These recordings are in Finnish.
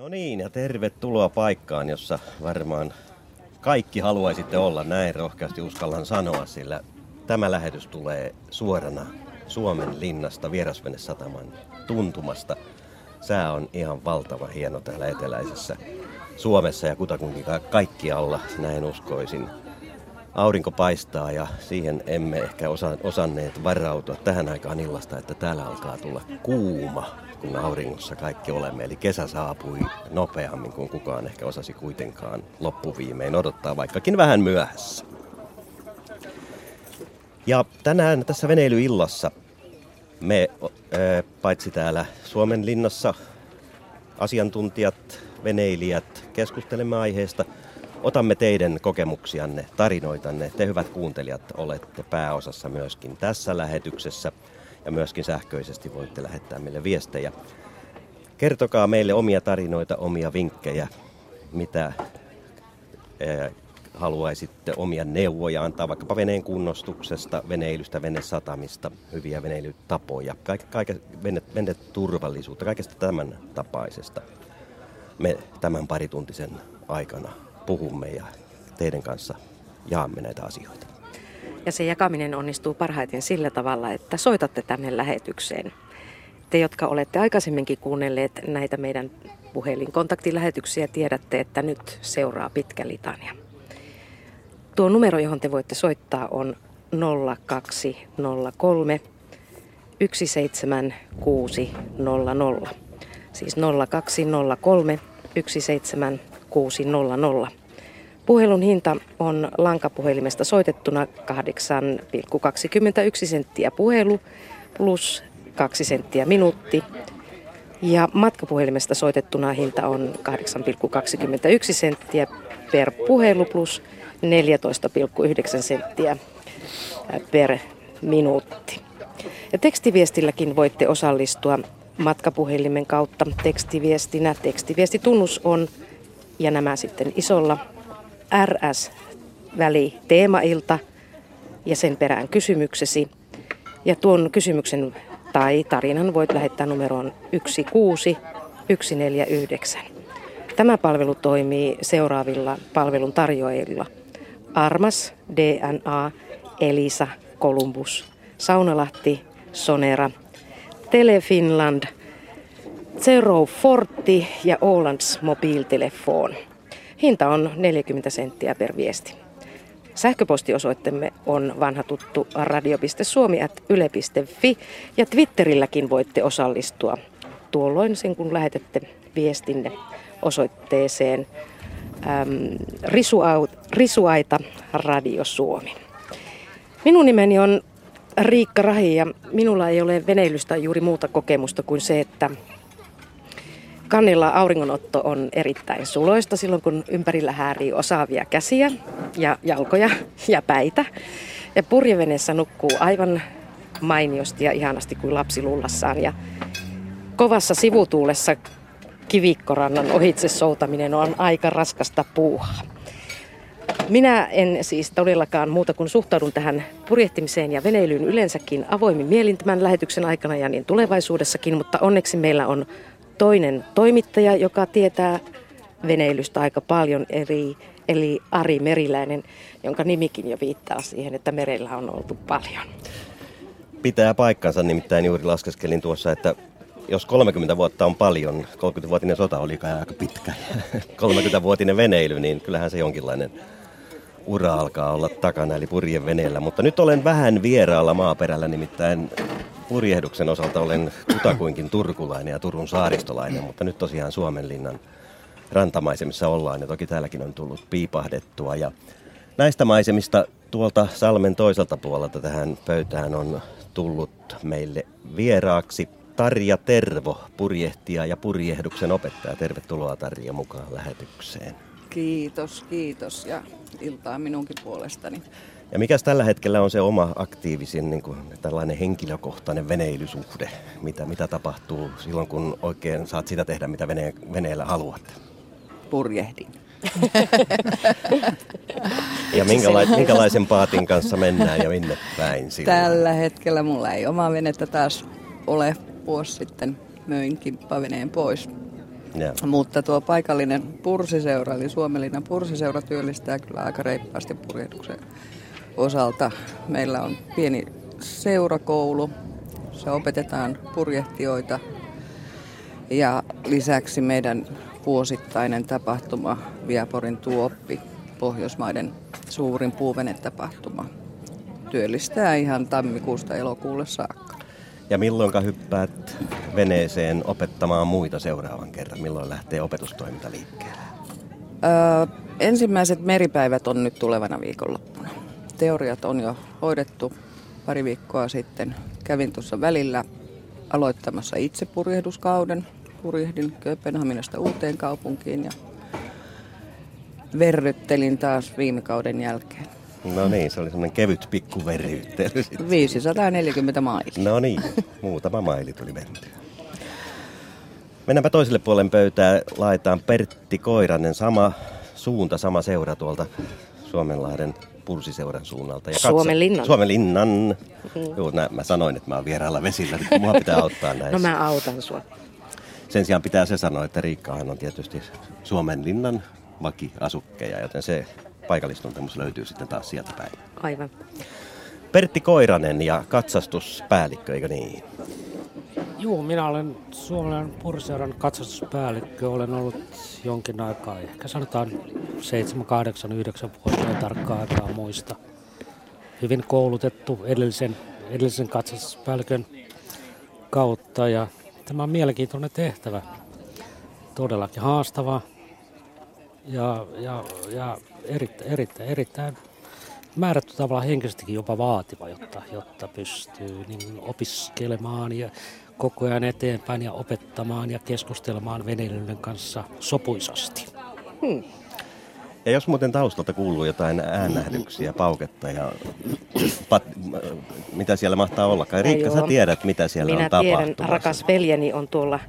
No niin, ja tervetuloa paikkaan, jossa varmaan kaikki haluaisitte olla, näin rohkeasti uskallan sanoa, sillä tämä lähetys tulee suorana Suomen linnasta Vierasvenesataman tuntumasta. Sää on ihan valtava hieno täällä eteläisessä Suomessa ja kutakunkin kaikkialla, näin uskoisin. Aurinko paistaa ja siihen emme ehkä osa, osanneet varautua tähän aikaan illasta, että täällä alkaa tulla kuuma, kun auringossa kaikki olemme. Eli kesä saapui nopeammin kuin kukaan ehkä osasi kuitenkaan loppuviimein odottaa, vaikkakin vähän myöhässä. Ja tänään tässä veneilyillassa me paitsi täällä Suomen linnassa asiantuntijat, veneilijät keskustelemme aiheesta, otamme teidän kokemuksianne, tarinoitanne. Te hyvät kuuntelijat olette pääosassa myöskin tässä lähetyksessä ja myöskin sähköisesti voitte lähettää meille viestejä. Kertokaa meille omia tarinoita, omia vinkkejä, mitä haluaisitte omia neuvoja antaa vaikkapa veneen kunnostuksesta, veneilystä, venesatamista, hyviä veneilytapoja, kaik, vene, veneturvallisuutta, kaikesta tämän tapaisesta. Me tämän parituntisen aikana puhumme ja teidän kanssa jaamme näitä asioita. Ja se jakaminen onnistuu parhaiten sillä tavalla, että soitatte tänne lähetykseen. Te, jotka olette aikaisemminkin kuunnelleet näitä meidän puhelinkontaktilähetyksiä, tiedätte, että nyt seuraa pitkä litania. Tuo numero, johon te voitte soittaa, on 0203 17600. Siis 0203 17600. Puhelun hinta on lankapuhelimesta soitettuna 8,21 senttiä puhelu plus 2 senttiä minuutti. Ja matkapuhelimesta soitettuna hinta on 8,21 senttiä per puhelu plus 14,9 senttiä per minuutti. Ja tekstiviestilläkin voitte osallistua matkapuhelimen kautta tekstiviestinä. Tekstiviestitunnus on, ja nämä sitten isolla, RS-väli teemailta ja sen perään kysymyksesi. Ja tuon kysymyksen tai tarinan voit lähettää numeroon 16149. Tämä palvelu toimii seuraavilla palvelun tarjoajilla – Armas, DNA, Elisa, Columbus, Saunalahti, Sonera, Telefinland, Zero Forti ja Ålands mobiiltelefon. Hinta on 40 senttiä per viesti. Sähköpostiosoitteemme on vanha tuttu radio.suomi.yle.fi ja Twitterilläkin voitte osallistua tuolloin sen kun lähetätte viestinne osoitteeseen äm, Risuaita Radio Suomi. Minun nimeni on Riikka Rahi ja minulla ei ole veneilystä juuri muuta kokemusta kuin se, että kannilla auringonotto on erittäin suloista silloin, kun ympärillä häärii osaavia käsiä ja jalkoja ja päitä. Ja purjeveneessä nukkuu aivan mainiosti ja ihanasti kuin lapsi lullassaan. Ja kovassa sivutuulessa kivikkorannan ohitse soutaminen on aika raskasta puuhaa. Minä en siis todellakaan muuta kuin suhtaudun tähän purjehtimiseen ja veneilyyn yleensäkin avoimin mielin tämän lähetyksen aikana ja niin tulevaisuudessakin, mutta onneksi meillä on toinen toimittaja, joka tietää veneilystä aika paljon, eri, eli Ari Meriläinen, jonka nimikin jo viittaa siihen, että merellä on oltu paljon. Pitää paikkansa, nimittäin juuri laskeskelin tuossa, että jos 30 vuotta on paljon, 30-vuotinen sota oli aika pitkä, 30-vuotinen veneily, niin kyllähän se jonkinlainen ura alkaa olla takana, eli purjeveneellä. Mutta nyt olen vähän vieraalla maaperällä, nimittäin purjehduksen osalta olen kutakuinkin turkulainen ja Turun saaristolainen, mutta nyt tosiaan Suomenlinnan rantamaisemissa ollaan ja toki täälläkin on tullut piipahdettua. Ja näistä maisemista tuolta Salmen toiselta puolelta tähän pöytään on tullut meille vieraaksi Tarja Tervo, purjehtija ja purjehduksen opettaja. Tervetuloa Tarja mukaan lähetykseen. Kiitos, kiitos ja iltaa minunkin puolestani. Ja mikä tällä hetkellä on se oma aktiivisin niin kuin tällainen henkilökohtainen veneilysuhde? Mitä, mitä tapahtuu silloin, kun oikein saat sitä tehdä, mitä vene, veneellä haluat? Purjehdin. ja minkälai, minkälaisen paatin kanssa mennään ja minne päin silloin? Tällä hetkellä mulla ei oma venettä taas ole vuosi sitten möin kimppaveneen pois. Ja. Mutta tuo paikallinen pursiseura, eli Suomellinen pursiseura työllistää kyllä aika reippaasti purjehduksen osalta. Meillä on pieni seurakoulu, se opetetaan purjehtijoita ja lisäksi meidän vuosittainen tapahtuma Viaporin tuoppi, Pohjoismaiden suurin puuvenetapahtuma, työllistää ihan tammikuusta elokuulle saakka. Ja milloin hyppäät veneeseen opettamaan muita seuraavan kerran? Milloin lähtee opetustoiminta liikkeelle? Öö, ensimmäiset meripäivät on nyt tulevana viikonloppuna. Teoriat on jo hoidettu pari viikkoa sitten. Kävin tuossa välillä aloittamassa itse purjehduskauden. Purjehdin Kööpenhaminasta uuteen kaupunkiin ja verryttelin taas viime kauden jälkeen. No niin, se oli semmoinen kevyt pikkuveryyttely. 540 mailia. No niin, muutama maili tuli mentyä. Mennäänpä toiselle puolen pöytää. Laitetaan Pertti Koiranen, sama suunta, sama seura tuolta Suomenlahden pulssiseuran suunnalta. Ja Suomen linnan. Suomen linnan. Mm. Joo, nä, mä sanoin, että mä oon vieraalla vesillä. Mua pitää auttaa näissä. no mä autan sua. Sen sijaan pitää se sanoa, että Riikkahan on tietysti Suomen linnan vakiasukkeja, joten se paikallistuntemus löytyy sitten taas sieltä päin. Aivan. Pertti Koiranen ja katsastuspäällikkö, eikö niin? Joo, minä olen Suomen purseuran katsastuspäällikkö. Olen ollut jonkin aikaa, ehkä sanotaan 7, 8, 9 vuotta, en tarkkaa aikaa muista. Hyvin koulutettu edellisen, edellisen katsastuspäällikön kautta ja tämä on mielenkiintoinen tehtävä. Todellakin haastava ja, ja, ja erittäin, erittäin, erittäin määrätty tavalla henkisestikin jopa vaativa, jotta, jotta pystyy niin opiskelemaan ja koko ajan eteenpäin ja opettamaan ja keskustelemaan veneilijöiden kanssa sopuisasti. Hmm. Ja jos muuten taustalta kuuluu jotain äänähdyksiä, pauketta ja pat, mitä siellä mahtaa olla? Riikka, sä tiedät, mitä siellä Minä on tapahtumassa. Minä tiedän, rakas veljeni on tuolla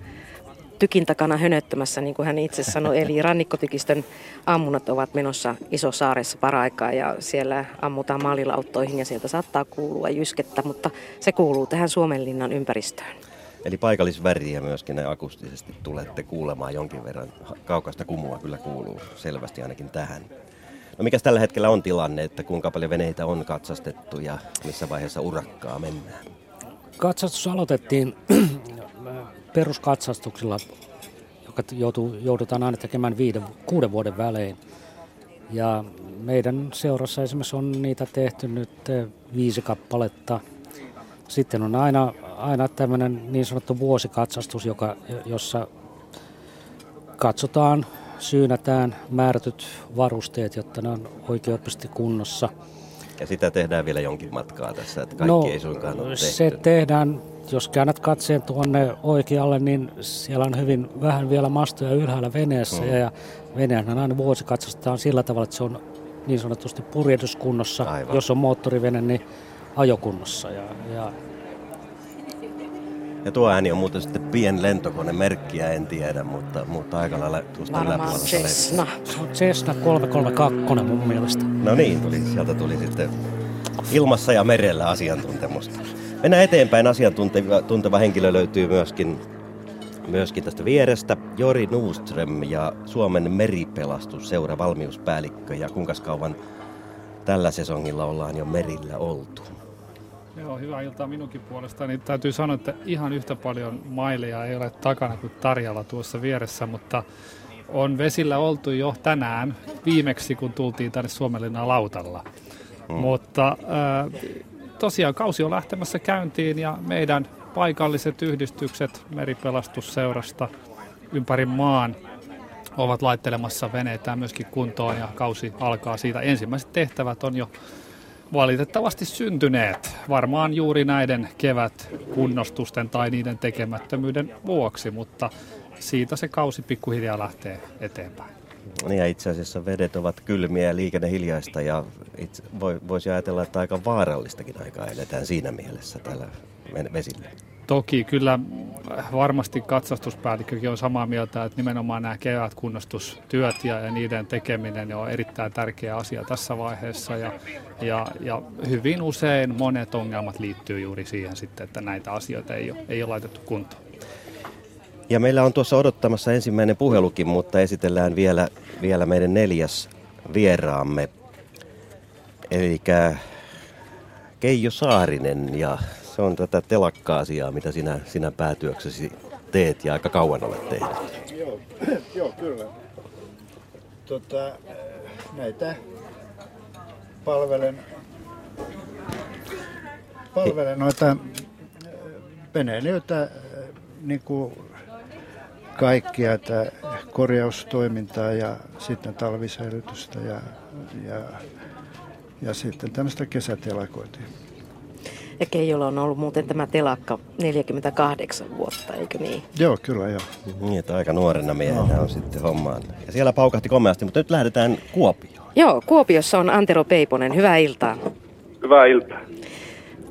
tykin takana hönöttämässä, niin kuin hän itse sanoi. Eli rannikkotykistön ammunat ovat menossa Isosaaressa paraikaa ja siellä ammutaan maalilauttoihin ja sieltä saattaa kuulua jyskettä, mutta se kuuluu tähän Suomenlinnan ympäristöön. Eli paikallisväriä myöskin ne akustisesti tulette kuulemaan jonkin verran. Kaukasta kumua kyllä kuuluu selvästi ainakin tähän. No mikä tällä hetkellä on tilanne, että kuinka paljon veneitä on katsastettu ja missä vaiheessa urakkaa mennään? Katsastus aloitettiin peruskatsastuksilla, joka joutuu, joudutaan aina tekemään viiden, kuuden vuoden välein. Ja meidän seurassa esimerkiksi on niitä tehty nyt eh, viisi kappaletta. Sitten on aina, aina tämmöinen niin sanottu vuosikatsastus, joka, jossa katsotaan, syynätään määrätyt varusteet, jotta ne on oikeasti kunnossa. Ja sitä tehdään vielä jonkin matkaa tässä, että kaikki no, ei suinkaan ole tehty. Se tehdään jos käännät katseen tuonne oikealle, niin siellä on hyvin vähän vielä mastoja ylhäällä veneessä. Mm. Ja veneen aina vuosi katsotaan sillä tavalla, että se on niin sanotusti purjehduskunnossa. Aivan. Jos on moottorivene, niin ajokunnossa. Ja, ja ja tuo ääni on muuten sitten pien lentokone, merkkiä en tiedä, mutta, mutta aika lailla tuosta yläpuolelta Cessna. Se on Cessna 332 mun mielestä. No niin, tuli, sieltä tuli sitten ilmassa ja merellä asiantuntemusta. Mennään eteenpäin. Asiantunteva tunteva henkilö löytyy myöskin, myöskin tästä vierestä. Jori Nuuström ja Suomen meripelastusseura valmiuspäällikkö. Ja kuinka kauan tällä sesongilla ollaan jo merillä oltu? Joo, hyvää iltaa minunkin puolestani. Täytyy sanoa, että ihan yhtä paljon maileja ei ole takana kuin Tarjalla tuossa vieressä, mutta on vesillä oltu jo tänään viimeksi, kun tultiin tänne Suomenlinnan lautalla. Hmm. Mutta äh, tosiaan kausi on lähtemässä käyntiin ja meidän paikalliset yhdistykset meripelastusseurasta ympäri maan ovat laittelemassa veneitä myöskin kuntoon ja kausi alkaa siitä. Ensimmäiset tehtävät on jo valitettavasti syntyneet, varmaan juuri näiden kevät kunnostusten tai niiden tekemättömyyden vuoksi, mutta siitä se kausi pikkuhiljaa lähtee eteenpäin. Niin ja itse asiassa vedet ovat kylmiä ja liikenne hiljaista ja itse, voi, voisi ajatella, että aika vaarallistakin aikaa eletään siinä mielessä tällä vesillä. Toki kyllä varmasti katsastuspäällikkökin on samaa mieltä, että nimenomaan nämä kevätkunnostustyöt ja, ja niiden tekeminen on erittäin tärkeä asia tässä vaiheessa ja, ja, ja hyvin usein monet ongelmat liittyy juuri siihen sitten, että näitä asioita ei ole, ei ole laitettu kuntoon. Ja meillä on tuossa odottamassa ensimmäinen puhelukin, mutta esitellään vielä, vielä meidän neljäs vieraamme. Eli Keijo Saarinen ja se on tätä telakka-asiaa, mitä sinä, sinä päätyöksesi teet ja aika kauan olet tehnyt. Joo, joo kyllä. Tota, näitä palvelen, palvelen noita veneilijöitä niin kuin kaikkia että korjaustoimintaa ja sitten talvisäilytystä ja, ja, ja sitten tämmöistä kesätelakointia. Ja Keijolla on ollut muuten tämä telakka 48 vuotta, eikö niin? Joo, kyllä joo. Niin, että aika nuorena miehenä on sitten hommaan. Ja siellä paukahti komeasti, mutta nyt lähdetään Kuopioon. Joo, Kuopiossa on Antero Peiponen. Hyvää iltaa. Hyvää iltaa.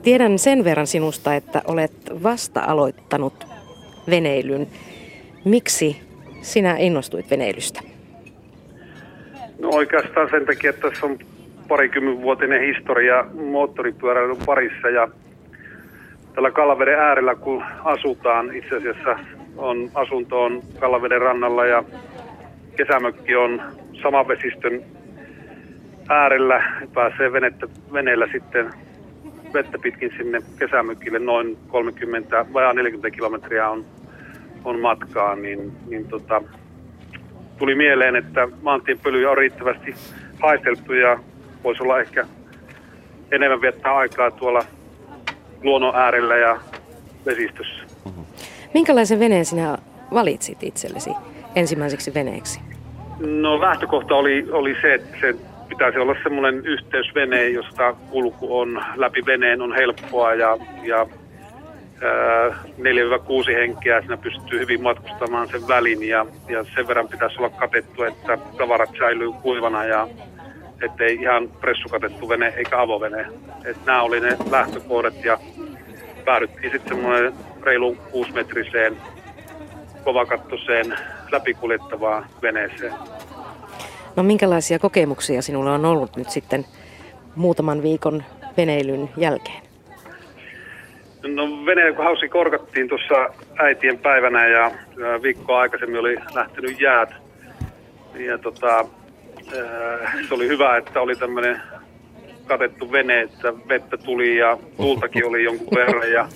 Tiedän sen verran sinusta, että olet vasta aloittanut veneilyn. Miksi sinä innostuit veneilystä? No oikeastaan sen takia, että tässä on parikymmenvuotinen historia moottoripyöräilyn parissa ja tällä Kallaveden äärellä kun asutaan, itse asiassa on, asunto on Kallaveden rannalla ja kesämökki on saman vesistön äärellä. Pääsee venettä, veneellä sitten vettä pitkin sinne kesämökille noin 30, vajaa 40 kilometriä on, on matkaa, niin, niin tota, tuli mieleen, että maantien pölyjä on riittävästi haisteltu ja voisi olla ehkä enemmän viettää aikaa tuolla luonnon äärellä ja vesistössä. Minkälaisen veneen sinä valitsit itsellesi ensimmäiseksi veneeksi? No lähtökohta oli, oli se, että se pitäisi olla semmoinen yhteysvene, josta kulku on läpi veneen on helppoa ja, ja 4-6 henkeä siinä pystyy hyvin matkustamaan sen välin ja, ja sen verran pitäisi olla katettu, että tavarat säilyy kuivana ja ettei ihan pressukatettu vene eikä avovene. Et nämä oli ne lähtökohdat ja päädyttiin sitten semmoinen reilu 6-metriseen kovakattoiseen läpikuljettavaan veneeseen. No minkälaisia kokemuksia sinulla on ollut nyt sitten muutaman viikon veneilyn jälkeen? No veneen kun hausi korkattiin tuossa äitien päivänä ja viikkoa aikaisemmin oli lähtenyt jäät. Ja tota, se oli hyvä, että oli tämmöinen katettu vene, että vettä tuli ja tuultakin oli jonkun verran. Ja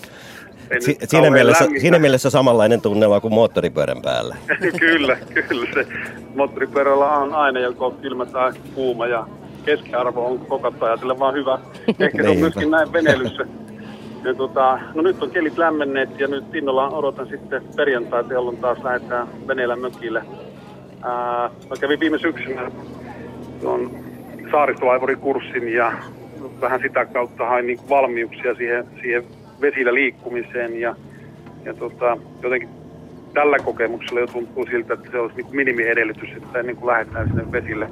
si- siinä, mielessä, siinä mielessä samanlainen tunnelma kuin moottoripyörän päällä. kyllä, kyllä. Se moottoripyörällä on aina joko kylmä tai kuuma ja keskiarvo on koko ajatellen vaan hyvä. Ehkä se on myöskin näin veneilyssä. Ja tota, no nyt on kelit lämmenneet ja nyt innolla odotan sitten perjantaita, jolloin taas lähdetään veneellä mökille. Ää, mä kävin viime syksynä tuon saaristolaivurikurssin ja vähän sitä kautta hain niin valmiuksia siihen, siihen vesillä liikkumiseen ja, ja tota, jotenkin tällä kokemuksella jo tuntuu siltä, että se olisi niin minimiedellytys, että ennen kuin lähdetään sinne vesille.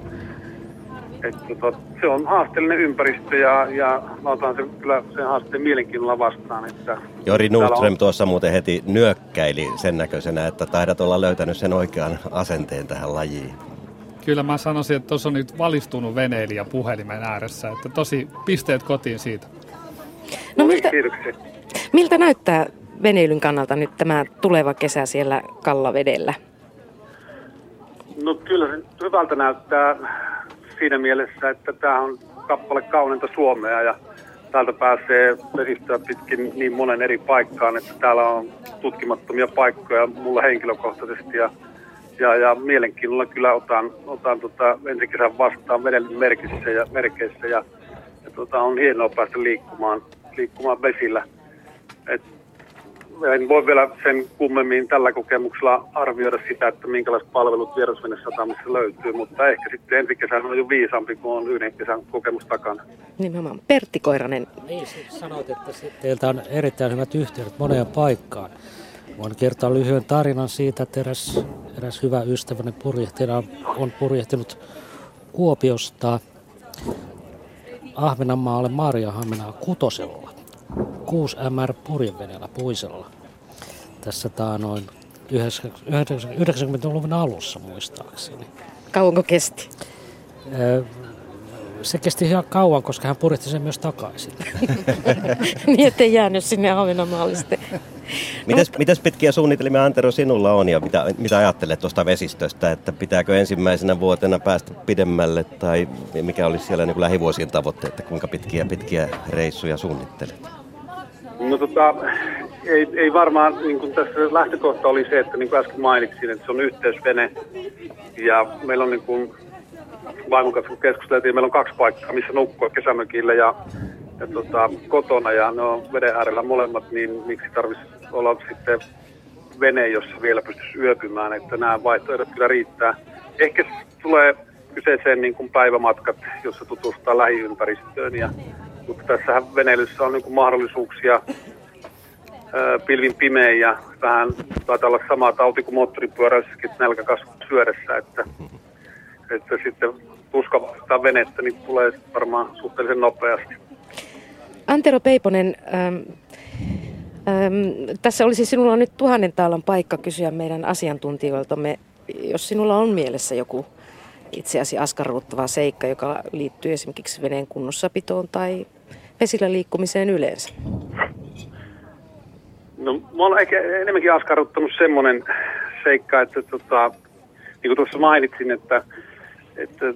Et, tota, se on haasteellinen ympäristö ja, ja mä otan sen, kyllä sen haasteen mielenkiinnolla vastaan. Että Jori Nordström on... tuossa muuten heti nyökkäili sen näköisenä, että taidat olla löytänyt sen oikean asenteen tähän lajiin. Kyllä mä sanoisin, että tuossa on nyt valistunut veneilijä puhelimen ääressä, että tosi pisteet kotiin siitä. No miltä, miltä näyttää veneilyn kannalta nyt tämä tuleva kesä siellä Kallavedellä? No kyllä se hyvältä näyttää siinä mielessä, että tämä on kappale kauneinta Suomea ja täältä pääsee vesistöä pitkin niin monen eri paikkaan, että täällä on tutkimattomia paikkoja mulla henkilökohtaisesti ja ja, ja mielenkiinnolla kyllä otan, otan tota ensi kesän vastaan veden merkissä ja, merkeissä ja, ja tota, on hienoa päästä liikkumaan, liikkumaan vesillä. Et en voi vielä sen kummemmin tällä kokemuksella arvioida sitä, että minkälaiset palvelut vierasvenesatamissa löytyy, mutta ehkä sitten ensi kesänä on jo viisampi, kun on yhden kesän kokemus takana. Nimenomaan. Pertti Koiranen. Niin, sanoit, että teiltä on erittäin hyvät yhteydet moneen paikkaan. Voin kertoa lyhyen tarinan siitä, että eräs, eräs hyvä ystäväni purjehtina on purjehtinut Kuopiosta Ahvenanmaalle Maariahammenaa kutosella. 6 MR purjeveneellä puisella. Tässä tää noin 90-luvun alussa muistaakseni. Kauanko kesti? se kesti ihan kauan, koska hän puristi sen myös takaisin. niin, ettei jäänyt sinne Ahvenanmaalle sitten. Mites, mites pitkiä suunnitelmia Antero sinulla on ja mitä, mitä ajattelet tuosta vesistöstä, että pitääkö ensimmäisenä vuotena päästä pidemmälle tai mikä olisi siellä niin kuin lähivuosien tavoitteet, että kuinka pitkiä pitkiä reissuja suunnittelet? No tota, ei, ei varmaan, niin kuin tässä lähtökohta oli se, että niin kuin äsken mainitsin, että se on yhteysvene. Ja meillä on niin kuin vaimon kanssa kun keskusteltiin, meillä on kaksi paikkaa, missä nukkua kesämökillä ja, ja tota, kotona. Ja ne on veden äärellä molemmat, niin miksi tarvitsisi olla sitten vene, jossa vielä pystyisi yöpymään, että nämä vaihtoehdot kyllä riittää. Ehkä tulee kyseeseen niin kuin päivämatkat, jossa tutustaa lähiympäristöön, ja, mutta tässä veneilyssä on niin mahdollisuuksia pilvin pimeä ja vähän taitaa olla sama tauti kuin moottoripyöräissäkin nälkäkasvu syödessä, että, että sitten tuskavasta venettä niin tulee varmaan suhteellisen nopeasti. Antero Peiponen, ähm, ähm, tässä olisi sinulla nyt tuhannen taalan paikka kysyä meidän asiantuntijoiltamme, jos sinulla on mielessä joku itse asiassa askarruttava seikka, joka liittyy esimerkiksi veneen kunnossapitoon tai vesillä liikkumiseen yleensä. No, mä oon ehkä enemmänkin askarruttanut semmoinen seikka, että tota, niin kuin tuossa mainitsin, että, että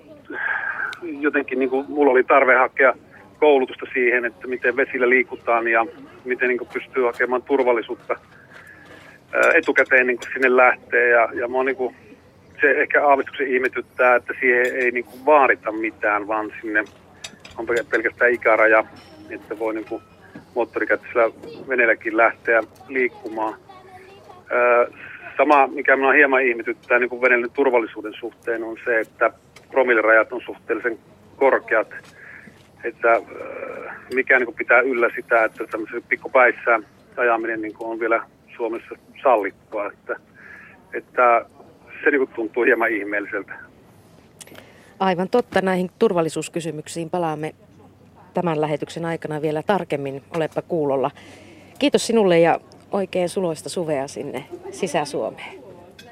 jotenkin niin kuin, mulla oli tarve hakea koulutusta siihen, että miten vesillä liikutaan ja miten niin kuin, pystyy hakemaan turvallisuutta etukäteen niin kuin sinne lähtee. Ja, ja mä niin kuin, se ehkä aavistuksen ihmetyttää, että siihen ei niin kuin, vaadita mitään, vaan sinne on pelkästään ikäraja, että voi niin kuin, moottorikäyttöisellä veneelläkin lähteä liikkumaan. Sama, mikä minua hieman ihmetyttää niin veneellinen turvallisuuden suhteen, on se, että promillerajat on suhteellisen korkeat. Että mikä niin pitää yllä sitä, että tämmöisen pikkupäissään ajaminen niin on vielä Suomessa sallittua. Että, että se niin tuntuu hieman ihmeelliseltä. Aivan totta. Näihin turvallisuuskysymyksiin palaamme tämän lähetyksen aikana vielä tarkemmin. Olepa kuulolla. Kiitos sinulle ja oikein suloista suvea sinne Sisä-Suomeen.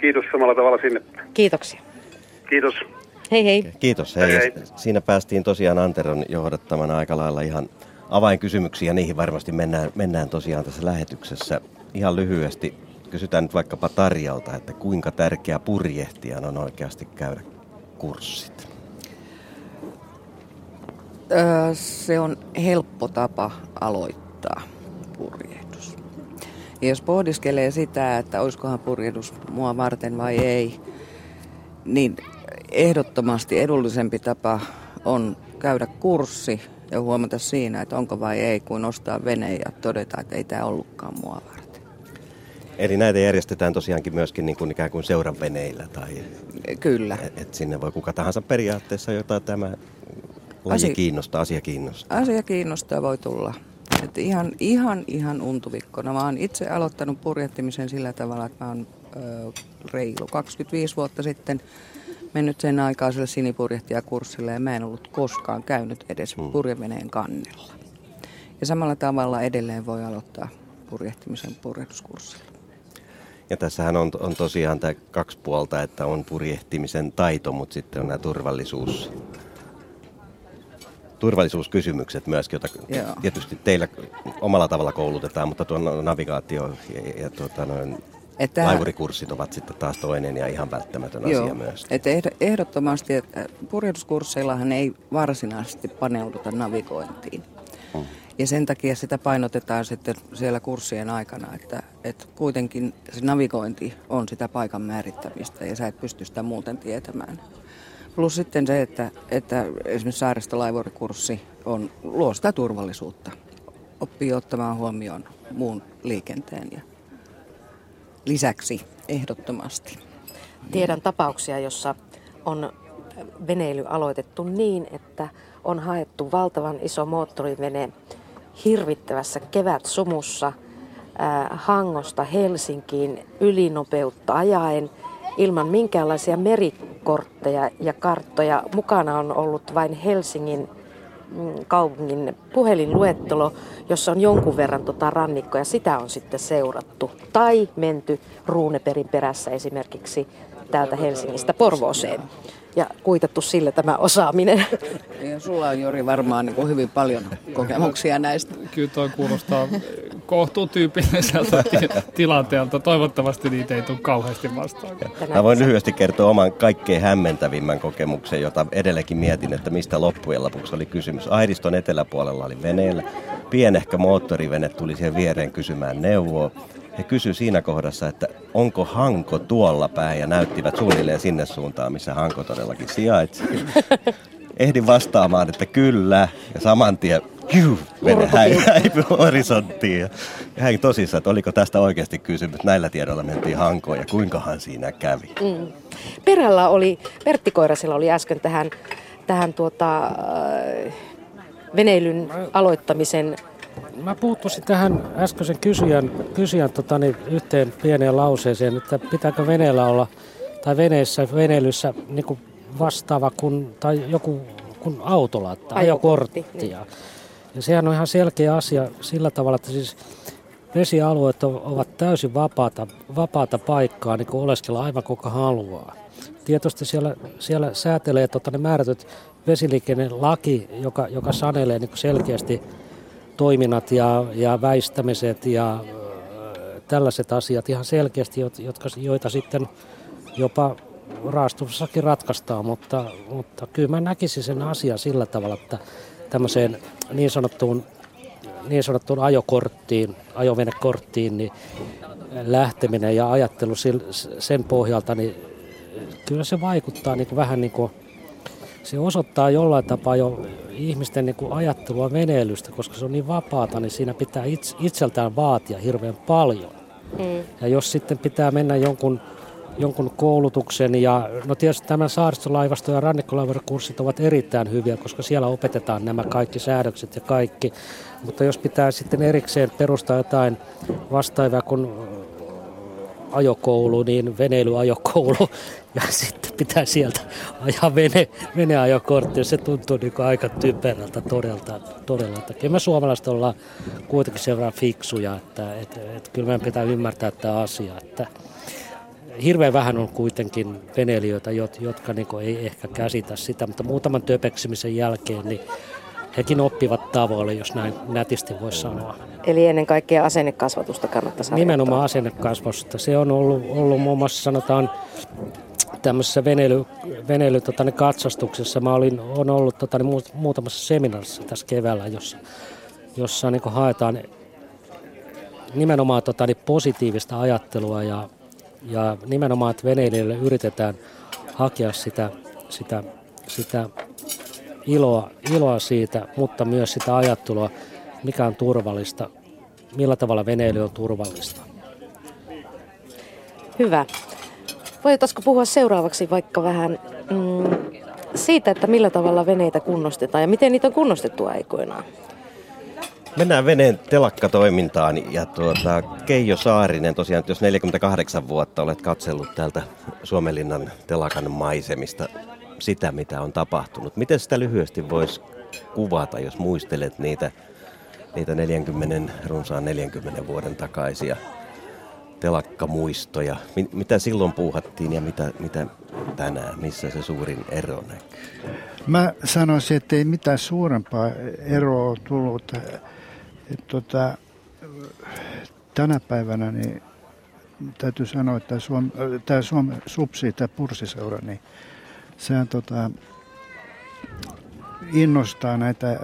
Kiitos samalla tavalla sinne. Kiitoksia. Kiitos. Hei hei. Kiitos. Hei. hei. Siinä päästiin tosiaan Anteron johdattamana aika lailla ihan avainkysymyksiä. Niihin varmasti mennään, mennään tosiaan tässä lähetyksessä. Ihan lyhyesti kysytään nyt vaikkapa Tarjalta, että kuinka tärkeä purjehtijan on oikeasti käydä kurssit? se on helppo tapa aloittaa purjehdus. Ja jos pohdiskelee sitä, että olisikohan purjehdus mua varten vai ei, niin ehdottomasti edullisempi tapa on käydä kurssi ja huomata siinä, että onko vai ei, kuin nostaa vene ja todeta, että ei tämä ollutkaan mua. Eli näitä järjestetään tosiaankin myöskin niin kuin ikään kuin seuran veneillä? Tai, Kyllä. Että et sinne voi kuka tahansa periaatteessa, jota tämä Laji asia, kiinnostaa, asia kiinnostaa. Asia kiinnostaa voi tulla. Et ihan, ihan, ihan untuvikkona. Mä oon itse aloittanut purjehtimisen sillä tavalla, että mä oon ö, reilu 25 vuotta sitten mennyt sen aikaiselle sinipurjehtijakurssille ja mä en ollut koskaan käynyt edes hmm. purjeveneen kannella. Ja samalla tavalla edelleen voi aloittaa purjehtimisen purjehduskurssilla. Ja tässähän on, on tosiaan tämä kaksi puolta, että on purjehtimisen taito, mutta sitten on nämä turvallisuus turvallisuuskysymykset myöskin, joita Joo. tietysti teillä omalla tavalla koulutetaan, mutta tuo navigaatio ja, ja tuota, noin että, laivurikurssit ovat sitten taas toinen ja ihan välttämätön joo, asia myös. Että ehdottomasti, että purjehduskursseillahan ei varsinaisesti paneuduta navigointiin. Hmm. Ja sen takia sitä painotetaan sitten siellä kurssien aikana, että, että kuitenkin se navigointi on sitä paikan määrittämistä ja sä et pysty sitä muuten tietämään. Plus sitten se, että, että esimerkiksi saaristolaivurikurssi on, luo sitä turvallisuutta. Oppii ottamaan huomioon muun liikenteen ja lisäksi ehdottomasti. Tiedän tapauksia, jossa on veneily aloitettu niin, että on haettu valtavan iso moottorivene hirvittävässä kevätsumussa äh, Hangosta Helsinkiin ylinopeutta ajaen – ilman minkäänlaisia merikortteja ja karttoja. Mukana on ollut vain Helsingin mm, kaupungin puhelinluettelo, jossa on jonkun verran tota rannikkoa sitä on sitten seurattu. Tai menty Ruuneperin perässä esimerkiksi täältä Helsingistä Porvooseen. Ja kuitattu sillä tämä osaaminen. Ja sulla on Jori varmaan niin kuin hyvin paljon kokemuksia näistä. Kyllä tuo kuulostaa kohtuutyypilliseltä tilanteelta. Toivottavasti niitä ei tule kauheasti vastaan. Mä voin lyhyesti kertoa oman kaikkein hämmentävimmän kokemuksen, jota edelleenkin mietin, että mistä loppujen lopuksi oli kysymys. Airiston eteläpuolella oli veneellä. Pienehkö moottorivene tuli siihen viereen kysymään neuvoa. He kysyivät siinä kohdassa, että onko Hanko tuolla päin ja näyttivät suunnilleen sinne suuntaan, missä Hanko todellakin sijaitsi. Ehdin vastaamaan, että kyllä, ja saman tien Juh, vene häipyi horisonttiin. Ja hän tosissaan, että oliko tästä oikeasti kysymys. Näillä tiedoilla mentiin Hankoon ja kuinkahan siinä kävi. Mm. Perällä oli, Pertti Koirasella oli äsken tähän, tähän tuota, äh, veneilyn aloittamisen Mä puuttuisin tähän äskeisen kysyjän, kysyjän tota, niin yhteen pieneen lauseeseen, että pitääkö veneellä olla, tai veneessä, veneilyssä niin kuin vastaava kuin, tai joku kuin autolla, tai ajokortti. Niin. Ja, ja sehän on ihan selkeä asia sillä tavalla, että siis vesialueet ovat täysin vapaata, vapaata paikkaa niin oleskella aivan kuka haluaa. Tietysti siellä, siellä säätelee tota, ne määrätyt vesiliikennelaki, joka, joka sanelee niin selkeästi toiminnat ja, ja väistämiset ja tällaiset asiat ihan selkeästi, jotka, joita sitten jopa raastuvassakin ratkaistaan, mutta, mutta kyllä mä näkisin sen asian sillä tavalla, että tämmöiseen niin sanottuun, niin sanottuun ajokorttiin, ajovenekorttiin, niin lähteminen ja ajattelu sen pohjalta, niin kyllä se vaikuttaa niin kuin vähän niin kuin, se osoittaa jollain tapaa jo ihmisten niin kuin ajattelua veneilystä, koska se on niin vapaata, niin siinä pitää itseltään vaatia hirveän paljon. Mm. Ja jos sitten pitää mennä jonkun, jonkun koulutuksen ja no tietysti tämä saaristolaivasto ja rannikkolaivakurssit ovat erittäin hyviä, koska siellä opetetaan nämä kaikki säädökset ja kaikki. Mutta jos pitää sitten erikseen perustaa jotain vastaavaa kuin ajokoulu, niin veneilyajokoulu ja sitten pitää sieltä ajaa vene, veneajokortti. Se tuntuu niin aika typerältä todella. todella. Että kyllä me suomalaiset ollaan kuitenkin sen verran fiksuja, että että että kyllä meidän pitää ymmärtää tämä asia. Että hirveän vähän on kuitenkin veneilijöitä, jotka niin ei ehkä käsitä sitä, mutta muutaman töpeksimisen jälkeen niin hekin oppivat tavoille, jos näin nätisti voisi sanoa. Eli ennen kaikkea asennekasvatusta kannattaa saada. Nimenomaan asennekasvatusta. Se on ollut, ollut muun muassa sanotaan tämmöisessä veneily, veneily tota, niin katsastuksessa. Mä olin, on ollut tota, niin muutamassa seminaarissa tässä keväällä, jossa, jossa niin haetaan nimenomaan tota, niin positiivista ajattelua ja, ja nimenomaan, että veneilijöille yritetään hakea sitä, sitä, sitä iloa, iloa siitä, mutta myös sitä ajattelua, mikä on turvallista, millä tavalla veneily on turvallista. Hyvä. Voitaisiko puhua seuraavaksi vaikka vähän mm, siitä, että millä tavalla veneitä kunnostetaan ja miten niitä on kunnostettu aikoinaan? Mennään veneen telakkatoimintaan ja tuota, Keijo Saarinen, tosiaan jos 48 vuotta olet katsellut täältä Suomenlinnan telakan maisemista sitä, mitä on tapahtunut. Miten sitä lyhyesti voisi kuvata, jos muistelet niitä, niitä 40, runsaan 40 vuoden takaisia telakkamuistoja? Mitä silloin puuhattiin ja mitä, mitä tänään? Missä se suurin ero näkyy? Mä sanoisin, että ei mitään suurempaa eroa ole tullut. Tota, tänä päivänä niin täytyy sanoa, että tämä Suomen Supsi, tämä Pursiseura, niin sehän tota, innostaa näitä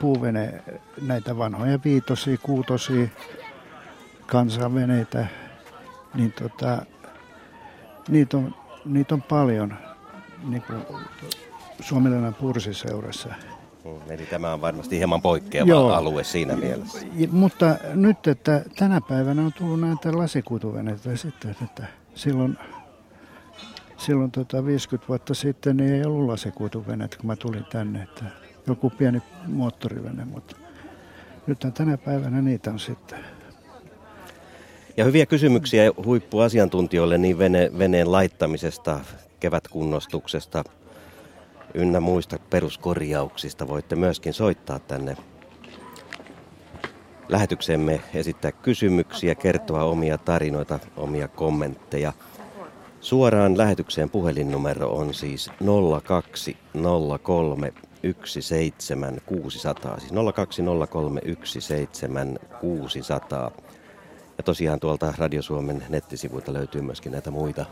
puuvene, näitä vanhoja viitosia, kuutosia, kansanveneitä, niin tota, niitä, on, niitä on paljon niin kuin Suomalainen pursiseurassa. Eli tämä on varmasti hieman poikkeava Joo. alue siinä mielessä. Mutta nyt, että tänä päivänä on tullut näitä lasikuituveneitä sitten, että silloin silloin tota 50 vuotta sitten niin ei ollut lasikuituveneet, kun mä tulin tänne. Että joku pieni moottorivene, mutta nyt tänä päivänä niitä on sitten. Ja hyviä kysymyksiä huippuasiantuntijoille niin vene, veneen laittamisesta, kevätkunnostuksesta ynnä muista peruskorjauksista. Voitte myöskin soittaa tänne lähetyksemme, esittää kysymyksiä, kertoa omia tarinoita, omia kommentteja – Suoraan lähetykseen puhelinnumero on siis 0203 17600, siis 0203 17600. Ja tosiaan tuolta Radio Suomen nettisivuilta löytyy myöskin näitä muita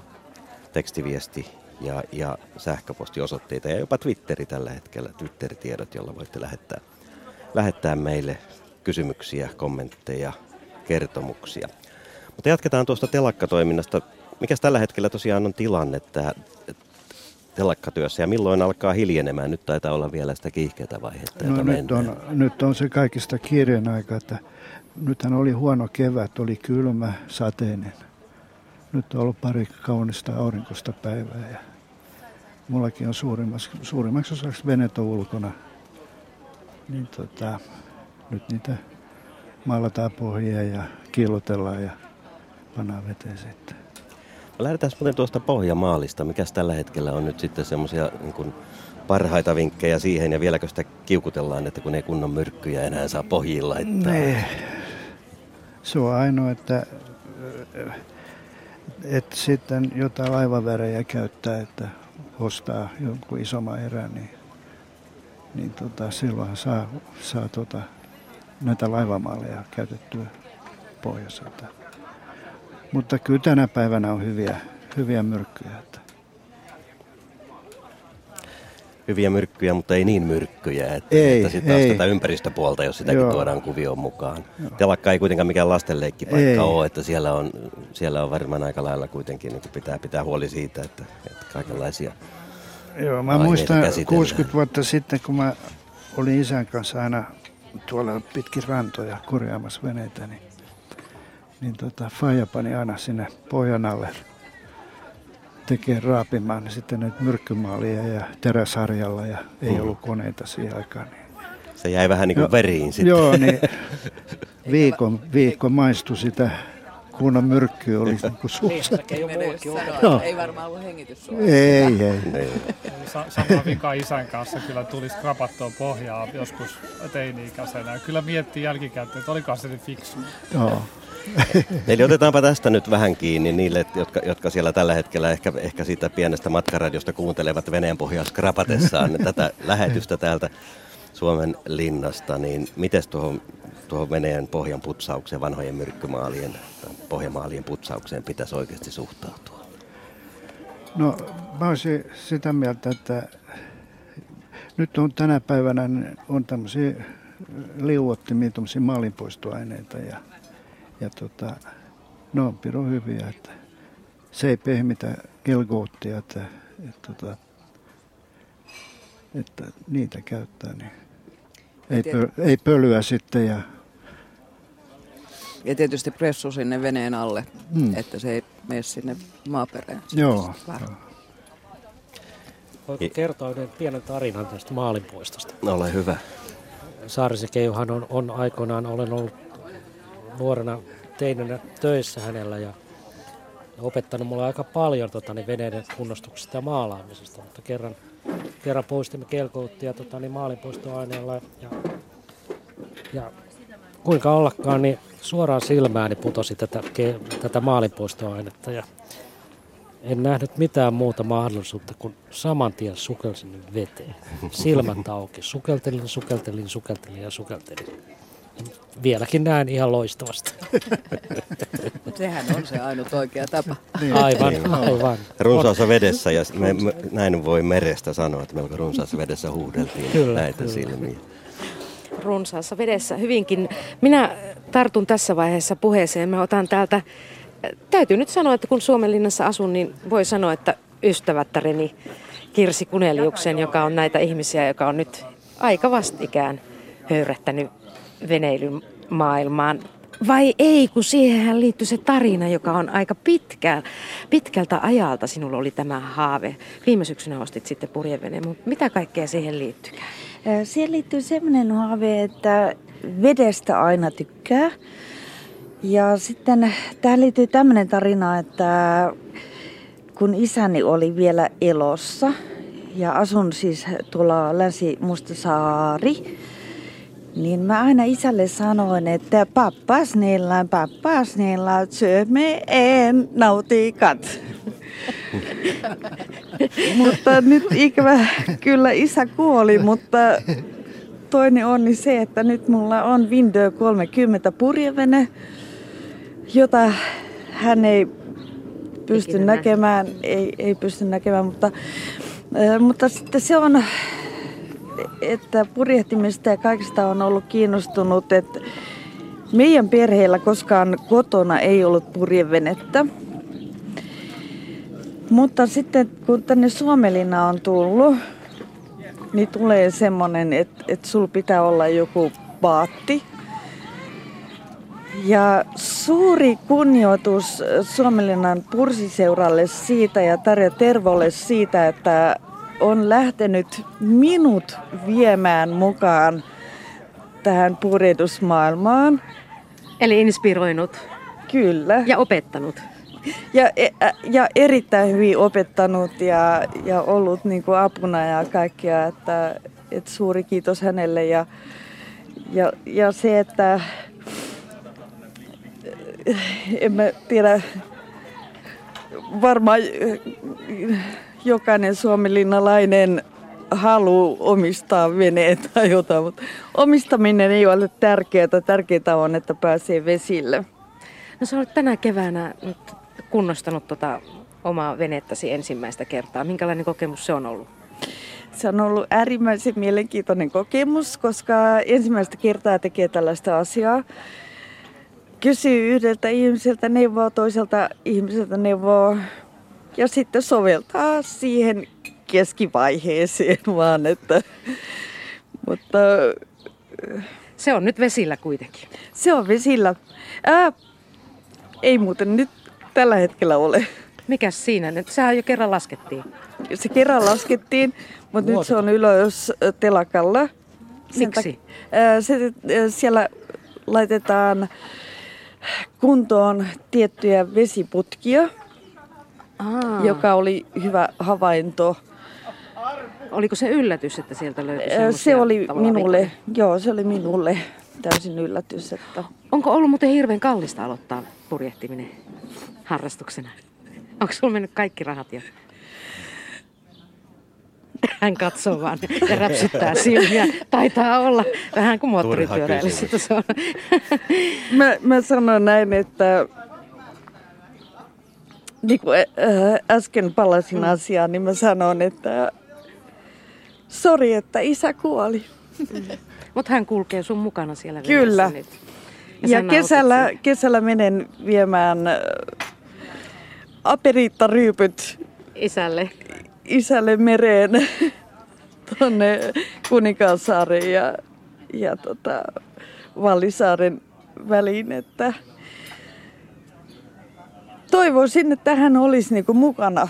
tekstiviesti- ja, ja sähköpostiosoitteita ja jopa Twitteri tällä hetkellä, Twitter-tiedot, jolla voitte lähettää, lähettää meille kysymyksiä, kommentteja, kertomuksia. Mutta jatketaan tuosta telakkatoiminnasta. Mikäs tällä hetkellä tosiaan on tilanne että telakkatyössä ja milloin alkaa hiljenemään? Nyt taitaa olla vielä sitä kiihkeätä vaihetta. No, nyt, on, nyt on se kaikista kiireen aika, että nythän oli huono kevät, oli kylmä, sateinen. Nyt on ollut pari kaunista aurinkosta päivää ja mullakin on suurimmaksi, suurimmaksi osaksi veneto ulkona. Niin tota, nyt niitä maalataan pohjia ja kiillotellaan ja pannaan veteen sitten. Lähdetään muuten tuosta pohjamaalista. Mikäs tällä hetkellä on nyt sitten semmoisia niin parhaita vinkkejä siihen ja vieläkö sitä kiukutellaan, että kun ei kunnon myrkkyjä enää saa pohjiin laittaa? Nee. Se on ainoa, että, että sitten jotain laivavärejä käyttää, että ostaa jonkun isomman erän, niin, niin tota, silloin saa, saa tota, näitä laivamaaleja käytettyä pohjassa. Mutta kyllä tänä päivänä on hyviä, hyviä myrkkyjä. Että. Hyviä myrkkyjä, mutta ei niin myrkkyjä. Että, ei, että sitten taas tätä ympäristöpuolta, jos sitäkin Joo. tuodaan kuvioon mukaan. Joo. Telakka ei kuitenkaan mikään lastenleikkipaikka ei. ole, että siellä on, siellä on varmaan aika lailla kuitenkin niin pitää pitää huoli siitä, että, että kaikenlaisia Joo, mä muistan 60 vuotta sitten, kun mä olin isän kanssa aina tuolla pitkin rantoja korjaamassa veneitä, niin niin tota, Faija pani aina sinne pojan alle tekee raapimaan niin sitten näitä myrkkymaalia ja teräsarjalla ja ei mm. ollut koneita siihen aikaan. Niin. Se jäi vähän niin kuin jo, veriin sitten. Joo, niin viikon, viikon maistui sitä kunnon myrkky oli niin kuin suussa. no. Ei varmaan ollut hengityssuojaa. Ei, ei. ei. Sama vika isän kanssa kyllä tuli skrapattua pohjaa joskus teini-ikäisenä. Kyllä miettii jälkikäteen, että olikohan se nyt fiksu. Joo. Eli otetaanpa tästä nyt vähän kiinni niille, jotka, jotka siellä tällä hetkellä ehkä, ehkä siitä pienestä matkaradiosta kuuntelevat veneen pohjaa skrapatessaan tätä lähetystä täältä Suomen linnasta, niin miten tuohon, tuohon veneen pohjan putsaukseen, vanhojen myrkkymaalien, pohjamaalien putsaukseen pitäisi oikeasti suhtautua? No mä olisin sitä mieltä, että nyt on tänä päivänä on tämmöisiä liuottimia, tämmöisiä maalinpoistoaineita ja ja tota, ne on pirun hyviä, että se ei pehmitä gelgoottia, että, että, tota, että niitä käyttää, niin ei, pö, ei pölyä sitten ja ja tietysti pressu sinne veneen alle, mm. että se ei mene sinne maaperään. Joo. Voitko kertoa yhden pienen tarinan tästä maalinpuistosta? Ole hyvä. Saarisekeijuhan on, on aikoinaan, olen ollut nuorena teinenä töissä hänellä ja opettanut mulle aika paljon tota, niin veneiden kunnostuksesta ja maalaamisesta, mutta kerran, kerran poistimme kelkouttia tota, niin maalinpoistoaineella ja, ja kuinka ollakaan, niin suoraan silmääni putosi tätä, tätä maalinpoistoainetta ja en nähnyt mitään muuta mahdollisuutta kuin saman tien sukelsin veteen. Silmät auki. Sukeltelin, sukeltelin, sukeltelin ja sukeltelin vieläkin näen ihan loistavasti. Sehän on se ainut oikea tapa. Niin. Aivan, niin. aivan. Runsaassa vedessä, ja me, me, näin voi merestä sanoa, että melko runsaassa vedessä huudeltiin kyllä, näitä kyllä. silmiä. Runsaassa vedessä hyvinkin. Minä tartun tässä vaiheessa puheeseen. Mä otan täältä, täytyy nyt sanoa, että kun Suomenlinnassa asun, niin voi sanoa, että ystävättäreni Kirsi Kuneliuksen, joka on näitä ihmisiä, joka on nyt aika vastikään höyrättänyt veneilymaailmaan. Vai ei, kun siihen liittyy se tarina, joka on aika pitkä, pitkältä ajalta sinulla oli tämä haave. Viime syksynä ostit sitten purjeveneen, mutta mitä kaikkea siihen liittyy? Siihen liittyy sellainen haave, että vedestä aina tykkää. Ja sitten tähän liittyy tämmöinen tarina, että kun isäni oli vielä elossa ja asun siis tuolla Länsi-Mustasaari, niin mä aina isälle sanoin, että pappa snälla, pappa snälla, syö me en nautikat. mutta nyt ikävä kyllä isä kuoli, mutta toinen onni se, että nyt mulla on Window 30 purjevene, jota hän ei pysty näkemään, ei, ei pysty näkemään, mutta, äh, mutta sitten se on, että purjehtimista ja kaikista on ollut kiinnostunut, että meidän perheellä koskaan kotona ei ollut purjevenettä. Mutta sitten kun tänne Suomelina on tullut, niin tulee semmoinen, että, että sulla pitää olla joku paatti. Ja suuri kunnioitus Suomelinan pursiseuralle siitä ja Tarja Tervolle siitä, että on lähtenyt minut viemään mukaan tähän purjehdusmaailmaan. Eli inspiroinut. Kyllä. Ja opettanut. Ja, e, ja erittäin hyvin opettanut ja, ja ollut niin kuin apuna ja kaikkia, että, että suuri kiitos hänelle. Ja, ja, ja se, että en mä tiedä, varmaan jokainen suomilinnalainen halu omistaa veneet tai jotain, mutta omistaminen ei ole tärkeää. Tärkeää on, että pääsee vesille. No sä olet tänä keväänä nyt kunnostanut tota omaa venettäsi ensimmäistä kertaa. Minkälainen kokemus se on ollut? Se on ollut äärimmäisen mielenkiintoinen kokemus, koska ensimmäistä kertaa tekee tällaista asiaa. Kysyy yhdeltä ihmiseltä neuvoa, toiselta ihmiseltä neuvoa ja sitten soveltaa siihen keskivaiheeseen vaan, että, mutta... Se on nyt vesillä kuitenkin. Se on vesillä. Ää, ei muuten nyt tällä hetkellä ole. Mikäs siinä nyt? Sehän jo kerran laskettiin. Se kerran laskettiin, mutta nyt se on ylös telakalla. Miksi? Se, siellä laitetaan kuntoon tiettyjä vesiputkia, Aa. joka oli hyvä havainto. Oliko se yllätys, että sieltä löytyi Se oli minulle, vikoja? joo, se oli minulle täysin yllätys. Että... Onko ollut muuten hirveän kallista aloittaa purjehtiminen harrastuksena? Onko sulla mennyt kaikki rahat jo? Hän katsoo vaan ja räpsyttää silmiä. Taitaa olla vähän kuin moottoripyöräilyssä. mä, mä sanon näin, että niin kuin äsken palasin mm. asiaan, niin mä sanon, että sori, että isä kuoli. Mm. Mutta hän kulkee sun mukana siellä Kyllä. Nyt. Ja, ja kesällä, kesällä menen viemään aperiittaryypyt isälle, isälle mereen tuonne Kuninkaansaaren ja, ja tota, Vallisaaren väliin, että toivoisin, että hän olisi niinku mukana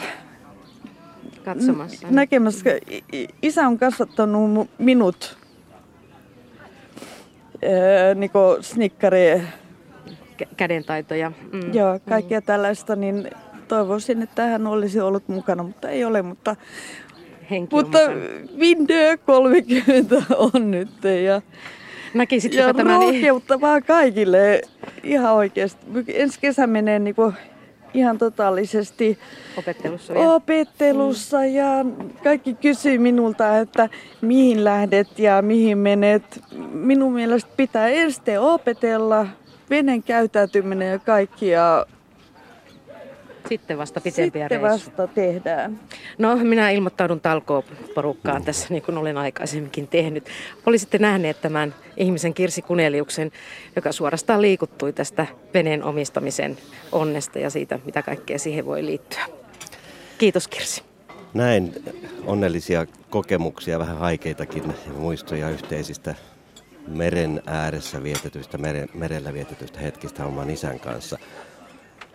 katsomassa. Näkemässä. Isä on kasvattanut minut niinku snikkari kädentaitoja. Mm. Joo, kaikkea mm. tällaista, niin toivoisin, että hän olisi ollut mukana, mutta ei ole, mutta, Henki mutta Vindö 30 on nyt ja, ja tämän... rohkeuttavaa kaikille ihan oikeasti. Ensi kesä menee niin kuin ihan totaalisesti opettelussa, opettelussa mm. ja kaikki kysyy minulta, että mihin lähdet ja mihin menet. Minun mielestä pitää ensin opetella venen käyttäytyminen ja kaikki ja sitten vasta pitempiä Sitten reissu. vasta tehdään. No, minä ilmoittaudun talkooporukkaan tässä, niin kuin olen aikaisemminkin tehnyt. Olisitte nähneet tämän ihmisen Kirsi Kuneliuksen, joka suorastaan liikuttui tästä veneen omistamisen onnesta ja siitä, mitä kaikkea siihen voi liittyä. Kiitos Kirsi. Näin onnellisia kokemuksia, vähän haikeitakin muistoja yhteisistä meren ääressä vietetystä, meren, merellä vietetystä hetkistä oman isän kanssa.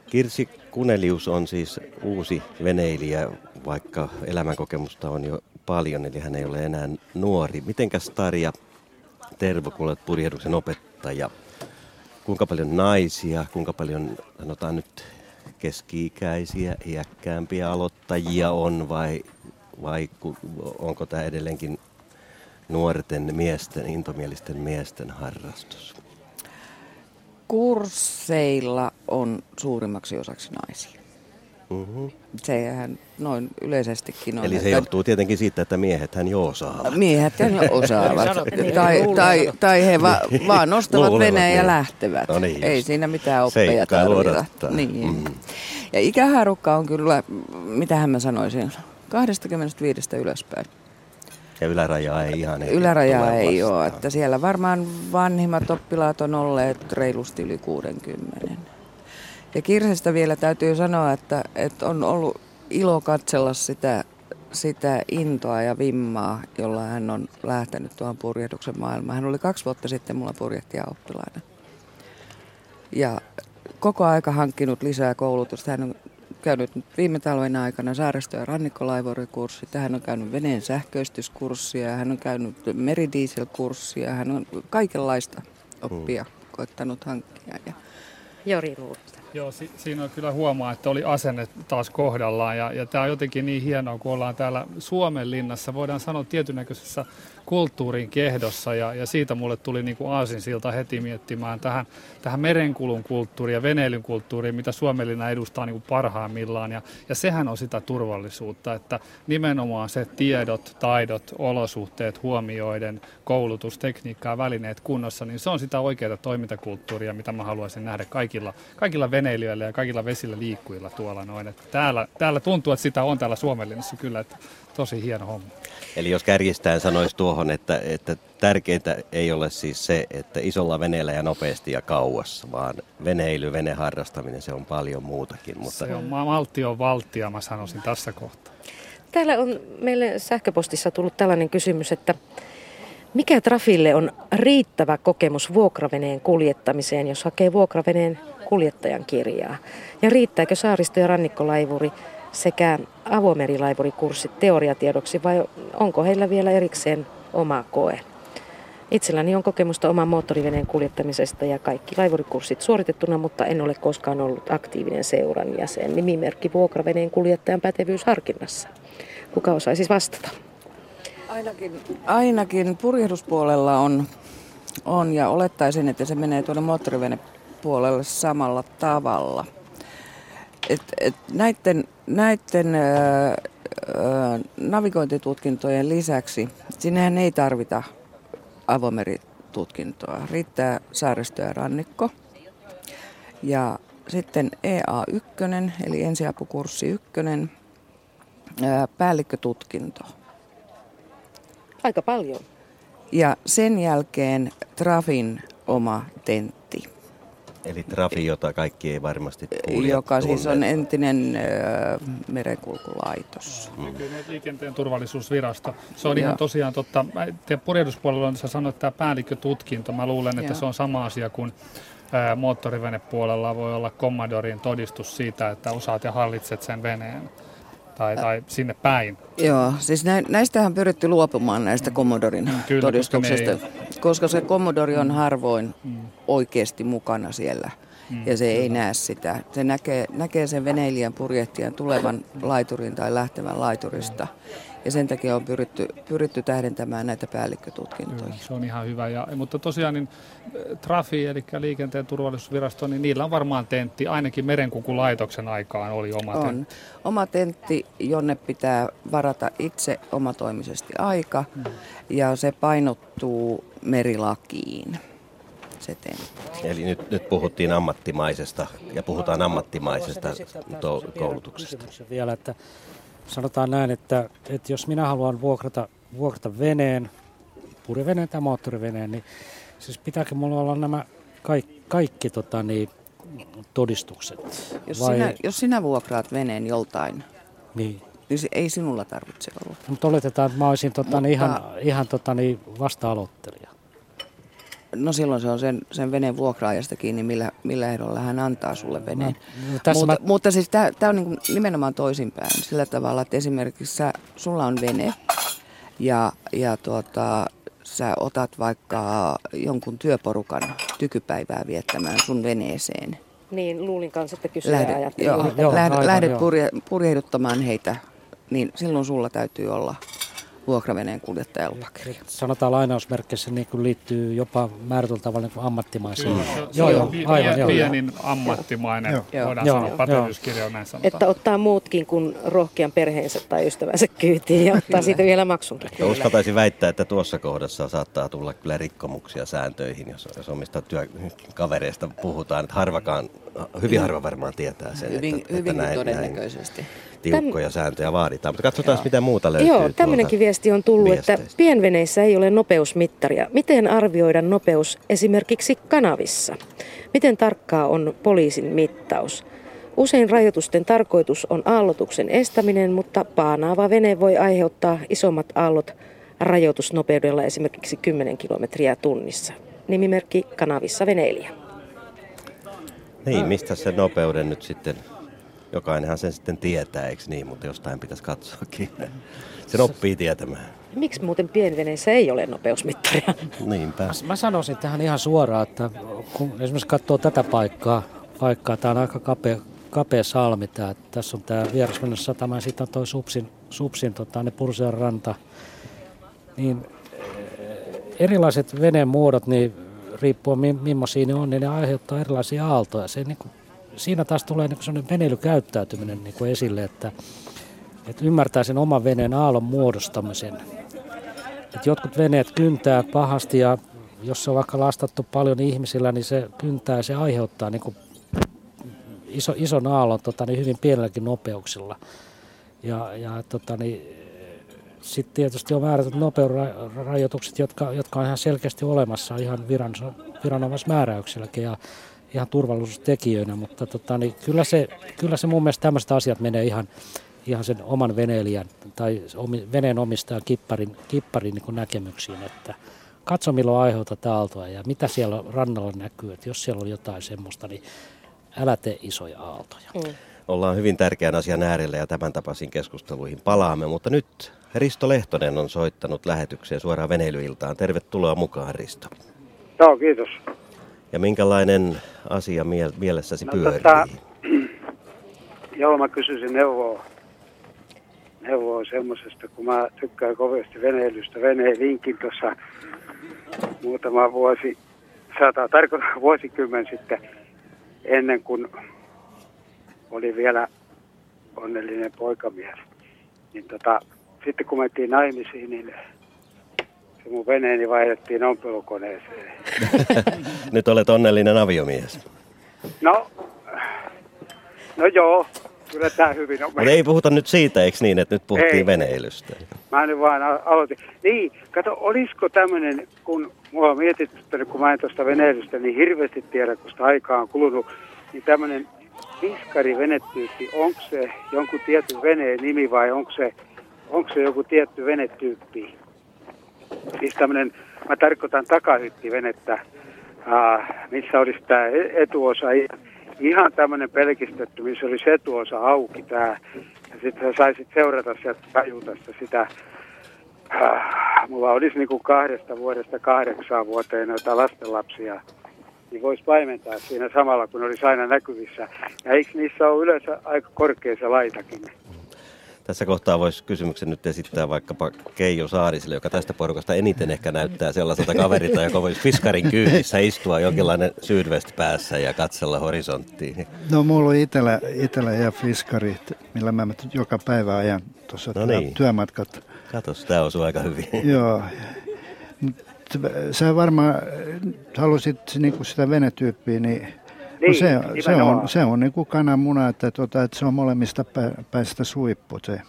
Kirsi Kunelius on siis uusi veneilijä, vaikka elämänkokemusta on jo paljon, eli hän ei ole enää nuori. Mitenkäs Tarja Tervo, kun olet purjehduksen opettaja, kuinka paljon naisia, kuinka paljon sanotaan nyt keski-ikäisiä, iäkkäämpiä aloittajia on vai, vai onko tämä edelleenkin nuorten miesten, intomielisten miesten harrastus? Kursseilla on suurimmaksi osaksi naisia. Mm-hmm. Sehän noin yleisestikin on. Eli se johtuu tietenkin siitä, että miehet hän jo osaavat. Miehet hän jo osaavat. tai, tai, tai he va, vaan nostavat veneen ja lähtevät. No niin, Ei siinä mitään oppeja tarvita. Niin. Mm. Ja ikäharukka on kyllä, mitä mä sanoisin, 25 ylöspäin. Ja ylärajaa ei ihan Ylärajaa ei ole, että siellä varmaan vanhimmat oppilaat on olleet reilusti yli 60. Ja Kirsestä vielä täytyy sanoa, että, että on ollut ilo katsella sitä, sitä intoa ja vimmaa, jolla hän on lähtenyt tuohon purjehduksen maailmaan. Hän oli kaksi vuotta sitten mulla purjehtia oppilaina. Ja koko aika hankkinut lisää koulutusta. Hän on käynyt viime talven aikana saaristo- ja rannikkolaivorikurssi. Hän on käynyt veneen sähköistyskurssia, hän on käynyt meridieselkurssia, hän on kaikenlaista oppia mm. koittanut hankkia. Ja Jori Ruutta. Joo, si- siinä on kyllä huomaa, että oli asenne taas kohdallaan ja, ja tämä on jotenkin niin hienoa, kun ollaan täällä Suomen linnassa, voidaan sanoa tietynäköisessä kulttuurin kehdossa ja, ja siitä mulle tuli niin kuin aasinsilta heti miettimään tähän, tähän merenkulun kulttuuriin ja veneilyn kulttuuriin, mitä Suomenlinna edustaa niin kuin parhaimmillaan ja, ja sehän on sitä turvallisuutta, että nimenomaan se tiedot, taidot, olosuhteet huomioiden, koulutus, tekniikka ja välineet kunnossa, niin se on sitä oikeaa toimintakulttuuria, mitä mä haluaisin nähdä kaikilla, kaikilla veneilijöillä ja kaikilla vesillä liikkujilla tuolla noin. Että täällä, täällä tuntuu, että sitä on täällä Suomenlinnassa kyllä, että tosi hieno homma. Eli jos kärjistään sanoisi tuohon, että, että tärkeintä ei ole siis se, että isolla veneellä ja nopeasti ja kauas, vaan veneily, veneharrastaminen, se on paljon muutakin. Mutta... Se on maltti on valtia, mä sanoisin tässä kohtaa. Täällä on meille sähköpostissa tullut tällainen kysymys, että mikä Trafille on riittävä kokemus vuokraveneen kuljettamiseen, jos hakee vuokraveneen kuljettajan kirjaa? Ja riittääkö saaristo- ja rannikkolaivuri sekä avomerilaivorikurssit teoriatiedoksi vai onko heillä vielä erikseen oma koe? Itselläni on kokemusta oman moottoriveneen kuljettamisesta ja kaikki laivorikurssit suoritettuna, mutta en ole koskaan ollut aktiivinen seuran jäsen. Nimimerkki vuokraveneen kuljettajan pätevyysharkinnassa. Kuka osaisi vastata? Ainakin, ainakin purjehduspuolella on, on ja olettaisin, että se menee tuonne moottorivenepuolelle samalla tavalla – et, et näiden, näiden ö, ö, navigointitutkintojen lisäksi, sinnehän ei tarvita avomeritutkintoa. Riittää saaristo ja rannikko. Ja sitten EA1, eli ensiapukurssi 1, päällikkötutkinto. Aika paljon. Ja sen jälkeen Trafin oma tentti. Eli Trafi, jota kaikki ei varmasti kuulija Joka tunne. siis on entinen ö, merenkulkulaitos. Mm. Liikenteen turvallisuusvirasto. Se on Joo. ihan tosiaan totta. Purjehduspuolella on, sä sanoit, tämä päällikkötutkinto. Mä luulen, että Joo. se on sama asia kuin moottorivenepuolella voi olla Commodorin todistus siitä, että osaat ja hallitset sen veneen tai, tai sinne päin. Joo, siis nä, näistähän on pyritty luopumaan näistä Commodorin mm, Kyllä, todistuksesta, koska, ei... koska se Commodori on harvoin mm. oikeasti mukana siellä. Mm, ja se kyllä. ei näe sitä. Se näkee, näkee sen veneilijän purjehtijan tulevan laiturin tai lähtevän laiturista. Mm ja sen takia on pyritty, pyritty tähdentämään näitä päällikkötutkintoja. Kyllä, se on ihan hyvä. Ja, mutta tosiaan niin eh, Trafi, eli liikenteen turvallisuusvirasto, niin niillä on varmaan tentti, ainakin merenkukulaitoksen aikaan oli oma on. tentti. Oma tentti, jonne pitää varata itse omatoimisesti aika, hmm. ja se painottuu merilakiin. Se tentti. Eli nyt, nyt puhuttiin ammattimaisesta ja puhutaan ammattimaisesta koulutuksesta. Vielä, että sanotaan näin, että, että jos minä haluan vuokrata, vuokrata veneen, puriveneen tai moottoriveneen, niin siis pitääkö mulla olla nämä kaikki, kaikki tota, niin, todistukset? Jos, Vai... sinä, jos sinä vuokraat veneen joltain, niin. niin ei sinulla tarvitse olla. Mutta oletetaan, että mä olisin tota, Mutta... niin ihan, ihan tota, niin vasta-aloittelija. No silloin se on sen, sen veneen vuokraajasta kiinni, millä, millä ehdolla hän antaa sulle veneen. No, no mutta, mä... mutta siis tämä on niin nimenomaan toisinpäin sillä tavalla, että esimerkiksi sä, sulla on vene ja, ja tuota, sä otat vaikka jonkun työporukan tykypäivää viettämään sun veneeseen. Niin, luulin kanssa, että kysyä lähdet, joo, joo, lähdet, aivan, lähdet joo. Purje, purjehduttamaan heitä, niin silloin sulla täytyy olla vuokraveneen kuljettajan lomakirja. Sanotaan lainausmerkeissä niin kuin liittyy jopa määrätyllä tavalla niin ammattimaiseen. Kyllä, joo, joo, aivan, joo, pienin ammattimainen, joo. voidaan joo, sanoa, pätevyyskirja näin sanotaan. Että ottaa muutkin kuin rohkean perheensä tai ystävänsä kyytiin ja ottaa siitä vielä maksunkin. Ja uskaltaisin väittää, että tuossa kohdassa saattaa tulla kyllä rikkomuksia sääntöihin, jos, jos omista työkavereista puhutaan. Että harvakaan, hyvin harva varmaan tietää sen. Hyvin, että, hyvin että näin, todennäköisesti. Näin tiukkoja Tän... sääntöjä vaaditaan. Mutta katsotaan, Joo. mitä muuta löytyy. Joo, tämmöinenkin viesti on tullut, viesteistä. että pienveneissä ei ole nopeusmittaria. Miten arvioida nopeus esimerkiksi kanavissa? Miten tarkkaa on poliisin mittaus? Usein rajoitusten tarkoitus on aallotuksen estäminen, mutta paanaava vene voi aiheuttaa isommat aallot rajoitusnopeudella esimerkiksi 10 kilometriä tunnissa. Nimimerkki kanavissa veneilijä. Niin, mistä se nopeuden nyt sitten Jokainenhan sen sitten tietää, eikö niin, mutta jostain pitäisi katsoakin. Sen oppii tietämään. Miksi muuten pienveneissä ei ole nopeusmittaria? Niinpä. Mä sanoisin tähän ihan suoraan, että kun esimerkiksi katsoo tätä paikkaa, paikkaa tämä on aika kapea, kapea salmi. Tää. Tässä on tämä vierasmennessä satama ja sitten on tuo Supsin, Supsin tota, ne Pursean ranta. Niin eh, erilaiset veneen muodot, niin riippuen millaisia ne on, niin ne aiheuttaa erilaisia aaltoja. Se niin kuin siinä taas tulee niin sellainen veneilykäyttäytyminen niin kuin esille, että, että ymmärtää sen oman veneen aallon muodostamisen. Että jotkut veneet kyntää pahasti ja jos se on vaikka lastattu paljon ihmisillä, niin se kyntää ja se aiheuttaa niin kuin iso, ison aallon tota, niin hyvin pienelläkin nopeuksilla. Ja, ja tota, niin, sitten tietysti on määrätyt nopeusrajoitukset, jotka, jotka on ihan selkeästi olemassa ihan viran, viranomaismääräyksilläkin. Ja ihan turvallisuustekijöinä, mutta tota, niin kyllä, se, kyllä se mun mielestä tämmöiset asiat menee ihan, ihan sen oman veneilijän tai veneen omistajan kipparin, kipparin niin näkemyksiin, että katso milloin aiheutat aaltoa ja mitä siellä rannalla näkyy, että jos siellä on jotain semmoista, niin älä tee isoja aaltoja. Mm. Ollaan hyvin tärkeän asian äärellä ja tämän tapaisiin keskusteluihin palaamme, mutta nyt Risto Lehtonen on soittanut lähetykseen suoraan veneilyiltaan. Tervetuloa mukaan Risto. Joo, kiitos. Ja minkälainen asia mie- mielessäsi no, pyörii? Tota, joo, mä kysyisin neuvoa, neuvoa semmoisesta, kun mä tykkään kovasti veneilystä. Veneilinkin tuossa muutama vuosi, sata, tarkoittaa vuosikymmen sitten, ennen kuin oli vielä onnellinen poikamies. Niin tota, sitten kun mentiin naimisiin, niin se mun veneeni vaihdettiin ompelukoneeseen. Nyt olet onnellinen aviomies. No, no joo, kyllä tämä hyvin on. Mutta ei puhuta nyt siitä, eikö niin, että nyt puhuttiin ei. veneilystä? Mä nyt vaan aloitin. Niin, kato, olisiko tämmöinen, kun mua on mietitty, kun mä en tuosta veneilystä niin hirveästi tiedä, kun sitä aikaa on kulunut, niin tämmöinen viskari venetyyppi, onko se jonkun tietyn veneen nimi vai onko se, onko se joku tietty venetyyppi? Siis tämmöinen, mä tarkoitan takahyttivenettä, missä olisi tämä e-, etuosa ihan tämmöinen pelkistetty, missä olisi etuosa auki tämä. Ja sitten sä saisit seurata sieltä tajutasta sitä. Mulla olisi niin kuin kahdesta vuodesta kahdeksaan vuoteen noita lastenlapsia niin voisi paimentaa siinä samalla, kun olisi aina näkyvissä. Ja eikö niissä ole yleensä aika korkea se laitakin? Tässä kohtaa voisi kysymyksen nyt esittää vaikkapa Keijo Saariselle, joka tästä porukasta eniten ehkä näyttää sellaiselta kaverilta, joka voisi fiskarin kyydissä istua jonkinlainen sydvest päässä ja katsella horisonttiin. No mulla on itellä, itellä ja fiskari, millä mä joka päivä ajan tuossa no niin. työmatkat. Katos, tämä osuu aika hyvin. Joo. Sä varmaan halusit niin sitä venetyyppiä, niin niin, no se, se, on, se on niin kuin kananmuna, että, tuota, että se on molemmista päistä suippu se.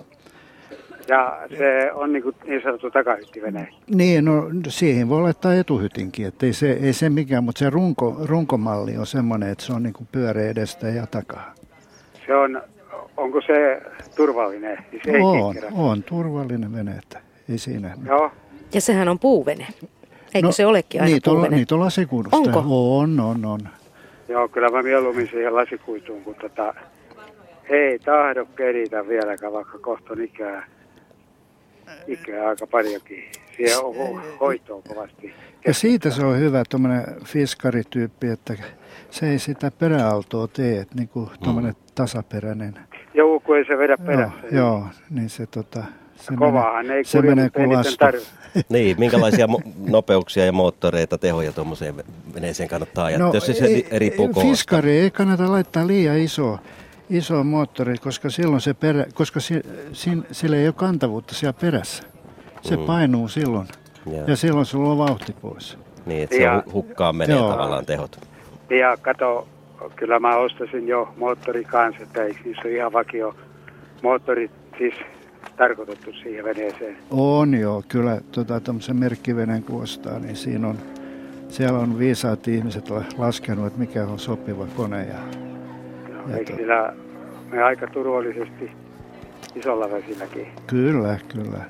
Ja se on niin, kuin niin sanottu takahyttivene. Niin, no siihen voi laittaa etuhytinkin, että ei se, ei se mikään, mutta se runko, runkomalli on semmoinen, että se on niin kuin pyöreä edestä ja takaa. Se on, onko se turvallinen? Se ei on, on turvallinen vene, että ei siinä. Joo. Ja sehän on puuvene. Eikö no, se olekin aina niitä puuvene? On, niitä on lasikuudusta. Onko? On, on, on. Joo, kyllä mä mieluummin siihen lasikuituun, kun tota, ei tahdo keritä vieläkään, vaikka kohta on ikää, ikää aika paljonkin. Siihen on hoitoa kovasti. Ja siitä se on hyvä tuommoinen fiskarityyppi, että se ei sitä peräaltoa tee, että niin kuin tuommoinen mm. tasaperäinen. Joo, kun ei se vedä perässä. Joo, joo niin se tota, Se Kovahan menee, ei se menee kuin lasku. Niin, minkälaisia mo- nopeuksia ja moottoreita, tehoja tuommoiseen veneeseen kannattaa ajaa? No, Jos se ei, eri koosta. Fiskari ei kannata laittaa liian iso, iso moottori, koska silloin se perä, koska si, sin, sillä ei ole kantavuutta siellä perässä. Se Mm. painuu silloin Joo. ja silloin sulla on vauhti pois. Niin, että se Ja- hu- hukkaan menee Joo. tavallaan tehot. Ja kato, kyllä mä ostasin jo moottori kanssa, että eikö niissä ole ihan vakio moottorit siis tarkoitettu siihen veneeseen. On joo, kyllä tota, tämmöisen merkkiveneen kun ostaa, niin siinä on, siellä on viisaat ihmiset la- laskenut, että mikä on sopiva kone. Ja, Ja Eikö to- sillä me aika turvallisesti isolla vesilläkin? kyllä, kyllä.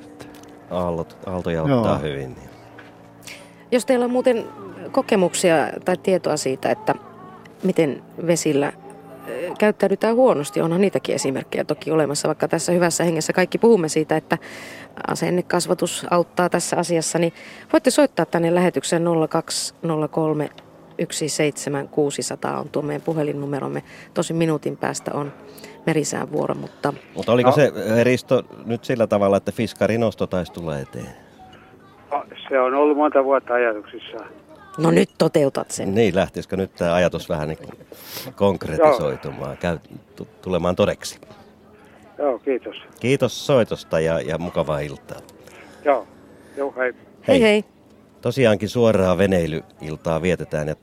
Aallot, aaltoja Joo. ottaa hyvin. niin Jos teillä on muuten kokemuksia tai tietoa siitä, että miten vesillä käyttäydytään huonosti, onhan niitäkin esimerkkejä toki olemassa, vaikka tässä hyvässä hengessä kaikki puhumme siitä, että asennekasvatus auttaa tässä asiassa, niin voitte soittaa tänne lähetykseen 0203 17600 on tuo meidän puhelinnumeromme. Tosi minuutin päästä on merisään vuoro, mutta Mutta oliko No. se eh, Risto nyt sillä tavalla, että fiskari nosto taisi tulla eteen? No, se on ollut monta vuotta ajatuksissa. No nyt toteutat sen. Niin, lähtisikö nyt tämä ajatus vähän niin kuin konkretisoitumaan, käy, tu- tulemaan todeksi? Joo, kiitos. Kiitos soitosta ja, ja mukavaa iltaa. Joo, joo hei. Hei hei. Tosiaankin suoraa veneilyiltaa vietetään ja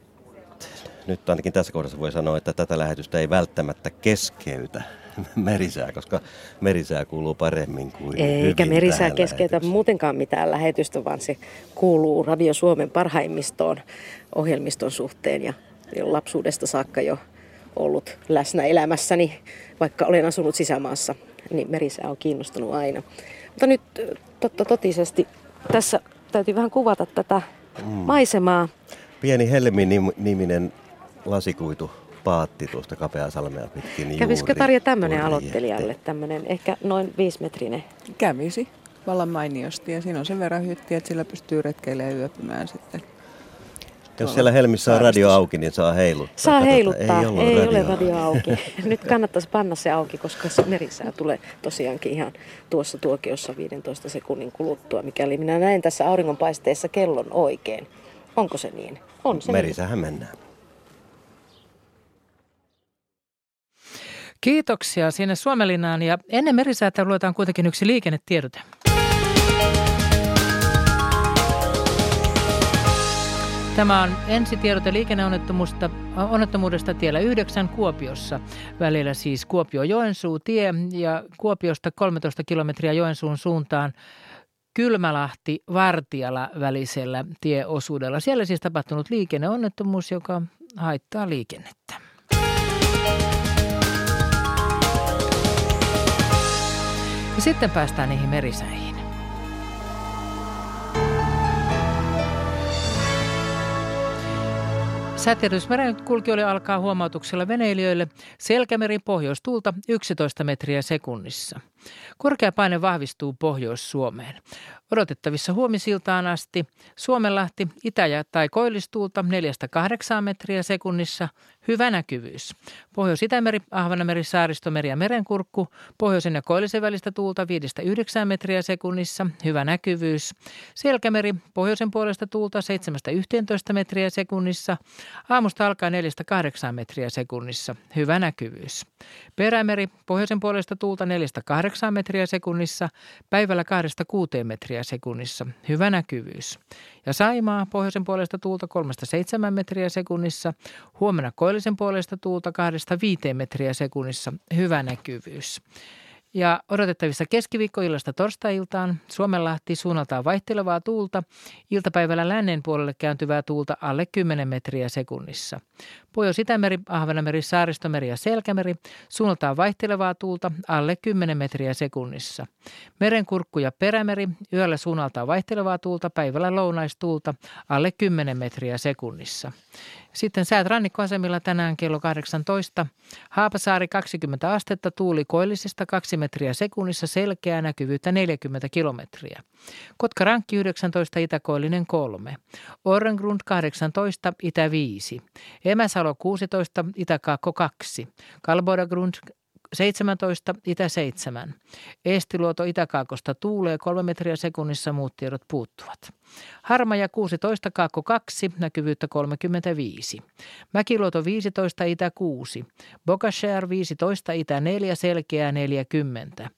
nyt ainakin tässä kohdassa voi sanoa, että tätä lähetystä ei välttämättä keskeytä merisää, koska merisää kuuluu paremmin kuin Eikä merisää keskeytä lähetykseen. muutenkaan mitään lähetystä, vaan se kuuluu Radio Suomen parhaimmistoon ohjelmiston suhteen ja lapsuudesta saakka jo ollut läsnä elämässäni, vaikka olen asunut sisämaassa, niin merisää on kiinnostunut aina. Mutta nyt totta totisesti tässä täytyy vähän kuvata tätä Mm. maisemaa. Pieni Helmi-niminen lasikuitu paatti tuosta Kapeasalmea pitkin Kävisikö juuri Tarja tämmöinen aloittelijalle, tämmöinen ehkä noin viisimetrinen? Kävisi vallan mainiosti ja siinä on sen verran hyttiä, että sillä pystyy retkeilemään ja yöpymään sitten. Jos siellä Helmissä on radio auki, niin saa heiluttaa. Saa Katsotaan, heiluttaa, ei, ollut ei ole radio radio auki. Nyt kannattaisi panna se auki, koska se merisää tulee tosiaankin ihan tuossa tuokiossa 15 sekunnin kuluttua, mikäli minä näen tässä auringonpaisteessa kellon oikein. Onko se niin? On se niin. Merisähän mennään. Kiitoksia sinne Suomelinaan ja ennen merisäätä luetaan kuitenkin yksi liikennetiedote. Tämä on ensitiedote liikenneonnettomuudesta onnettomuudesta tiellä 9 Kuopiossa. Välillä siis Kuopio-Joensuu tie ja Kuopiosta 13 kilometriä Joensuun suuntaan Kylmälahti Vartiala välisellä tieosuudella. Siellä siis tapahtunut liikenneonnettomuus, joka haittaa liikennettä. Ja sitten päästään niihin merisäihin. Säteilysmeren kulkijoille alkaa huomautuksella veneilijöille selkämeri pohjoistuulta 11 metriä sekunnissa. Korkea paine vahvistuu Pohjois-Suomeen. Odotettavissa huomisiltaan asti Suomenlahti itä- ja tai koillistuulta 4-8 metriä sekunnissa. Hyvä näkyvyys. Pohjois-Itämeri, Ahvanameri, Saaristomeri ja Merenkurkku. Pohjoisen ja koillisen välistä tuulta 5-9 metriä sekunnissa. Hyvä näkyvyys. Selkämeri, pohjoisen puolesta tuulta 7-11 metriä sekunnissa. Aamusta alkaa 4-8 metriä sekunnissa. Hyvä näkyvyys. Perämeri, pohjoisen puolesta tuulta 4-8 metriä sekunnissa. Päivällä 2-6 metriä sekunnissa. Hyvä näkyvyys. Ja Saimaa, pohjoisen puolesta tuulta 3-7 metriä sekunnissa. Huomenna koillisen puolesta tuulta 2-5 metriä sekunnissa. Hyvä näkyvyys. Ja odotettavissa keskiviikkoillasta torstai-iltaan Suomenlahti suunnaltaan vaihtelevaa tuulta, iltapäivällä lännen puolelle kääntyvää tuulta alle 10 metriä sekunnissa. Pohjois-Itämeri, Ahvenameri, Saaristomeri ja Selkämeri suunnaltaan vaihtelevaa tuulta alle 10 metriä sekunnissa. Merenkurkku ja Perämeri yöllä suunnaltaan vaihtelevaa tuulta, päivällä lounaistuulta alle 10 metriä sekunnissa. Sitten säät rannikkoasemilla tänään kello 18. Haapasaari 20 astetta, tuuli koillisesta 2 metriä sekunnissa, selkeää näkyvyyttä 40 kilometriä. Kotka Rankki 19, Itäkoillinen 3. Orrengrund 18, Itä 5. Emäsalo 16, Itäkaakko 2. Kalbodagrund 17, itä 7. Eestiluoto itäkaakosta tuulee 3 metriä sekunnissa, muut tiedot puuttuvat. Harmaja 16, kaakko 2, näkyvyyttä 35. Mäkiluoto 15, itä 6. Bokashare 15, itä 4, selkeää 40.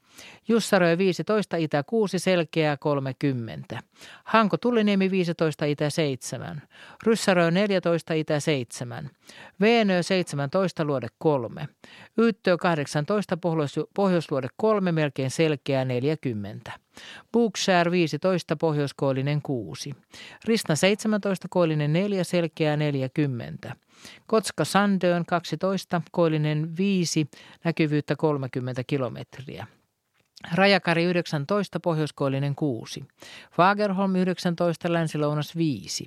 Jussarö 15, itä 6, selkeää 30. Hanko Tulliniemi 15, itä 7. Ryssärö 14, itä 7. Veenö 17, luode 3. Yyttö 18, pohjois- pohjoisluode 3, melkein selkeää 40. Bookshare 15, pohjoiskoillinen 6. Ristna 17, koillinen 4, selkeää 40. Kotska Sandön 12, koillinen 5, näkyvyyttä 30 kilometriä. Rajakari 19, pohjoiskoillinen 6. Fagerholm 19, länsilounas 5.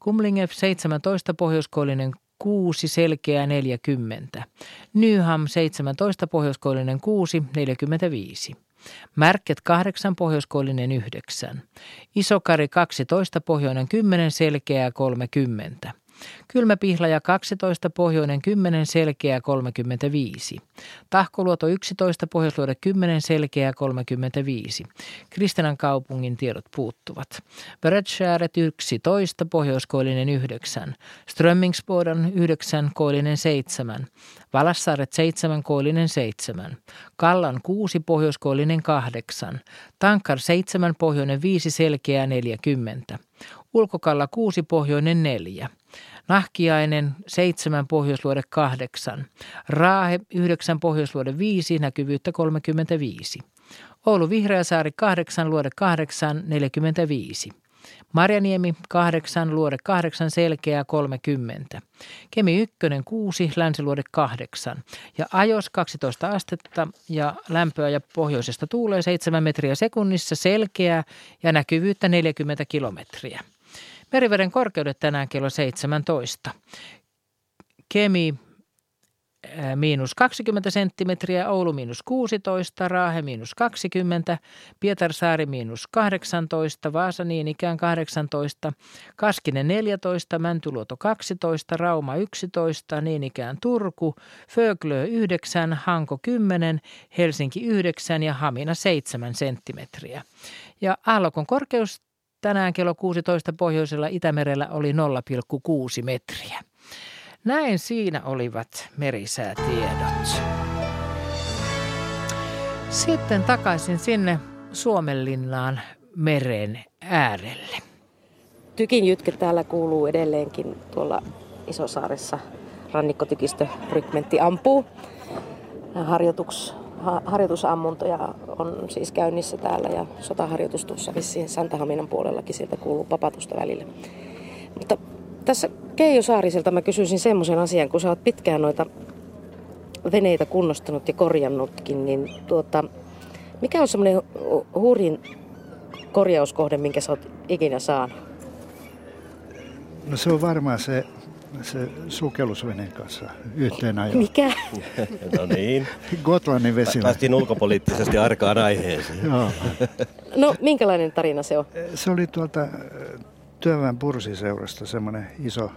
Kumlingev 17, pohjoiskoillinen 6, selkeä 40. Nyham 17, pohjoiskoillinen 6, 45. Märket 8, pohjoiskoillinen 9. Isokari 12, pohjoinen 10, selkeää 30. Kylmä pihlaja 12, pohjoinen 10, selkeä 35. Tahkoluoto 11, pohjoisluode 10, selkeä 35. Kristinan kaupungin tiedot puuttuvat. Bredskääret 11, pohjoiskoillinen 9. Strömmingsbodan 9, koillinen 7. Valassaaret 7, koillinen 7. Kallan 6, pohjoiskoillinen 8. Tankar 7, pohjoinen 5, selkeä 40. Ulkokalla 6, pohjoinen 4. Nahkiainen 7, pohjoisluode 8. Raahe 9, pohjoisluode 5, näkyvyyttä 35. Oulu Vihreäsaari 8, luode 8, 45. Marjaniemi 8, luode 8, selkeä 30. Kemi 1, 6, länsiluode 8. Ja ajos 12 astetta ja lämpöä ja pohjoisesta tuulee 7 metriä sekunnissa selkeää ja näkyvyyttä 40 kilometriä. Meriveden korkeudet tänään kello 17. Kemi miinus 20 senttimetriä, Oulu miinus 16, Raahe miinus 20, Pietarsaari miinus 18, Vaasa niin ikään 18, Kaskinen 14, Mäntyluoto 12, Rauma 11, niin ikään Turku, Föglö 9, Hanko 10, Helsinki 9 ja Hamina 7 senttimetriä. Ja aallokon korkeus tänään kello 16 pohjoisella Itämerellä oli 0,6 metriä. Näin siinä olivat merisäätiedot. Sitten takaisin sinne Suomenlinnaan meren äärelle. Tykin jytke täällä kuuluu edelleenkin tuolla Isosaaressa. Rannikkotykistörykmentti ampuu. Harjoituks, ha, harjoitusammuntoja on siis käynnissä täällä ja sotaharjoitus tuossa vissiin Santahaminan puolellakin sieltä kuuluu papatusta välillä. Mutta tässä Keijo Saariselta mä kysyisin semmoisen asian, kun sä oot pitkään noita veneitä kunnostanut ja korjannutkin, niin tuota, mikä on semmoinen hurjin korjauskohde, minkä sä oot ikinä saanut? No se on varmaan se, se sukellusveneen kanssa yhteen ajan. Mikä? no niin. Gotlannin vesillä. Päästiin ulkopoliittisesti arkaan aiheeseen. Joo. No minkälainen tarina se on? Se oli tuolta työväen pursiseurasta semmoinen iso,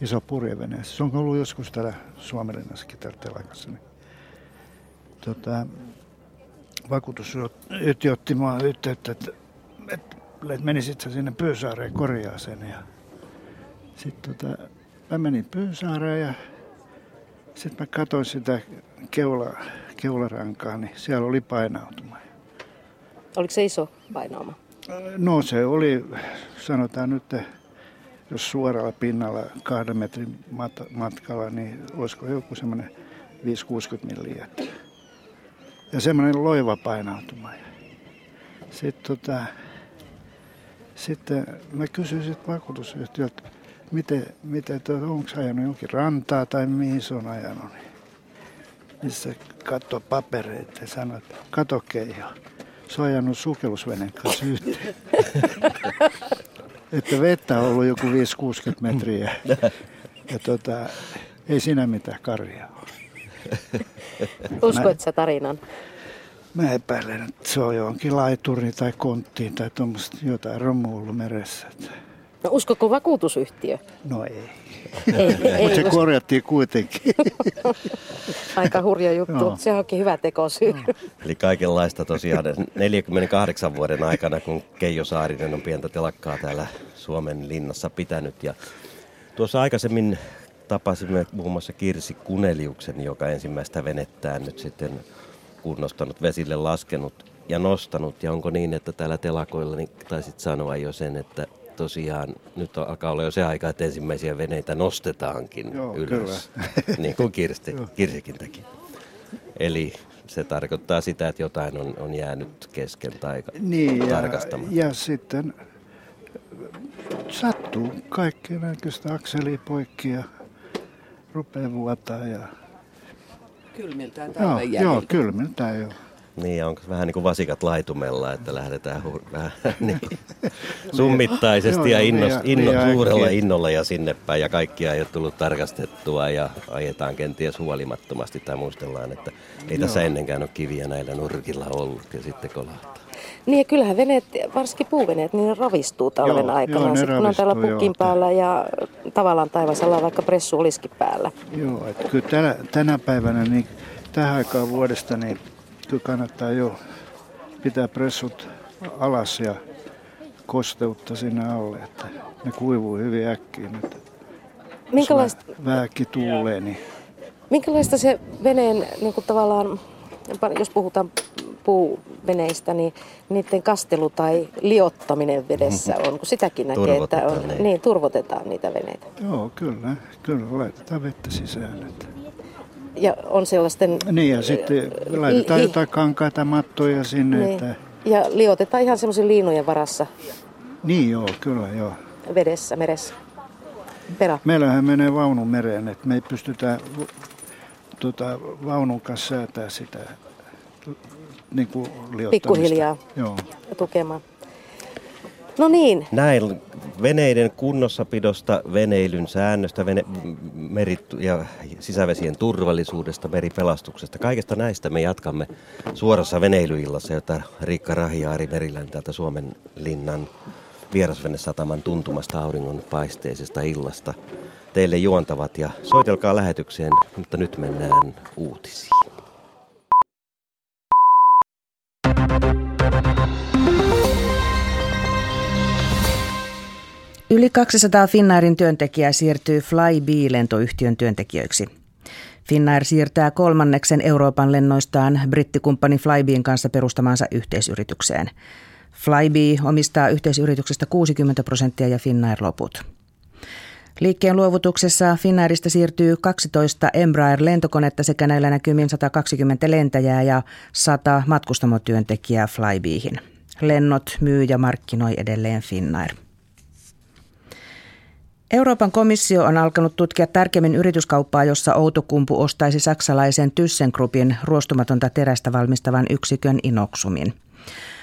iso purjevene. Se on ollut joskus täällä Suomenlinnassakin täällä telakassa. Niin, tota, vakuutusyhtiö otti mua yhteyttä, että, että, menisit sä sinne Pyysaareen korjaa sen. Ja sitten tota, mä menin Pyysaareen ja sitten mä katsoin sitä keula, keularankaa, niin siellä oli painautuma. Oliko se iso painauma? No se oli, sanotaan nyt, jos suoralla pinnalla kahden metrin mat- matkalla, niin olisiko joku semmoinen 5-60 milliä. Ja semmoinen loiva painautuma. Sitten, tota, sitten mä kysyin sitten vakuutusyhtiöltä, miten, miten tuota, onko ajanut jonkin rantaa tai mihin se on ajanut. Niin se katsoi papereita ja sanoi, että kato Keijo, se on ajanut sukellusveneen kanssa yhteen. että vettä on ollut joku 5-60 metriä. Ja tota, ei siinä mitään karjaa ole. Uskoit sä tarinan? Mä epäilen, että se on johonkin laituri tai konttiin tai tuommoista jotain romu ollut meressä. No uskoko vakuutusyhtiö? No ei. Ei, ei, Mutta se usko. korjattiin kuitenkin. Aika hurja juttu. Joo. Se onkin hyvä tekosyy. Eli kaikenlaista tosiaan 48 vuoden aikana, kun Keijo Saarinen on pientä telakkaa täällä Suomen linnassa pitänyt. Ja tuossa aikaisemmin tapasimme muun muassa Kirsi Kuneliuksen, joka ensimmäistä venettään nyt sitten kunnostanut, vesille laskenut ja nostanut. Ja onko niin, että täällä telakoilla niin taisit sanoa jo sen, että tosiaan nyt alkaa olla jo se aika, että ensimmäisiä veneitä nostetaankin Joo, ylös. kyllä. niin kuin Kirsti. Kirsikin teki. Eli se tarkoittaa sitä, että jotain on, on jäänyt kesken tai Niin, ja, tarkastamatta. ja sitten sattuu kaikkea näköistä akselia poikki ja rupeaa vuotaa. Ja, Kylmiltään joo, talven joo, jäljiltä. kylmiltään joo. Niin, ja onko vähän niin kuin vasikat laitumella, että lähdetään hu- vähän niin summittaisesti ja innos, liian- inno, liian suurella innolla ja sinne päin. Ja kaikkia ei ole tullut tarkastettua ja ajetaan kenties huolimattomasti tai muistellaan, että ei tässä Joo. ennenkään ole kiviä näillä nurkilla ollut ja sitten kolahtaa. Niin ja kyllähän veneet, varsinkin puuveneet, niin ne ravistuu talven Joo, aikana. joo, Sitten kun on täällä ravistuu, pukin joo. päällä ja tavallaan taivasalla vaikka pressu olisikin päällä. Joo, että kyllä tänä, tänä päivänä niin tähän aikaan vuodesta niin kyllä kannattaa jo pitää pressut alas ja kosteutta sinne alle, että ne kuivuu hyvin äkkiä nyt. Minkälaista, Vähänkin tuulee, niin minkälaista se veneen niin kuin tavallaan, jos puhutaan puuveneistä, niin niiden kastelu tai liottaminen vedessä on, kun sitäkin näkee, että on, niin. niin, turvotetaan niitä veneitä. joo, kyllä, kyllä laitetaan vettä sisään. Että. Ja on sellaisten... Niin ja sitten laitetaan li- jotain kankaita mattoja sinne, niin, että ja liotetaan ihan semmoisen liinojen varassa niin joo, kyllä joo. vedessä, meressä. Perä. Meillähän menee vaunu mereen, että me ei pystytä tota, vaunun kanssa säätää sitä niin kuin liottamista. Pikkuhiljaa. Joo. tukemaan. No niin, Näin veneiden kunnossapidosta, veneilyn säännöstä, vene, merit ja sisävesien turvallisuudesta, meripelastuksesta. Kaikesta näistä me jatkamme suorassa veneilyillassa, jota Riikka Rahiaari Merilän täältä Suomen linnan vierasvenesataman tuntumasta auringon paisteisesta illasta teille juontavat ja soitelkaa lähetykseen, mutta nyt mennään uutisiin. Yli 200 Finnairin työntekijää siirtyy Flybe-lentoyhtiön työntekijöiksi. Finnair siirtää kolmanneksen Euroopan lennoistaan brittikumppani Flybeen kanssa perustamansa yhteisyritykseen. Flybe omistaa yhteisyrityksestä 60 prosenttia ja Finnair loput. Liikkeen luovutuksessa Finnairista siirtyy 12 Embraer-lentokonetta sekä näillä näkymin 120 lentäjää ja 100 matkustamotyöntekijää Flybeeihin. Lennot myy ja markkinoi edelleen Finnair. Euroopan komissio on alkanut tutkia tarkemmin yrityskauppaa, jossa Outokumpu ostaisi saksalaisen ThyssenKruppin ruostumatonta terästä valmistavan yksikön Inoxumin.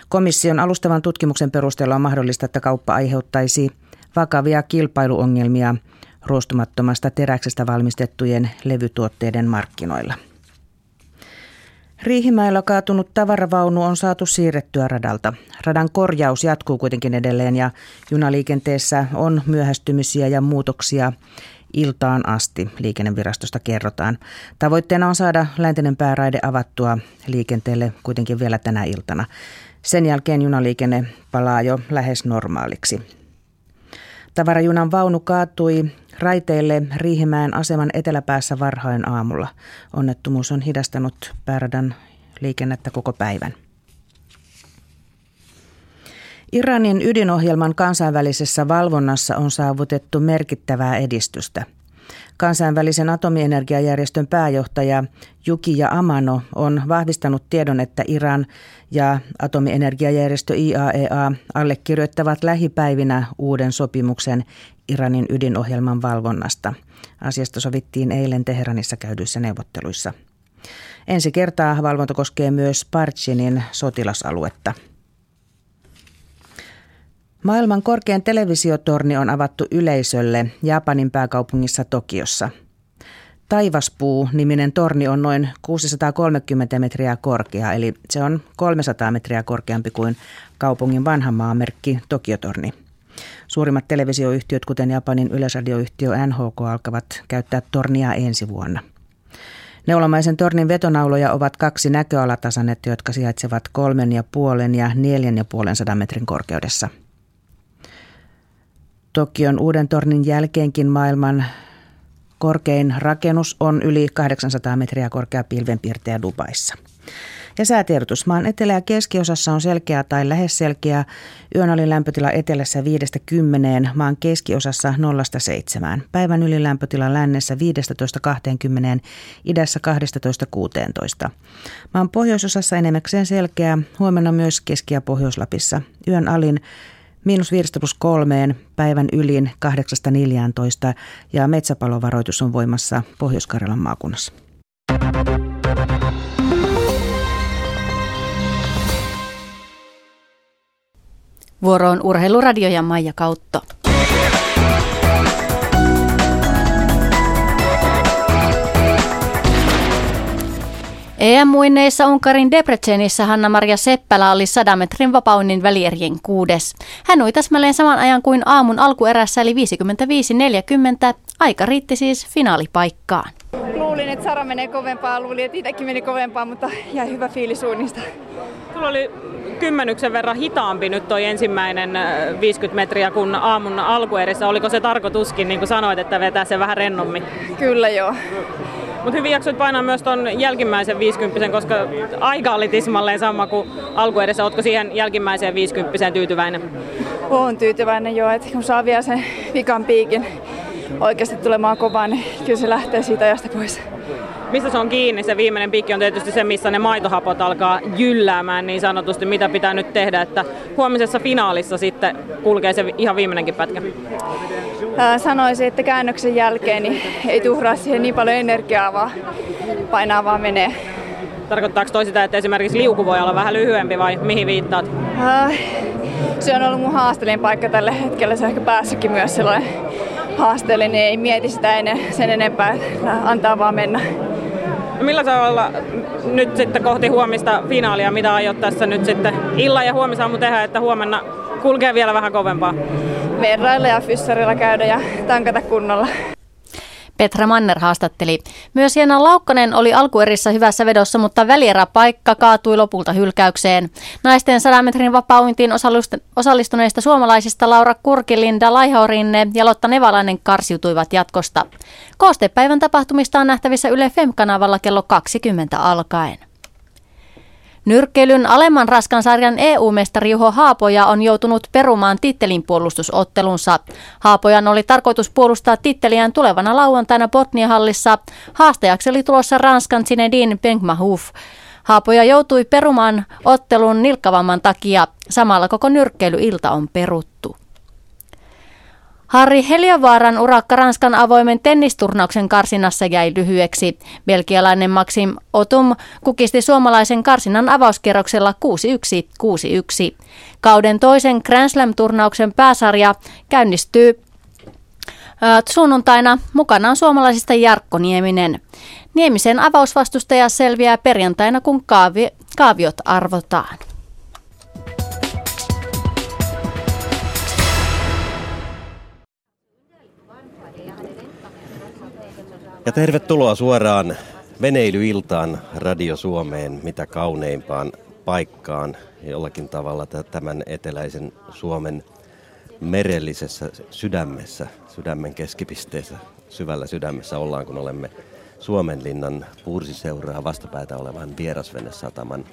Komission alustavan tutkimuksen perusteella on mahdollista, että kauppa aiheuttaisi vakavia kilpailuongelmia ruostumattomasta teräksestä valmistettujen levytuotteiden markkinoilla. Riihimäellä kaatunut tavaravaunu on saatu siirrettyä radalta. Radan korjaus jatkuu kuitenkin edelleen ja junaliikenteessä on myöhästymisiä ja muutoksia iltaan asti, liikennevirastosta kerrotaan. Tavoitteena on saada läntinen pääraide avattua liikenteelle kuitenkin vielä tänä iltana. Sen jälkeen junaliikenne palaa jo lähes normaaliksi. Tavarajunan vaunu kaatui raiteille Riihimäen aseman eteläpäässä varhain aamulla. Onnettomuus on hidastanut pääradan liikennettä koko päivän. Iranin ydinohjelman kansainvälisessä valvonnassa on saavutettu merkittävää edistystä. Kansainvälisen atomienergiajärjestön pääjohtaja Yukiya Amano on vahvistanut tiedon, että Iran ja atomienergiajärjestö IAEA allekirjoittavat lähipäivinä uuden sopimuksen Iranin ydinohjelman valvonnasta. Asiasta sovittiin eilen Teheranissa käydyissä neuvotteluissa. Ensi kertaa valvonta koskee myös Parchinin sotilasaluetta. Maailman korkein televisiotorni on avattu yleisölle Japanin pääkaupungissa Tokiossa. Taivaspuu-niminen torni on noin 630 metriä korkea, eli se on 300 metriä korkeampi kuin kaupungin vanha maamerkki Tokiotorni. Suurimmat televisioyhtiöt, kuten Japanin yleisradioyhtiö NHK, alkavat käyttää tornia ensi vuonna. Neulamaisen tornin vetonauloja ovat kaksi näköalatasannetta, jotka sijaitsevat kolmen ja puolen ja neljän ja puolen sadan metrin korkeudessa. Tokion uuden tornin jälkeenkin maailman korkein rakennus on yli 800 metriä korkea pilvenpiirteä Dubaissa. Ja säätiedotus. Maan etelä- ja keskiosassa on selkeä tai lähes selkeä. Yön oli lämpötila etelässä 5-10, maan keskiosassa 0-7. Päivän ylilämpötila lännessä 15-20, idässä 12-16. Maan pohjoisosassa enemmäkseen selkeä, huomenna myös Keski- ja Pohjois-Lapissa. Yön alin Miinus 5 plus kolmeen, päivän ylin 8-14 ja metsäpalovaroitus on voimassa Pohjois-Karjalan maakunnassa. Vuoroon urheiluradio ja Maija Kautto. EM-muinneissa Unkarin Debrecenissä Hanna-Maria Seppälä oli 100 metrin vapaunnin välierien kuudes. Hän ui täsmälleen saman ajan kuin aamun alkuerässä eli 55-40. Aika riitti siis finaalipaikkaan. Luulin, että Sara menee kovempaa, luulin, että itsekin meni kovempaa, mutta jäi hyvä fiilis uunista. Sulla oli kymmenyksen verran hitaampi nyt toi ensimmäinen 50 metriä kuin aamun alkuerissä. Oliko se tarkoituskin, niin kuin sanoit, että vetää se vähän rennommin? Kyllä joo. Mutta hyvin jaksoit painaa myös ton jälkimmäisen 50, koska aika oli tismalleen sama kuin alkuedessä. Oletko siihen jälkimmäiseen 50 tyytyväinen? Olen tyytyväinen jo, että kun saa vielä sen vikan piikin oikeasti tulemaan kovaa, niin kyllä se lähtee siitä ajasta pois. Mistä se on kiinni? Se viimeinen piikki on tietysti se, missä ne maitohapot alkaa jylläämään niin sanotusti. Mitä pitää nyt tehdä, että huomisessa finaalissa sitten kulkee se ihan viimeinenkin pätkä? Sanoisin, että käännöksen jälkeen niin ei tuhraa siihen niin paljon energiaa, vaan painaa vaan menee. Tarkoittaako toi sitä, että esimerkiksi liuku voi olla vähän lyhyempi vai mihin viittaat? Äh, se on ollut mun haasteellinen paikka tällä hetkellä. Se on ehkä päässytkin myös sellainen haasteellinen, niin ei mieti sitä ennen sen enempää, antaa vaan mennä. No millä tavalla nyt sitten kohti huomista finaalia, mitä aiot tässä nyt sitten illan ja huomisaamu tehdä, että huomenna kulkee vielä vähän kovempaa? Verrailla ja fyssarilla käydä ja tankata kunnolla. Petra Manner haastatteli. Myös Jena Laukkanen oli alkuerissä hyvässä vedossa, mutta välieräpaikka kaatui lopulta hylkäykseen. Naisten 100 metrin vapauintiin osallistuneista suomalaisista Laura Kurkilinda Laihorinne ja Lotta Nevalainen karsiutuivat jatkosta. Koostepäivän tapahtumista on nähtävissä Yle Fem-kanavalla kello 20 alkaen. Nyrkkeilyn alemman raskan sarjan EU-mestari Juho Haapoja on joutunut perumaan tittelin puolustusottelunsa. Haapojan oli tarkoitus puolustaa titteliään tulevana lauantaina Botnia-hallissa. Haastajaksi oli tulossa Ranskan Zinedine Benkmahouf. Haapoja joutui perumaan ottelun nilkkavamman takia. Samalla koko nyrkkeilyilta on peruttu. Harri Heliövaaran urakka Ranskan avoimen tennisturnauksen karsinassa jäi lyhyeksi. Belgialainen Maxim Otum kukisti suomalaisen karsinan avauskierroksella 6-1-6-1. Kauden toisen Grand Slam-turnauksen pääsarja käynnistyy sunnuntaina mukana on suomalaisista Jarkko Nieminen. Niemisen avausvastustaja selviää perjantaina, kun kaavi, kaaviot arvotaan. Ja tervetuloa suoraan veneilyiltaan Radio Suomeen, mitä kauneimpaan paikkaan jollakin tavalla tämän eteläisen Suomen merellisessä sydämessä, sydämen keskipisteessä, syvällä sydämessä ollaan, kun olemme Suomenlinnan puursiseuraa vastapäätä olevan vierasvenesataman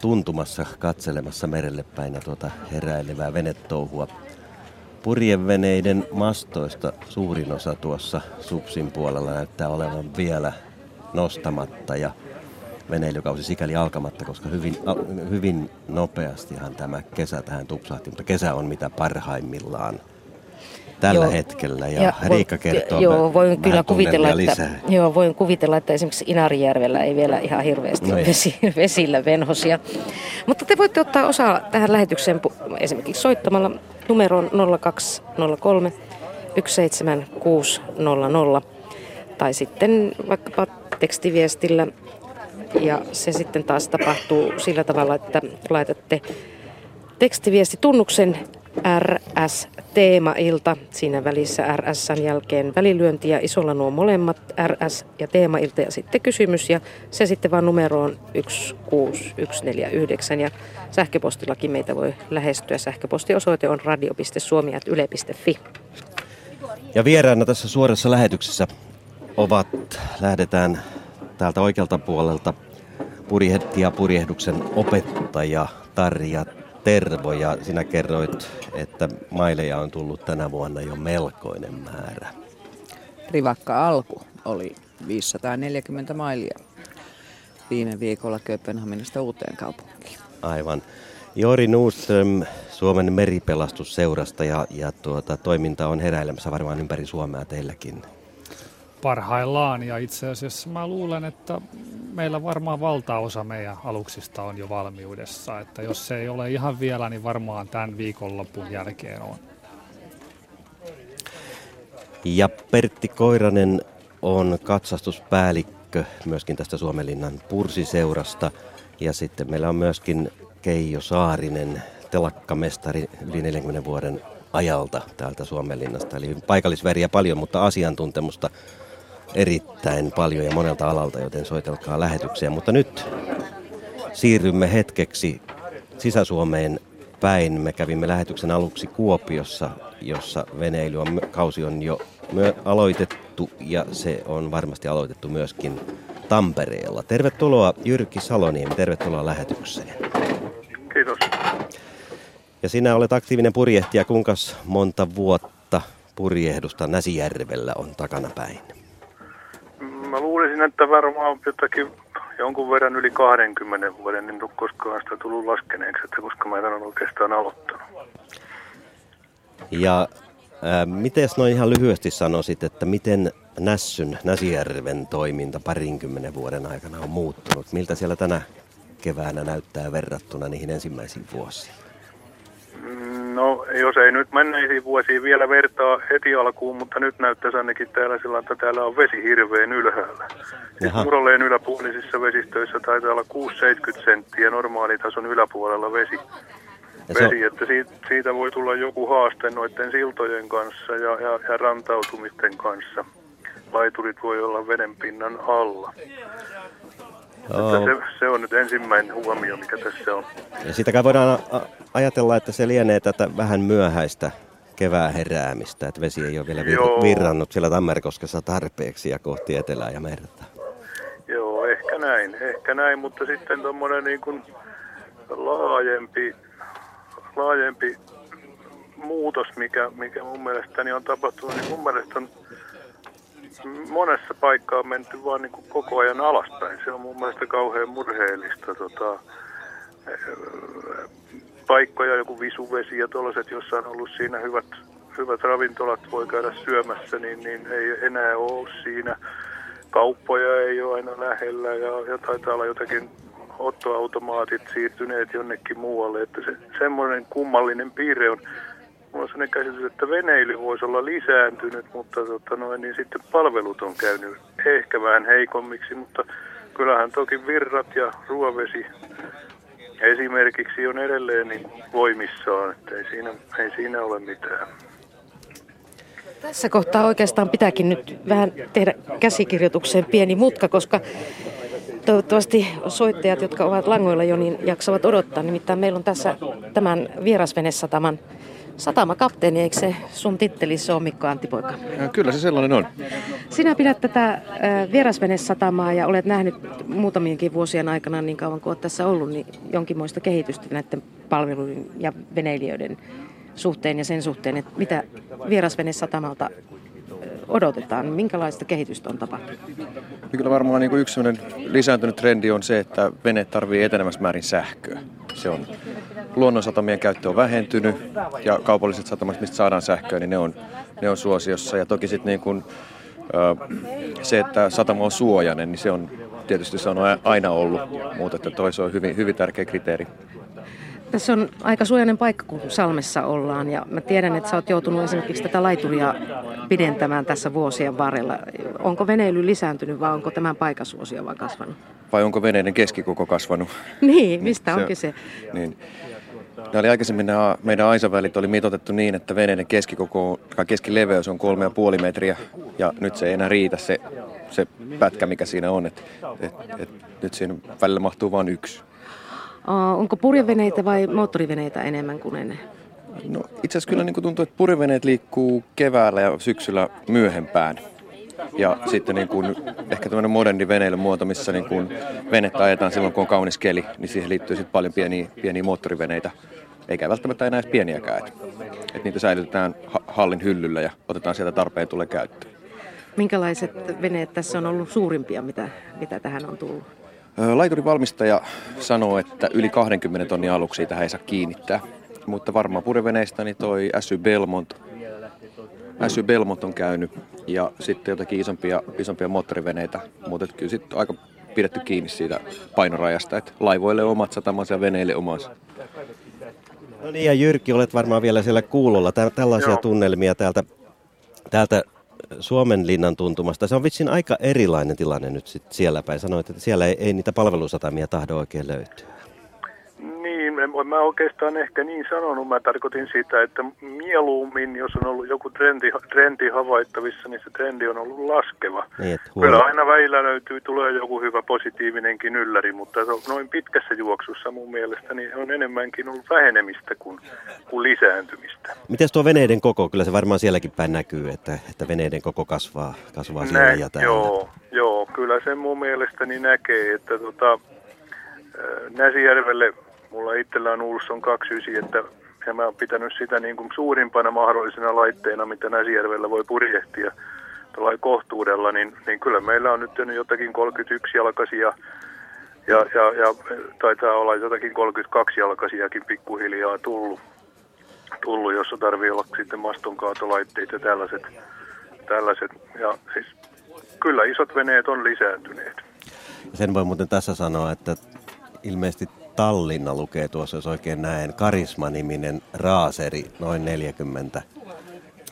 tuntumassa katselemassa merelle päin ja tuota heräilevää venetouhua Purjeveneiden mastoista suurin osa tuossa Supsin puolella näyttää olevan vielä nostamatta ja veneilykausi sikäli alkamatta, koska hyvin, hyvin nopeastihan tämä kesä tähän tupsahti, mutta kesä on mitä parhaimmillaan tällä joo. hetkellä ja, ja Riikka kertoo joo, voin kyllä kuvitella, että, lisää. Joo, voin kuvitella, että esimerkiksi Inarijärvellä ei vielä ihan hirveästi no vesi, vesillä venhosia. Mutta te voitte ottaa osaa tähän lähetykseen esimerkiksi soittamalla numeroon 0203 17600 tai sitten vaikkapa tekstiviestillä. Ja se sitten taas tapahtuu sillä tavalla, että laitatte tekstiviesti tunnuksen RS Teemailta. Siinä välissä RSn jälkeen välilyönti ja isolla nuo molemmat RS ja Teemailta ja sitten kysymys ja se sitten vaan numeroon 16149 ja sähköpostillakin meitä voi lähestyä. Sähköpostiosoite on radio.suomi.yle.fi. Ja vieraana tässä suorassa lähetyksessä ovat, lähdetään täältä oikealta puolelta purjehti ja purjehduksen opettaja Tarja Tervo ja sinä kerroit, että maileja on tullut tänä vuonna jo melkoinen määrä. Rivakka alku oli 540 mailia viime viikolla Kööpenhaminasta uuteen kaupunkiin. Aivan. Jori Nuuström Suomen meripelastusseurasta ja, ja tuota, toiminta on heräilemässä varmaan ympäri Suomea teilläkin parhaillaan ja itse asiassa mä luulen, että meillä varmaan valtaosa meidän aluksista on jo valmiudessa, että jos se ei ole ihan vielä, niin varmaan tämän viikonlopun jälkeen on. Ja Pertti Koiranen on katsastuspäällikkö myöskin tästä Suomenlinnan pursiseurasta ja sitten meillä on myöskin Keijo Saarinen, telakkamestari yli 40 vuoden ajalta täältä Suomenlinnasta. Eli paikallisväriä paljon, mutta asiantuntemusta erittäin paljon ja monelta alalta, joten soitelkaa lähetyksiä. Mutta nyt siirrymme hetkeksi Sisä-Suomeen päin. Me kävimme lähetyksen aluksi Kuopiossa, jossa veneily on, kausi on jo myö, aloitettu ja se on varmasti aloitettu myöskin Tampereella. Tervetuloa Jyrki Saloniemi, tervetuloa lähetykseen. Kiitos. Ja sinä olet aktiivinen purjehtija. Kuinka monta vuotta purjehdusta Näsijärvellä on takana päin? Mä luulisin, että varmaan jotakin jonkun verran yli 20 vuoden, niin koskaan sitä tullut laskeneeksi, että koska mä en ole oikeastaan aloittanut. Ja äh, miten noin ihan lyhyesti sanoisit, että miten Nässyn, Näsijärven toiminta parinkymmenen vuoden aikana on muuttunut? Miltä siellä tänä keväänä näyttää verrattuna niihin ensimmäisiin vuosiin? No, jos ei nyt menneisiin vuosiin vielä vertaa heti alkuun, mutta nyt näyttäisi ainakin täällä sillä, että täällä on vesi hirveän ylhäällä. Siis Murolleen yläpuolisissa vesistöissä taitaa olla 6-70 senttiä normaalitason yläpuolella vesi. Vesi, että siitä, siitä voi tulla joku haaste noiden siltojen kanssa ja, ja, ja rantautumisten kanssa. Laiturit voi olla vedenpinnan alla. Oh. Se, se on nyt ensimmäinen huomio, mikä tässä on. Ja sitäkään voidaan ajatella, että se lienee tätä vähän myöhäistä kevää heräämistä, että vesi ei ole vielä vir- virrannut siellä Tammerkoskessa tarpeeksi ja kohti etelää ja merta. Joo, ehkä näin, ehkä näin, mutta sitten tuommoinen niin kuin laajempi, laajempi muutos, mikä, mikä mun mielestäni on tapahtunut, niin mun mielestä on monessa paikkaa on menty vaan niin kuin koko ajan alaspäin. Se on mun mielestä kauhean murheellista. Tota, paikkoja, joku visuvesi ja tuollaiset, jossa on ollut siinä hyvät, hyvät ravintolat, voi käydä syömässä, niin, niin ei enää ole siinä. Kauppoja ei ole aina lähellä ja, ja taitaa olla jotakin ottoautomaatit siirtyneet jonnekin muualle. Että se, semmoinen kummallinen piirre on Mulla on sellainen käsitys, että veneily voisi olla lisääntynyt, mutta tota noin, niin sitten palvelut on käynyt ehkä vähän heikommiksi, mutta kyllähän toki virrat ja ruovesi esimerkiksi on edelleen niin voimissaan, että ei siinä, ei siinä ole mitään. Tässä kohtaa oikeastaan pitääkin nyt vähän tehdä käsikirjoitukseen pieni mutka, koska toivottavasti soittajat, jotka ovat langoilla jo, niin jaksavat odottaa. Nimittäin meillä on tässä tämän vierasvenesataman satamakapteeni, eikö se sun tittelisi ole Mikko Anttipoika? Kyllä se sellainen on. Sinä pidät tätä vierasvenesatamaa ja olet nähnyt muutamienkin vuosien aikana niin kauan kuin olet tässä ollut, niin jonkinmoista kehitystä näiden palveluiden ja veneilijöiden suhteen ja sen suhteen, että mitä vierasvenesatamalta odotetaan? Minkälaista kehitystä on tapahtunut? Kyllä varmaan niin kuin yksi lisääntynyt trendi on se, että vene tarvitsee etenemässä määrin sähköä. Se on luonnonsatamien käyttö on vähentynyt ja kaupalliset satamat, mistä saadaan sähköä, niin ne on, ne on suosiossa. Ja toki sitten niin se, että satama on suojainen, niin se on tietysti se on aina ollut, mutta että toi se on hyvin, hyvin tärkeä kriteeri. Tässä on aika suojainen paikka, kun Salmessa ollaan ja mä tiedän, että sä oot joutunut esimerkiksi tätä laituria pidentämään tässä vuosien varrella. Onko veneily lisääntynyt vai onko tämän paikan suosio vaan kasvanut? Vai onko veneiden keskikoko kasvanut? Niin, mistä niin, onkin se? Niin. Nämä oli aikaisemmin nämä meidän aisavälit oli mitotettu niin, että veneiden keskikoko, keskileveys on kolme ja puoli metriä ja nyt se ei enää riitä se, se pätkä, mikä siinä on. Et, et, et, nyt siinä välillä mahtuu vain yksi. Onko purjeveneitä vai moottoriveneitä enemmän kuin ennen? No, itse asiassa kyllä niin tuntuu, että purjeveneet liikkuu keväällä ja syksyllä myöhempään. Ja sitten niin kuin, ehkä tämmöinen moderni veneilymuoto, missä niin kuin venettä ajetaan silloin, kun on kaunis keli, niin siihen liittyy sitten paljon pieniä, pieniä moottoriveneitä. Eikä välttämättä enää edes pieniäkään. Että et niitä säilytetään hallin hyllyllä ja otetaan sieltä tarpeen tulee käyttöön. Minkälaiset veneet tässä on ollut suurimpia, mitä, mitä tähän on tullut? Laiturin valmistaja sanoo, että yli 20 tonnin aluksi tähän ei saa kiinnittää. Mutta varmaan purjeveneistä niin toi SY Belmont, SY Belmont on käynyt ja sitten jotakin isompia, isompia moottoriveneitä. Mutta kyllä sitten aika pidetty kiinni siitä painorajasta, että laivoille omat satamansa ja veneille omansa. No niin, ja Jyrki, olet varmaan vielä siellä kuulolla. Tällaisia Joo. tunnelmia täältä, täältä Suomen linnan tuntumasta. Se on vitsin aika erilainen tilanne nyt sit siellä päin. Sanoit, että siellä ei, ei niitä palvelusatamia tahdo oikein löytyä. Niin, mä oikeastaan ehkä niin sanonut. Mä tarkoitin sitä, että mieluummin, jos on ollut joku trendi, trendi havaittavissa, niin se trendi on ollut laskeva. Niin, Kyllä aina välillä löytyy, tulee joku hyvä positiivinenkin ylläri, mutta noin pitkässä juoksussa mun mielestä niin on enemmänkin ollut vähenemistä kuin, kuin lisääntymistä. Miten tuo veneiden koko? Kyllä se varmaan sielläkin päin näkyy, että, että veneiden koko kasvaa, kasvaa siellä Nä, ja täällä. Joo, joo, kyllä se mun mielestäni näkee, että tota, Näsijärvelle Mulla itsellä on Ulsson 29, että ja mä oon pitänyt sitä niin kuin suurimpana mahdollisena laitteena, mitä Näsijärvellä voi purjehtia tällä kohtuudella, niin, niin kyllä meillä on nyt jotakin 31 jalkaisia ja, ja, ja taitaa olla jotakin 32 jalkaisiakin pikkuhiljaa tullut, tullut jossa tarvii olla sitten mastonkaatolaitteet ja tällaiset, tällaiset. Ja siis kyllä isot veneet on lisääntyneet. Sen voi muuten tässä sanoa, että ilmeisesti Tallinna lukee tuossa, jos oikein näen, Karisma-niminen raaseri, noin 40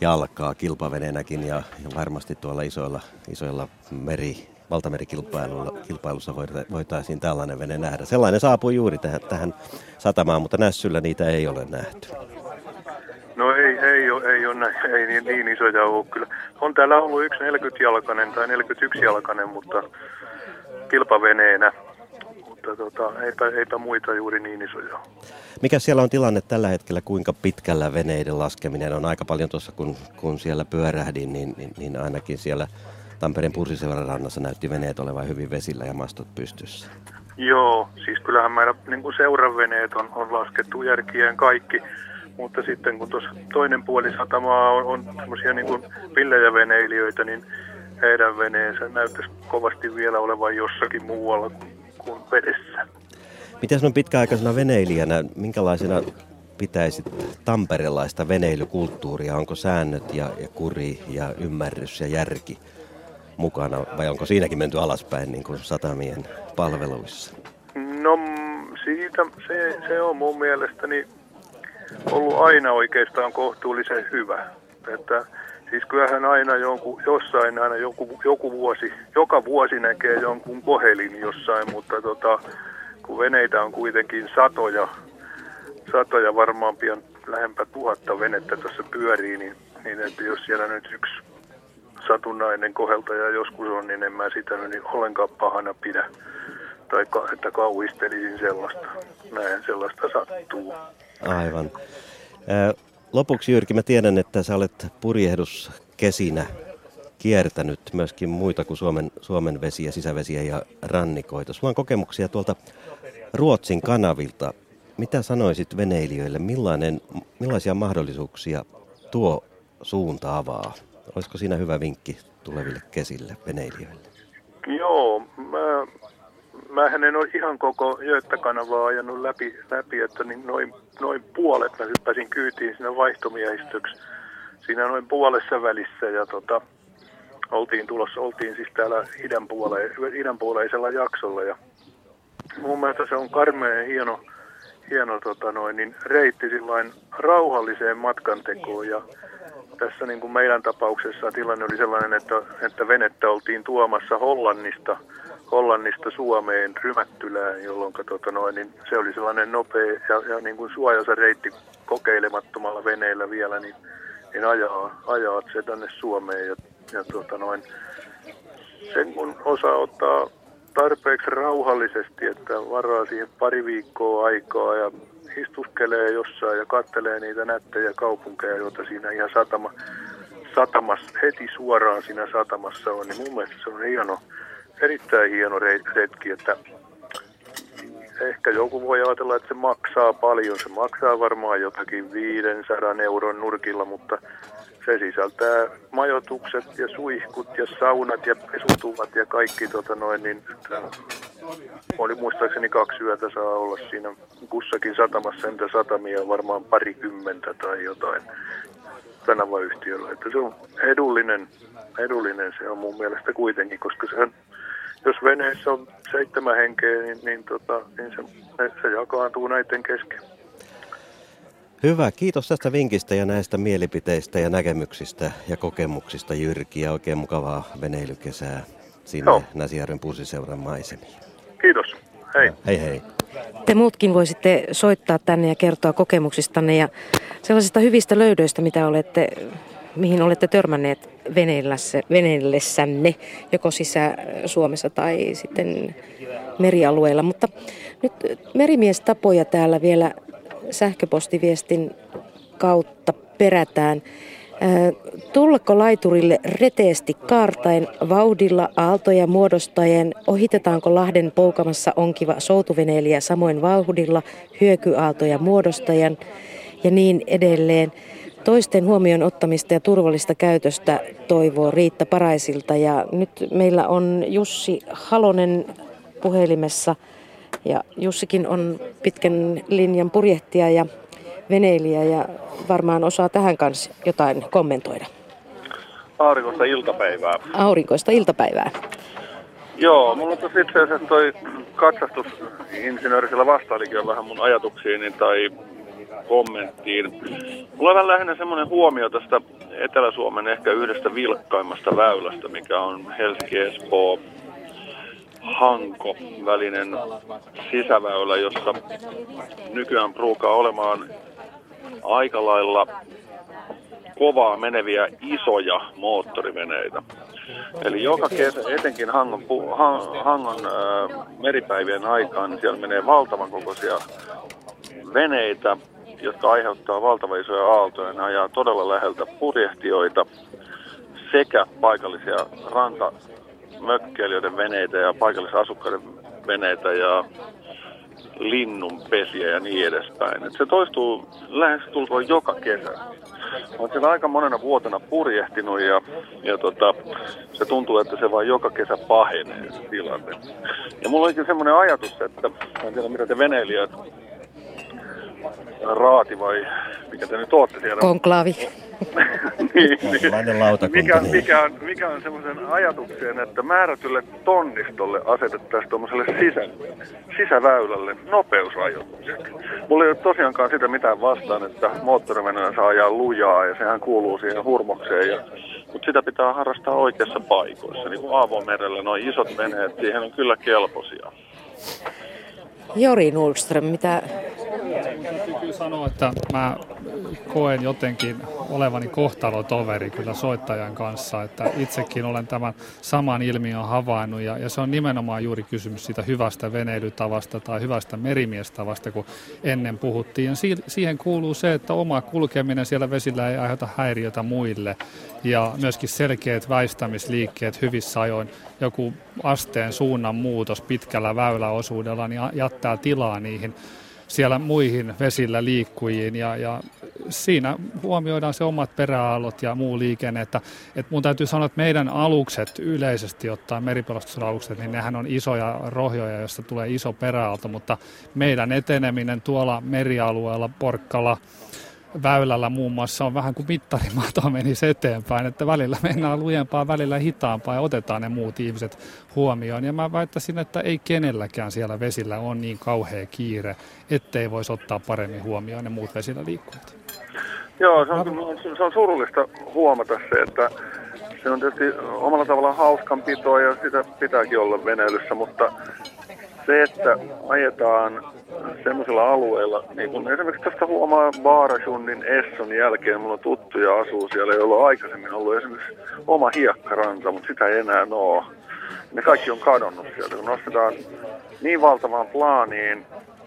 jalkaa kilpaveneenäkin ja, ja varmasti tuolla isoilla, isoilla meri, valtamerikilpailussa voitaisiin tällainen vene nähdä. Sellainen saapui juuri tähän, tähän satamaan, mutta Nässyllä niitä ei ole nähty. No ei, ei, ole, ei, ole näin, ei niin, niin isoja ole kyllä. On täällä ollut yksi 40-jalkainen tai 41-jalkainen, mutta kilpaveneenä mutta tota, eipä, eipä muita juuri niin isoja. Mikä siellä on tilanne tällä hetkellä, kuinka pitkällä veneiden laskeminen on? Aika paljon tuossa, kun, kun siellä pyörähdin, niin, niin, niin ainakin siellä Tampereen Pursiseuran rannassa näytti veneet olevan hyvin vesillä ja mastot pystyssä. Joo, siis kyllähän meillä niin kuin seuraveneet on, on laskettu järkien kaikki, mutta sitten kun tuossa toinen puoli satamaa on, on semmoisia niin kuin pillejä veneilijöitä, niin heidän veneensä näyttäisi kovasti vielä olevan jossakin muualla kuin kuin vedessä. Miten sinun pitkäaikaisena veneilijänä, minkälaisena pitäisit tamperelaista veneilykulttuuria? Onko säännöt ja, ja kuri ja ymmärrys ja järki mukana vai onko siinäkin menty alaspäin niin kuin satamien palveluissa? No siitä se, se on mun mielestäni ollut aina oikeastaan kohtuullisen hyvä. Että Siis kyllähän aina jonkun, jossain aina joku, joku vuosi, joka vuosi näkee jonkun kohelin jossain, mutta tota, kun veneitä on kuitenkin satoja, satoja varmaan pian lähempä tuhatta venettä tuossa pyörii, niin, niin että jos siellä nyt yksi satunnainen koheltaja joskus on, niin en mä sitä niin ollenkaan pahana pidä. Tai että kauhistelisin sellaista. Näin sellaista sattuu. Aivan. Lopuksi Jyrki, mä tiedän, että sä olet purjehduskesinä kiertänyt myöskin muita kuin Suomen, Suomen vesiä, sisävesiä ja rannikoita. Sulla on kokemuksia tuolta Ruotsin kanavilta. Mitä sanoisit veneilijöille, millainen, millaisia mahdollisuuksia tuo suunta avaa? Olisiko siinä hyvä vinkki tuleville kesille veneilijöille? Joo, mä mä en ole ihan koko Jööttäkanavaa ajanut läpi, läpi että niin noin, noin puolet mä hyppäsin kyytiin siinä vaihtomiehistöksi. Siinä noin puolessa välissä ja tota, oltiin tulossa, oltiin siis täällä idän, puole, idänpuoleisella jaksolla ja mun mielestä se on karmeen hieno, hieno tota noin, niin reitti sillain rauhalliseen matkantekoon ja tässä niin kuin meidän tapauksessa tilanne oli sellainen, että, että venettä oltiin tuomassa Hollannista – Hollannista Suomeen Rymättylään, jolloin tota noin, niin se oli sellainen nopea ja, ja niin kuin suojansa reitti kokeilemattomalla veneellä vielä, niin, niin ajaa, ajaa se tänne Suomeen. Ja, ja tota noin, sen kun osaa ottaa tarpeeksi rauhallisesti, että varaa siihen pari viikkoa aikaa ja istuskelee jossain ja kattelee niitä nättejä kaupunkeja, joita siinä ihan satama, satamassa, heti suoraan siinä satamassa on, niin mun mielestä se on hieno, erittäin hieno retki, että ehkä joku voi ajatella, että se maksaa paljon. Se maksaa varmaan jotakin 500 euron nurkilla, mutta se sisältää majoitukset ja suihkut ja saunat ja pesutuvat ja kaikki tota noin, niin oli muistaakseni kaksi yötä saa olla siinä kussakin satamassa, entä satamia varmaan parikymmentä tai jotain kanavayhtiöllä. Että se on edullinen, edullinen se on mun mielestä kuitenkin, koska se on, jos veneessä on seitsemän henkeä, niin, niin, tota, niin se, se jakaantuu näiden kesken. Hyvä, kiitos tästä vinkistä ja näistä mielipiteistä ja näkemyksistä ja kokemuksista Jyrki ja oikein mukavaa veneilykesää sinne no. Näsijärven pussiseuran maisemiin. Kiitos, hei. Hei hei. Te muutkin voisitte soittaa tänne ja kertoa kokemuksistanne ja sellaisista hyvistä löydöistä, mitä olette, mihin olette törmänneet veneillessänne, joko sisä-Suomessa tai sitten merialueilla. Mutta nyt merimiestapoja täällä vielä sähköpostiviestin kautta perätään. Tullako laiturille reteesti kaartain vauhdilla aaltoja muodostajen? Ohitetaanko Lahden poukamassa onkiva soutuveneilijä samoin vauhdilla hyökyaaltoja muodostajan ja niin edelleen? Toisten huomioon ottamista ja turvallista käytöstä toivoo Riitta Paraisilta ja nyt meillä on Jussi Halonen puhelimessa ja Jussikin on pitkän linjan purjehtija ja veneilijä ja varmaan osaa tähän kanssa jotain kommentoida. Aurinkoista iltapäivää. Aurinkoista iltapäivää. Joo, mulla on itse asiassa toi katsastusinsinöörisellä vastailikin on vähän mun ajatuksiini tai kommenttiin. Mulla on vähän lähinnä semmoinen huomio tästä Etelä-Suomen ehkä yhdestä vilkkaimmasta väylästä, mikä on Helsinki-Espoo Hanko välinen sisäväylä, jossa nykyään pruukaa olemaan aika lailla kovaa meneviä isoja moottoriveneitä. Eli joka kesä, etenkin Hangon, Hangon äh, meripäivien aikaan, niin siellä menee valtavan kokoisia veneitä, jotka aiheuttaa valtavan isoja aaltoja. Ne ajaa todella läheltä purjehtijoita sekä paikallisia ranta mökkeilijöiden veneitä ja paikallisasukkaiden veneitä ja linnunpesiä ja niin edespäin. Et se toistuu lähes tulkoon joka kesä. Olen siellä aika monena vuotena purjehtinut ja, ja tota, se tuntuu, että se vain joka kesä pahenee se tilanne. Ja mulla olikin semmoinen ajatus, että en tiedä mitä te veneilijät raati vai mikä te nyt ootte siellä? Konklaavi. niin, niin. Mikä, mikä on, mikä on semmoisen ajatuksen, että määrätylle tonnistolle asetettaisiin tuommoiselle sisä, sisäväylälle nopeusrajoitukset. Mulla ei ole tosiaankaan sitä mitään vastaan, että moottoriveneen saa ajaa lujaa ja sehän kuuluu siihen hurmokseen. Ja, mutta sitä pitää harrastaa oikeassa paikoissa. Niin kuin Aavomerellä nuo isot veneet, siihen on kyllä kelpoisia. Jori Nordström, mitä täytyy sanoa, että mä koen jotenkin olevani kohtalotoveri kyllä soittajan kanssa, että itsekin olen tämän saman ilmiön havainnut ja, ja se on nimenomaan juuri kysymys siitä hyvästä veneilytavasta tai hyvästä merimiestavasta, kun ennen puhuttiin. Ja siihen kuuluu se, että oma kulkeminen siellä vesillä ei aiheuta häiriötä muille ja myöskin selkeät väistämisliikkeet hyvissä ajoin. Joku asteen suunnan muutos pitkällä väyläosuudella niin jättää tilaa niihin siellä muihin vesillä liikkujiin ja, ja siinä huomioidaan se omat peräaallot ja muu liikenne. Että, että mun täytyy sanoa, että meidän alukset yleisesti ottaen, meripelastusalukset, niin nehän on isoja rohjoja, joista tulee iso peräaalto, mutta meidän eteneminen tuolla merialueella, Porkkala, väylällä muun muassa on vähän kuin mittarimato menisi eteenpäin, että välillä mennään lujempaa, välillä hitaampaa ja otetaan ne muut ihmiset huomioon. Ja mä väittäisin, että ei kenelläkään siellä vesillä on niin kauhea kiire, ettei voisi ottaa paremmin huomioon ne muut vesillä liikkujat. Joo, se on, se on surullista huomata se, että se on tietysti omalla tavallaan hauskanpitoa ja sitä pitääkin olla veneilyssä, mutta se, että ajetaan semmoisella alueella, niin kun esimerkiksi tästä huomaa Baarasundin Esson jälkeen, mulla on tuttuja asuu siellä, joilla on aikaisemmin ollut esimerkiksi oma hiekkaranta, mutta sitä ei enää ole. Ne kaikki on kadonnut sieltä, kun nostetaan niin valtavaan plaaniin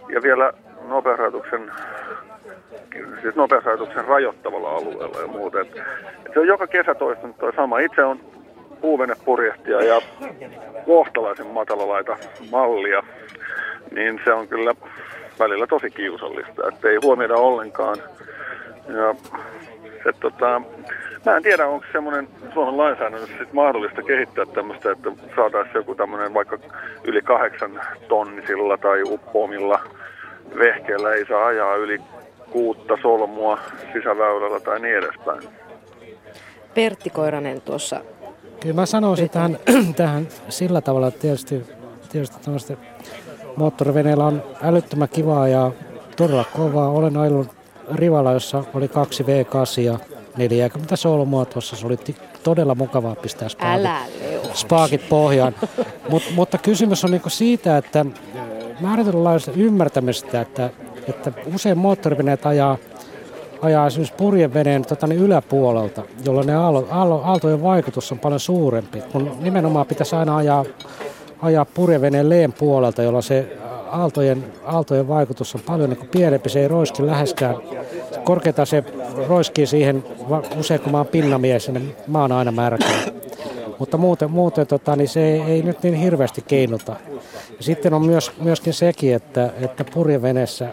ja vielä nopeusrajoituksen siis nopeusrajoituksen rajoittavalla alueella ja et se on joka kesä toistunut toi sama. Itse on puuvenepurjehtija ja kohtalaisen matalalaita mallia, niin se on kyllä välillä tosi kiusallista, että ei huomioida ollenkaan. Ja, et, tota, mä en tiedä, onko semmoinen Suomen lainsäädännössä sit mahdollista kehittää tämmöistä, että saataisiin joku tämmöinen vaikka yli kahdeksan tonnisilla tai uppoamilla vehkeellä ei saa ajaa yli kuutta solmua sisäväylällä tai niin edespäin. Pertti Koiranen tuossa. Kyllä mä sanoisin tähän, tähän sillä tavalla, että tietysti, tietysti moottoriveneellä on älyttömän kivaa ja todella kovaa. Olen ajellut Rivalla, jossa oli kaksi V8 ja 40 solmua tuossa. Se oli todella mukavaa pistää spaakit, spaakit pohjaan. Mut, mutta kysymys on niinku siitä, että määrätynlaista ymmärtämistä, että, että usein moottoriveneet ajaa, ajaa esimerkiksi purjeveneen tota, niin yläpuolelta, jolloin ne aalo, aalo, aaltojen vaikutus on paljon suurempi. Kun nimenomaan pitäisi aina ajaa, ajaa purjeveneen leen puolelta, jolloin se aaltojen, aaltojen vaikutus on paljon niin pienempi. Se ei roiski läheskään. Korkeintaan se roiskii siihen, usein kun mä oon pinnamies, niin mä oon aina märkä. Mutta muuten, muuten tota, niin se ei, ei nyt niin hirveästi keinuta. Ja sitten on myös, myöskin sekin, että, että purjevenessä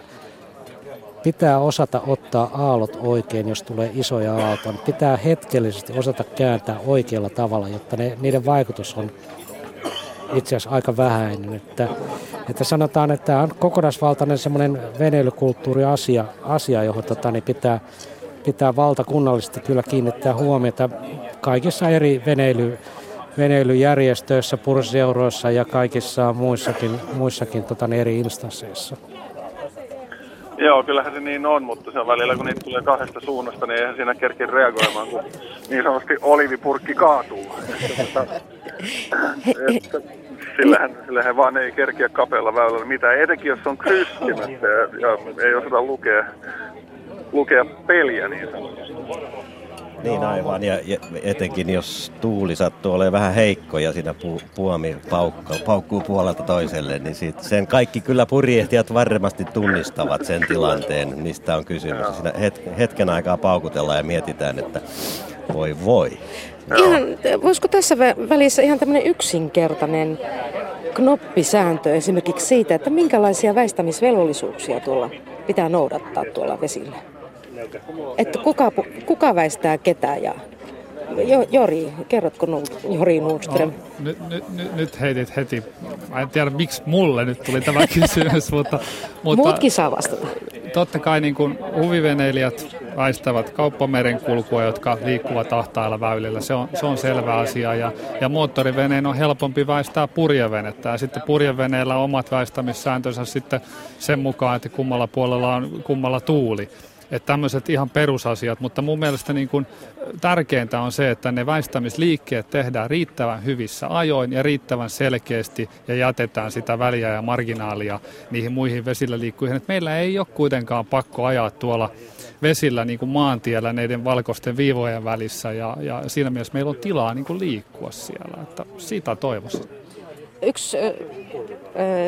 pitää osata ottaa aallot oikein, jos tulee isoja aaltoja. Pitää hetkellisesti osata kääntää oikealla tavalla, jotta ne, niiden vaikutus on itse asiassa aika vähäinen. Että, että sanotaan, että tämä on kokonaisvaltainen semmoinen veneilykulttuuri asia, asia johon tota, niin pitää, pitää valtakunnallisesti kyllä kiinnittää huomiota kaikissa eri veneily, veneilyjärjestöissä, purseuroissa ja kaikissa muissakin, muissakin tota, niin eri instansseissa. Joo, kyllähän se niin on, mutta se on välillä, kun niitä tulee kahdesta suunnasta, niin eihän siinä kerki reagoimaan, kun niin sanotusti olivipurkki kaatuu. että, sillähän, sillähän vaan ei kerkiä kapealla väylällä mitään, etenkin jos on krystimättä ja, ja ei osata lukea, lukea peliä niin sanotusti. Niin aivan, ja, ja etenkin jos tuuli sattuu olemaan vähän heikko ja siinä pu, puomi paukka, paukkuu puolelta toiselle, niin sit sen kaikki kyllä purjehtijat varmasti tunnistavat sen tilanteen, mistä on kysymys. Siinä het, hetken aikaa paukutellaan ja mietitään, että voi voi. Ihan, voisiko tässä välissä ihan tämmöinen yksinkertainen knoppisääntö esimerkiksi siitä, että minkälaisia väistämisvelvollisuuksia tuolla pitää noudattaa tuolla vesillä? Että kuka, kuka väistää ketään ja jo, Jori, kerrotko nu, Jori Nordström? No, nyt, nyt, nyt, nyt heitit heti, mä en tiedä miksi mulle nyt tuli tämä kysymys, mutta, mutta... Muutkin saa vastata. Totta kai niin kuin huviveneilijät väistävät kauppamerenkulkua, jotka liikkuvat ahtailla väylillä. Se on, se on selvä asia ja, ja moottoriveneen on helpompi väistää purjevenettä ja sitten purjeveneellä on omat väistämissääntönsä sitten sen mukaan, että kummalla puolella on kummalla tuuli. Että tämmöiset ihan perusasiat, mutta mun mielestä niin kuin tärkeintä on se, että ne väistämisliikkeet tehdään riittävän hyvissä ajoin ja riittävän selkeästi ja jätetään sitä väliä ja marginaalia niihin muihin vesillä liikkuihin. Et meillä ei ole kuitenkaan pakko ajaa tuolla vesillä niin kuin maantiellä näiden valkoisten viivojen välissä ja, ja siinä mielessä meillä on tilaa niin kuin liikkua siellä. Että sitä toivoisin. Yksi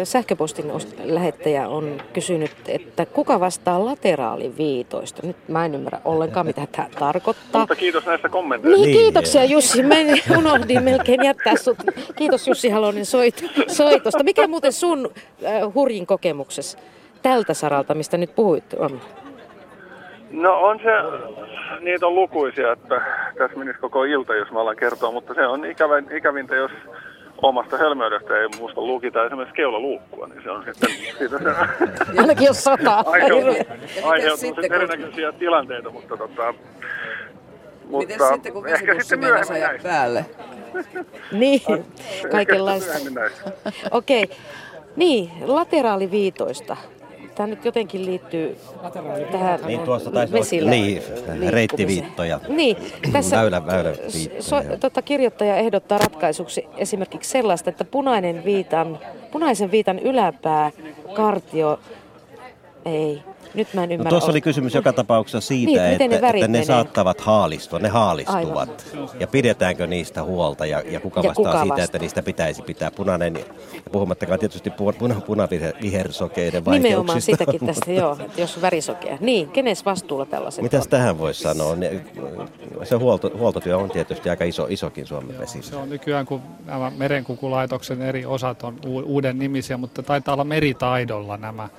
sähköpostin lähettäjä on kysynyt, että kuka vastaa lateraaliviitoista. Nyt mä en ymmärrä ollenkaan, mitä tämä tarkoittaa. Mutta kiitos näistä kommenteista. Niin, kiitoksia Jussi. Mä unohdin melkein jättää sut. Kiitos Jussi Halonen soit, soitosta. Mikä muuten sun äh, hurjin kokemuksessa tältä saralta, mistä nyt puhuit, on? No on se, niitä on lukuisia, että tässä menisi koko ilta, jos mä alan kertoa, mutta se on ikävin, ikävintä, jos omasta hölmöydestä ei muista lukita esimerkiksi keulaluukkua, niin se on sitten... Siitä se, Ainakin jos sataa. Aiheutuu sitten erinäköisiä tilanteita, mutta tota... Mutta Miten sitten, kun vesibussi mennä ajaa päälle? niin, kaikenlaista. Okei. Okay. Niin, lateraaliviitoista. Tämä nyt jotenkin liittyy tähän Niin tuossa taisi vesillä niin, reittiviittoja. Niin, tässä Väylä, väyläviittoja. so, tota, kirjoittaja ehdottaa ratkaisuksi esimerkiksi sellaista, että punainen viitan, punaisen viitan yläpää, kartio, ei, nyt mä en No ymmärrä. tuossa oli kysymys joka tapauksessa siitä, Niin, miten ne että, että ne saattavat haalistua, ne haalistuvat. Aivan. Ja pidetäänkö niistä huolta ja, ja kuka Ja vastaa kuka siitä, vastaa? että niistä pitäisi pitää punainen, ja puhumattakaan tietysti pu- puna, punavihersokeiden Nimenomaan vaikeuksista. sitäkin tästä, joo, että jos värisokea. Niin, kenes vastuulla tällaiset Mitäs on? tähän voisi sanoa? Ne- Se huolto, huoltotyö on tietysti aika iso, isokin Suomen vesillä. Se on nykyään, kun nämä merenkukulaitoksen eri osat on uuden nimisiä, mutta taitaa olla meritaidolla nämä,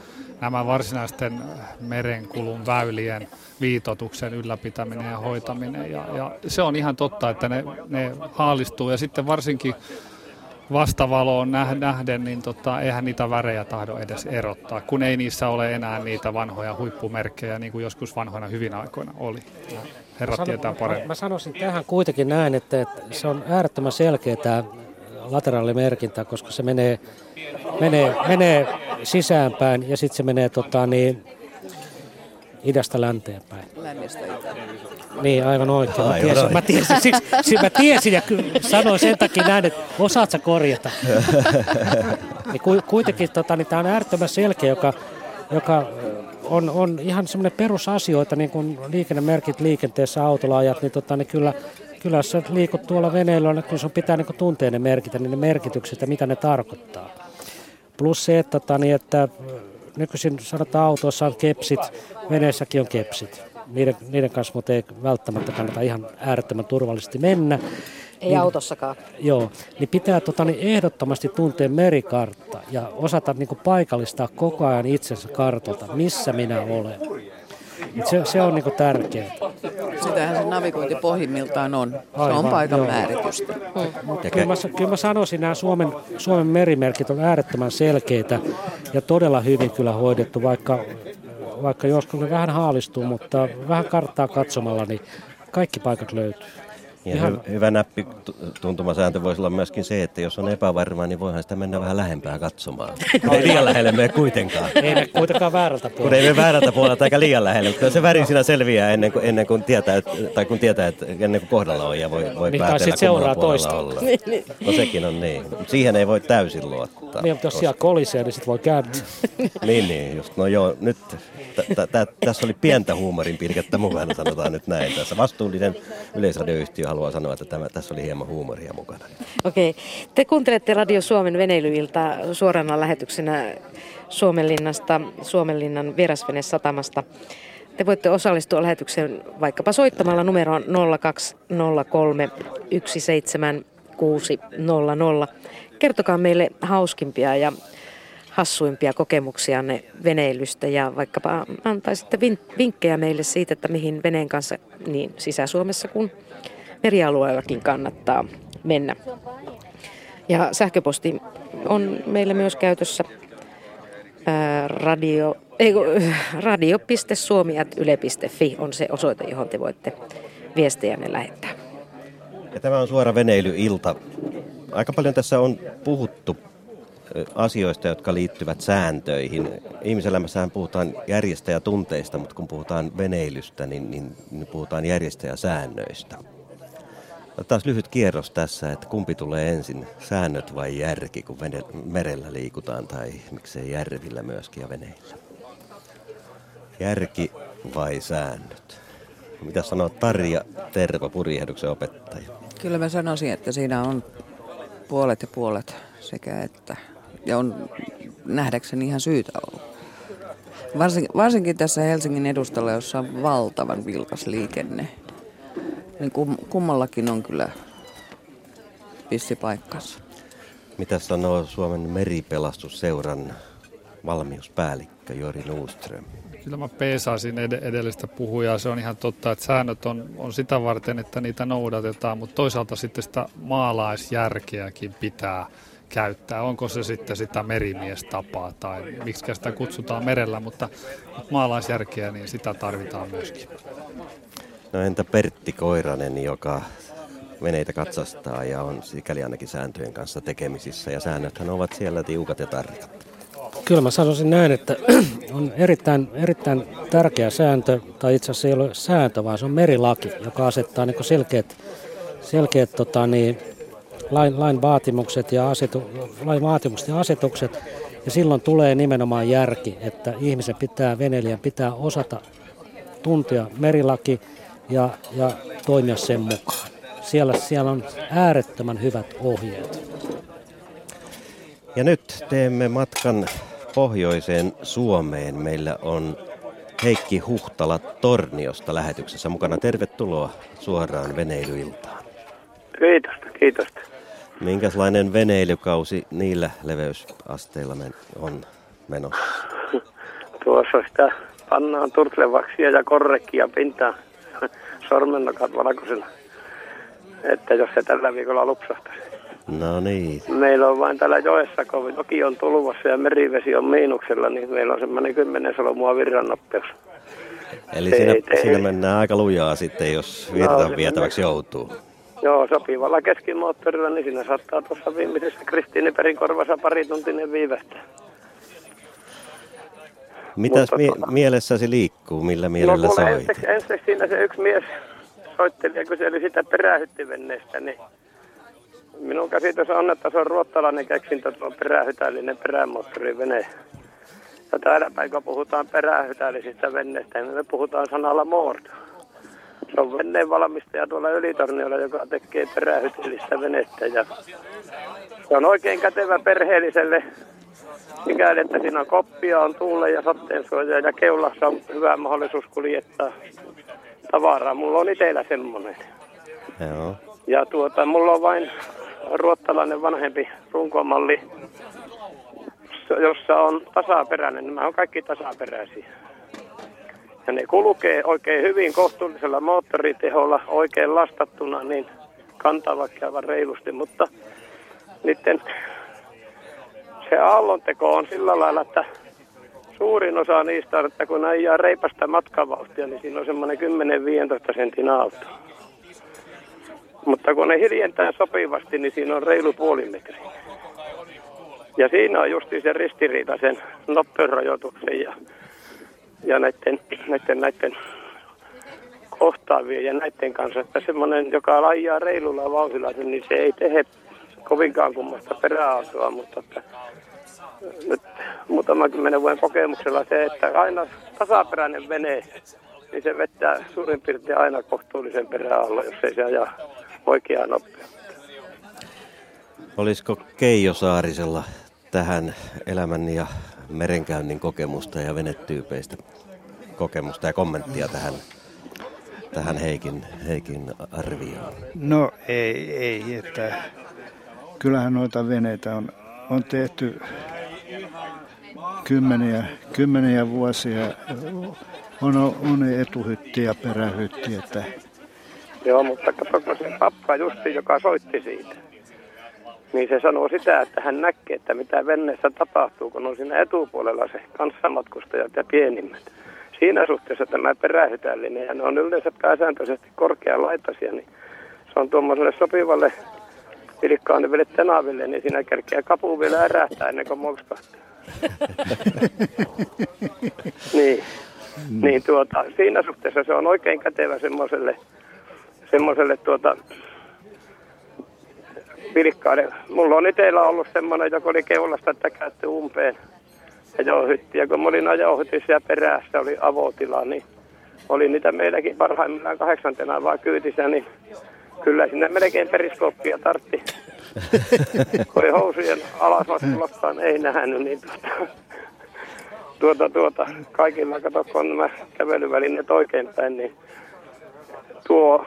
nämä varsinaisten merenkulun väylien viitotuksen ylläpitäminen ja hoitaminen. Ja, ja se on ihan totta, että ne, ne haalistuu ja sitten varsinkin vastavaloon näh- nähden, niin tota, eihän niitä värejä tahdo edes erottaa, kun ei niissä ole enää niitä vanhoja huippumerkkejä, niin kuin joskus vanhoina hyvin aikoina oli. Herrat tietää paremmin. Mä sanoisin tähän kuitenkin näin, että, että se on äärettömän selkeä tämä lateraalimerkintä, koska se menee, menee, menee sisäänpäin ja sitten se menee tota, niin, idästä länteen päin. Lännestä itään. Niin, aivan oikein. Mä tiesin, mä tiesin, siksi, siksi mä tiesin ja sanoin sen takia näin, että osaat sä korjata. niin ku, kuitenkin tota, niin tämä on äärettömän selkeä, joka, joka on, on ihan semmoinen perusasioita, niin kuin liikennemerkit liikenteessä, autolla ajat, niin, tota, niin kyllä, kyllä jos sä liikut tuolla veneillä, niin kyllä sun pitää niin tuntea ne merkitä, niin ne merkitykset ja mitä ne tarkoittaa. Plus se, että, tota, niin, että nykyisin sanotaan autoissa on kepsit, veneessäkin on kepsit. Niiden, niiden kanssa mutta ei välttämättä kannata ihan äärettömän turvallisesti mennä. Ei Niin- autossakaan. Joo, niin pitää tota, niin ehdottomasti tuntea merikartta ja osata niin kuin paikallistaa koko ajan itsensä kartalta, missä minä olen. Et se, se on niin kuin tärkeää. Sitähän se navigointi pohjimmiltaan on. Se Aivan, on paikan joo. määritystä. Mutta kyllä, mä, kyllä mä sanoisin, nämä Suomen, Suomen merimerkit on äärettömän selkeitä ja todella hyvin kyllä hoidettu, vaikka, vaikka joskus ne vähän haalistuu, mutta vähän karttaa katsomalla, niin kaikki paikat löytyy. Ja Ihan- hy- hyvä näppi tuntumasääntö voisi olla myöskin se, että jos on epävarma, niin voihan sitä mennä vähän lähempää katsomaan. ei liian lähelle mene kuitenkaan. Ei me kuitenkaan väärältä Kun puolelta. ei mene väärältä puolelta eikä liian lähelle, mutta se väri siinä selviää ennen kuin, ennen kuin tietää, että, tai kun tietää, että ennen kuin kohdalla on ja voi, voi Niin, päätellä, sit seuraa toista. olla. Niin, niin. No sekin on niin. Mut siihen ei voi täysin luottaa. Niin, mutta jos siellä kolisee, niin sitten voi kääntyä. Niin, niin, just. No joo, nyt t- t- t- tässä oli pientä huumorin pilkettä mukana, sanotaan nyt näin. Tässä vastuullinen yleisradioyhtiö haluaa sanoa, että tämä, tässä oli hieman huumoria mukana. Okei. Te kuuntelette Radio Suomen veneilyilta suorana lähetyksenä Suomenlinnasta, Suomenlinnan vierasvenesatamasta. Te voitte osallistua lähetykseen vaikkapa soittamalla numeroon 0203 17600. Kertokaa meille hauskimpia ja hassuimpia kokemuksianne veneilystä ja vaikkapa antaisitte vin- vinkkejä meille siitä, että mihin veneen kanssa niin Sisä-Suomessa kuin merialueellakin kannattaa mennä. Ja sähköposti on meillä myös käytössä ää, radio, ei, radio.suomi.yle.fi on se osoite, johon te voitte viestejänne lähettää. Ja tämä on suora veneilyilta. Aika paljon tässä on puhuttu asioista, jotka liittyvät sääntöihin. Ihmiselämässähän puhutaan järjestäjätunteista, mutta kun puhutaan veneilystä, niin, niin, niin puhutaan järjestäjäsäännöistä. Otetaan lyhyt kierros tässä, että kumpi tulee ensin, säännöt vai järki, kun merellä liikutaan tai miksei järvillä myöskin ja veneillä. Järki vai säännöt? Mitä sanoo Tarja Tervo, purjehduksen opettaja? Kyllä mä sanoisin, että siinä on puolet ja puolet sekä että. Ja on nähdäkseni ihan syytä ollut. Varsinkin, varsinkin tässä Helsingin edustalla, jossa on valtavan vilkas liikenne. Niin kum, kummallakin on kyllä pissi paikkansa. Mitä sanoo Suomen meripelastusseuran valmiuspäällikkö Jori Nuuström? Kyllä mä peesaisin ed- edellistä puhujaa. Se on ihan totta, että säännöt on, on sitä varten, että niitä noudatetaan, mutta toisaalta sitten sitä maalaisjärkeäkin pitää käyttää. Onko se sitten sitä merimiestapaa tai miksi sitä kutsutaan merellä, mutta, mutta maalaisjärkeä, niin sitä tarvitaan myöskin. No entä Pertti Koiranen, joka veneitä katsastaa ja on sikäli ainakin sääntöjen kanssa tekemisissä ja säännöthän ovat siellä tiukat ja tarkat. Kyllä mä sanoisin näin, että on erittäin, erittäin tärkeä sääntö, tai itse asiassa ei ole sääntö, vaan se on merilaki, joka asettaa niin selkeät, selkeät tota, niin, lain, lain, vaatimukset ja asetu, lain vaatimukset ja asetukset. Ja silloin tulee nimenomaan järki, että ihmisen pitää, veneilijän pitää osata tuntea merilaki ja, ja toimia sen mukaan. Siellä, siellä on äärettömän hyvät ohjeet. Ja nyt teemme matkan pohjoiseen Suomeen. Meillä on Heikki Huhtala Torniosta lähetyksessä mukana. Tervetuloa suoraan veneilyiltaan. Kiitos, kiitos. Minkälainen veneilykausi niillä leveysasteilla on menossa? Tuossa sitä pannaan turtlevaksia ja korrekkia pintaan sormennokat valkoisena. Että jos se tällä viikolla lupsahtaisi. No niin. Meillä on vain täällä joessa, kun joki on tulvassa ja merivesi on miinuksella, niin meillä on semmoinen kymmenen solmua virrannoppeus. Eli siinä, siinä mennään aika lujaa sitten, jos virran no, vietäväksi joutuu. Joo, sopivalla keskimoottorilla, niin siinä saattaa tuossa viimeisessä Kristiiniperin korvassa pari tuntinen viivästä. Mitäs mie- tuota- mielessäsi liikkuu, millä mielellä no, soit? Ensiksi, ensiksi siinä se yksi mies soitteli ja kyseli sitä perähyttivenneestä, niin minun käsitys on, että se on ruottalainen keksintö tuo perähytällinen perämoottorivene. Ja täällä päin, kun puhutaan perähytällisistä venneistä, niin me puhutaan sanalla moorto. Se on veneen valmistaja tuolla Ylitorniolla, joka tekee perähytellistä venettä. Ja se on oikein kätevä perheelliselle mikäli, että siinä on koppia, on tuulle ja satteensuoja ja keulassa on hyvä mahdollisuus kuljettaa tavaraa. Mulla on itsellä semmoinen. Joo. Ja tuota, mulla on vain ruottalainen vanhempi runkomalli, jossa on tasaperäinen. Nämä on kaikki tasaperäisiä. Ja ne kulkee oikein hyvin kohtuullisella moottoriteholla, oikein lastattuna, niin kantavat aivan reilusti, mutta niiden se aallonteko on sillä lailla, että suurin osa niistä on, että kun ajaa reipasta matkavauhtia, niin siinä on semmoinen 10-15 sentin auto. Mutta kun ne hiljentää sopivasti, niin siinä on reilu puoli metriä. Ja siinä on justi se ristiriita sen nopeusrajoituksen ja, ja näiden, näiden, näiden kohtaavien ja näiden kanssa, että semmoinen, joka lajaa reilulla vauhdilla, niin se ei tehe kovinkaan kummasta peräautoa, mutta että nyt muutaman kymmenen vuoden kokemuksella se, että aina tasaperäinen vene, niin se vettää suurin piirtein aina kohtuullisen peräalla, jos ei se aja oikeaa nopeutta. Olisiko Keijo Saarisella tähän elämän ja merenkäynnin kokemusta ja venetyypeistä kokemusta ja kommenttia tähän, tähän Heikin, Heikin arvioon? No ei, ei, että kyllähän noita veneitä on, on tehty kymmeniä, kymmeniä vuosia. On, on etuhytti ja perähytti. Että... Joo, mutta katsokko se pappa justi, joka soitti siitä. Niin se sanoo sitä, että hän näkee, että mitä venneessä tapahtuu, kun on siinä etupuolella se kanssamatkustajat ja pienimmät. Siinä suhteessa tämä perähytällinen, ja ne on yleensä pääsääntöisesti korkealaitaisia, niin se on tuommoiselle sopivalle vilkkaaneville tenaville, niin siinä kerkeä kapu vielä ärähtää ennen kuin molskahtaa. niin. Mm. niin tuota, siinä suhteessa se on oikein kätevä semmoiselle, semmoiselle tuota, vilkkaille. Mulla on itsellä ollut semmoinen, joka oli keulasta täkätty umpeen ja jouhytti. Ja kun mä olin ajouhytissä ja perässä oli avotila, niin oli niitä meilläkin parhaimmillaan kahdeksantena vaan kyytissä, niin kyllä sinne melkein periskooppia tartti. kun ei housujen alasvastulastaan ei nähnyt, niin tuota, tuota, tuota, kaikilla, kato, kun nämä kävelyvälineet oikeinpäin, niin tuo,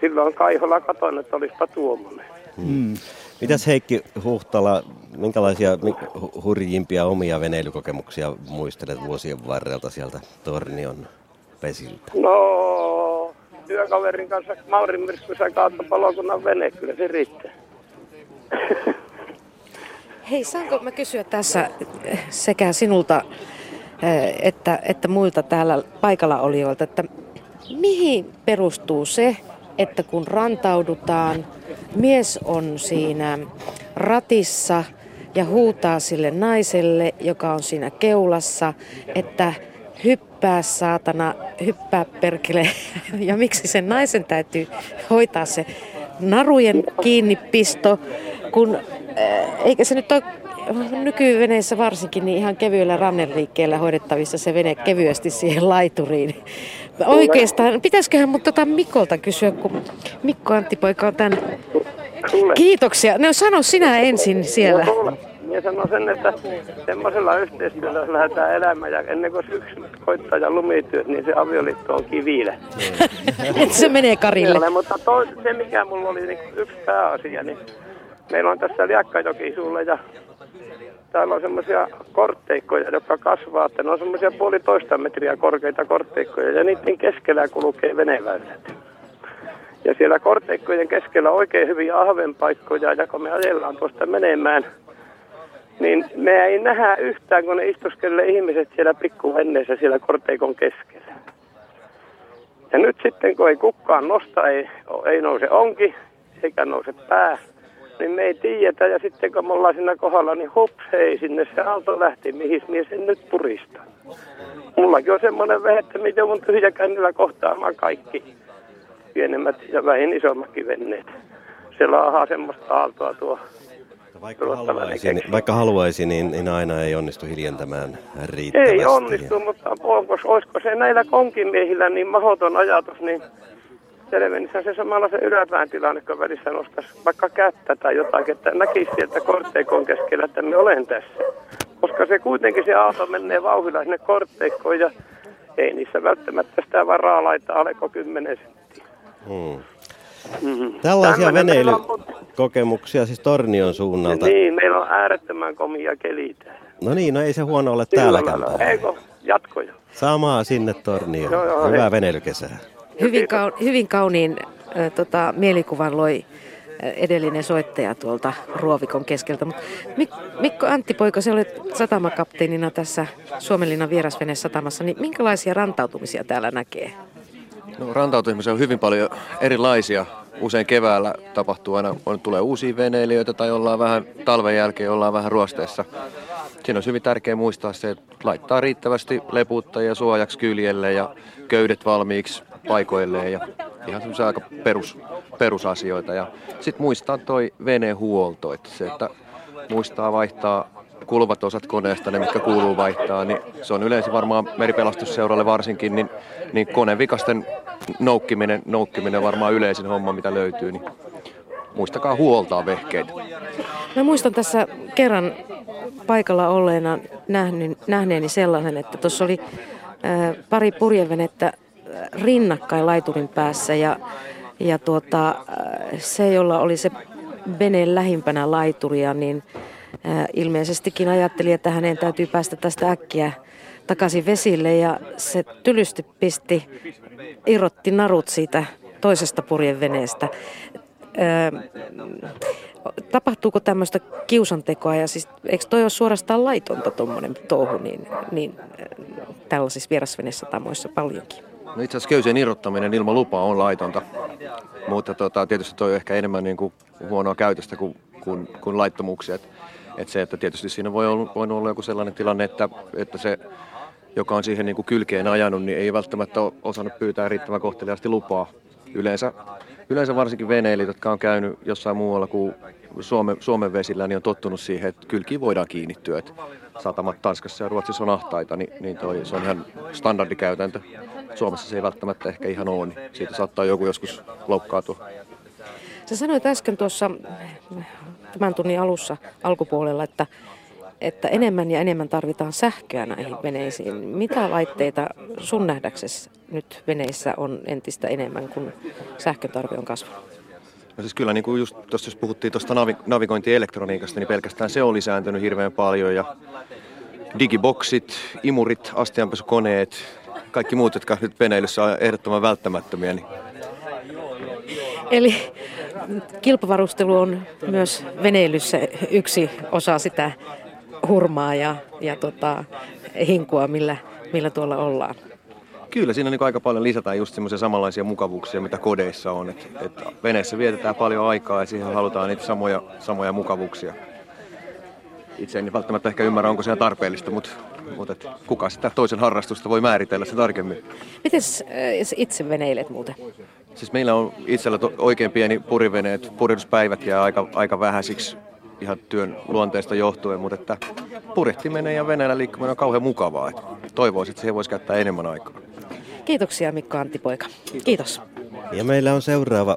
silloin Kaiholla katon, että olisipa tuommoinen. Hmm. Mitäs Heikki Huhtala, minkälaisia hurjimpia omia veneilykokemuksia muistelet vuosien varrelta sieltä Tornion pesiltä? No, työkaverin kanssa Maurin myrskyssä kautta palokunnan vene, kyllä se riittää. Hei, saanko mä kysyä tässä sekä sinulta eh, että, että muilta täällä paikalla olijoilta, että mihin perustuu se, että kun rantaudutaan, mies on siinä ratissa ja huutaa sille naiselle, joka on siinä keulassa, että hyppää saatana, hyppää perkele. Ja miksi sen naisen täytyy hoitaa se narujen kiinnipisto, kun äh, eikä se nyt ole nykyveneissä varsinkin niin ihan kevyellä ranneliikkeellä hoidettavissa se vene kevyesti siihen laituriin. Oikeastaan, pitäisiköhän mutta tota Mikolta kysyä, kun Mikko Anttipoika on tämän. Kiitoksia. No sano sinä ensin siellä. Minä sanon sen, että semmoisella yhteistyöllä, jos lähdetään elämään ja ennen kuin syksy koittaa ja lumityöt, niin se avioliitto on kivillä. se menee Karille. Kyllä, mutta to, se mikä mulla oli niin yksi pääasia, niin meillä on tässä Liakkajoki sulle ja täällä on semmoisia kortteikkoja, jotka kasvaa, että ne on semmoisia puolitoista metriä korkeita kortteikkoja ja niiden keskellä kulkee veneväylät. Ja siellä kortteikkojen keskellä oikein hyviä ahvenpaikkoja ja kun me ajellaan tuosta menemään, niin me ei nähdä yhtään, kun ne istuskelee ihmiset siellä pikkuvenneessä siellä korteikon keskellä. Ja nyt sitten, kun ei kukaan nosta, ei, ei nouse onki, eikä nouse pää, niin me ei tiedetä. Ja sitten kun me ollaan siinä kohdalla, niin hups, hei, sinne se aalto lähti, mihin minä sen nyt puristan. Mullakin on semmoinen vehe, että minä joudun tyhjäkännillä kohtaamaan kaikki pienemmät ja vähin isommatkin venneet. Se laahaa semmoista aaltoa tuo vaikka haluaisi, niin, vaikka haluaisi, niin, niin aina ei onnistu hiljentämään riittävästi. Ei onnistu, mutta onko, olisiko se näillä konkimiehillä niin mahdoton ajatus, niin selvennishän se samalla se yläpään tilanne, kun välissä nostaisi vaikka kättä tai jotakin, että näkisi sieltä kortteikon keskellä, että me olen tässä. Koska se kuitenkin se auto menee vauhdilla sinne kortteikkoon ja ei niissä välttämättä sitä varaa laittaa aleko 10 senttiä. Hmm. Mm-hmm. Tällaisia veneilykokemuksia siis Tornion suunnalta. Niin, meillä on äärettömän komia kelitä. No niin, no ei se huono ole täälläkään. Eikö, jatkoja. Samaa sinne Tornioon. Joo, joo, Hyvää hei. veneilykesää. Hyvin, kaun, hyvin kauniin äh, tota, mielikuvan loi edellinen soittaja tuolta Ruovikon keskeltä. Mut Mik- Mikko Poika, se olet satamakapteenina tässä Suomenlinnan satamassa, niin minkälaisia rantautumisia täällä näkee? No, rantautumisia on hyvin paljon erilaisia. Usein keväällä tapahtuu aina, on, tulee uusia veneilijöitä tai ollaan vähän talven jälkeen, ollaan vähän ruosteessa. Siinä on hyvin tärkeää muistaa se, että laittaa riittävästi leputtajia suojaksi kyljelle ja köydet valmiiksi paikoilleen ja ihan semmoisia aika perus, perusasioita. Ja sitten muistaa toi venehuolto, että se, että muistaa vaihtaa kuluvat osat koneesta, ne mitkä kuuluu vaihtaa, niin se on yleensä varmaan meripelastusseuralle varsinkin, niin, niin konevikasten noukkiminen, noukkiminen on varmaan yleisin homma, mitä löytyy, niin muistakaa huoltaa vehkeitä. Mä muistan tässä kerran paikalla olleena nähneeni sellaisen, että tuossa oli ää, pari purjevenettä rinnakkain laiturin päässä ja, ja tuota, se, jolla oli se vene lähimpänä laituria, niin ilmeisestikin ajatteli, että hänen täytyy päästä tästä äkkiä takaisin vesille ja se tylysti pisti, irrotti narut siitä toisesta purjeveneestä. Tapahtuuko tämmöistä kiusantekoa ja siis eikö toi ole suorastaan laitonta tuommoinen touhu niin, niin tällaisissa vierasvenesatamoissa paljonkin? No itse asiassa köysien irrottaminen ilman lupaa on laitonta, mutta tota, tietysti toi on ehkä enemmän niin kuin huonoa käytöstä kuin, kuin, kuin laittomuuksia. Et, et se, että tietysti siinä voi olla, voi olla joku sellainen tilanne, että, että se, joka on siihen niin kuin kylkeen ajanut, niin ei välttämättä ole osannut pyytää riittävän kohteliaasti lupaa. Yleensä, yleensä varsinkin veneilijät, jotka on käynyt jossain muualla kuin Suomen, Suomen vesillä, niin on tottunut siihen, että kylkiin voidaan kiinnittyä. Että satamat Tanskassa ja Ruotsissa on ahtaita, niin, niin toi, se on ihan standardikäytäntö. Suomessa se ei välttämättä ehkä ihan ole, niin siitä saattaa joku joskus loukkaantua. Sä sanoit äsken tuossa tämän tunnin alussa alkupuolella, että, että enemmän ja enemmän tarvitaan sähköä näihin veneisiin. Mitä laitteita sun nähdäksesi nyt veneissä on entistä enemmän, kun sähkötarve on kasvanut? No siis kyllä niin kuin just tuossa jos puhuttiin tuosta navi- navigointielektroniikasta, niin pelkästään se on lisääntynyt hirveän paljon ja digiboksit, imurit, astianpesukoneet, kaikki muut, jotka nyt veneilyssä on ehdottoman välttämättömiä. Niin... Eli kilpavarustelu on myös veneilyssä yksi osa sitä hurmaa ja, ja tota, hinkua, millä, millä tuolla ollaan. Kyllä, siinä niin aika paljon lisätään just semmoisia samanlaisia mukavuuksia, mitä kodeissa on. Et, et veneessä vietetään paljon aikaa ja siihen halutaan niitä samoja, samoja mukavuuksia. itse en välttämättä ehkä ymmärrä, onko se tarpeellista, mutta, mutta et kuka sitä toisen harrastusta voi määritellä se tarkemmin. Miten itse veneilet muuten? Siis meillä on itsellä to, oikein pieni puriveneet, purjehduspäivät jää aika, aika vähäisiksi ihan työn luonteesta johtuen, mutta että purjehtiminen ja veneellä liikkuminen on kauhean mukavaa. Että toivoisin, että siihen voisi käyttää enemmän aikaa. Kiitoksia Mikko Anttipoika. Kiitos. Ja meillä on seuraava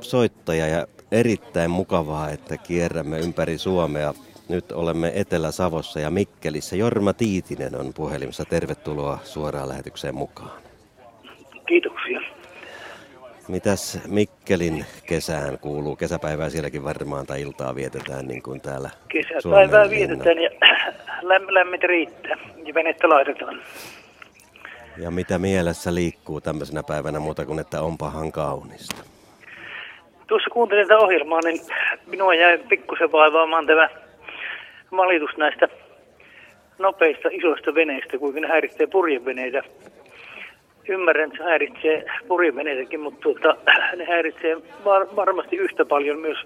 soittaja ja erittäin mukavaa, että kierrämme ympäri Suomea. Nyt olemme Etelä-Savossa ja Mikkelissä. Jorma Tiitinen on puhelimessa. Tervetuloa suoraan lähetykseen mukaan. Kiitoksia. Mitäs Mikkelin kesään kuuluu? Kesäpäivää sielläkin varmaan tai iltaa vietetään niin kuin täällä Kesäpäivää vietetään ja lämmit riittää ja venettä laitetaan. Ja mitä mielessä liikkuu tämmöisenä päivänä muuta kuin, että onpahan kaunista? Tuossa kuuntelin tätä ohjelmaa, niin minua jäi pikkusen vaivaamaan tämä valitus näistä nopeista isoista veneistä, kuinka ne häiritsee purjeveneitä. Ymmärrän, että se häiritsee purjeveneitäkin, mutta tuota, ne häiritsee var- varmasti yhtä paljon myös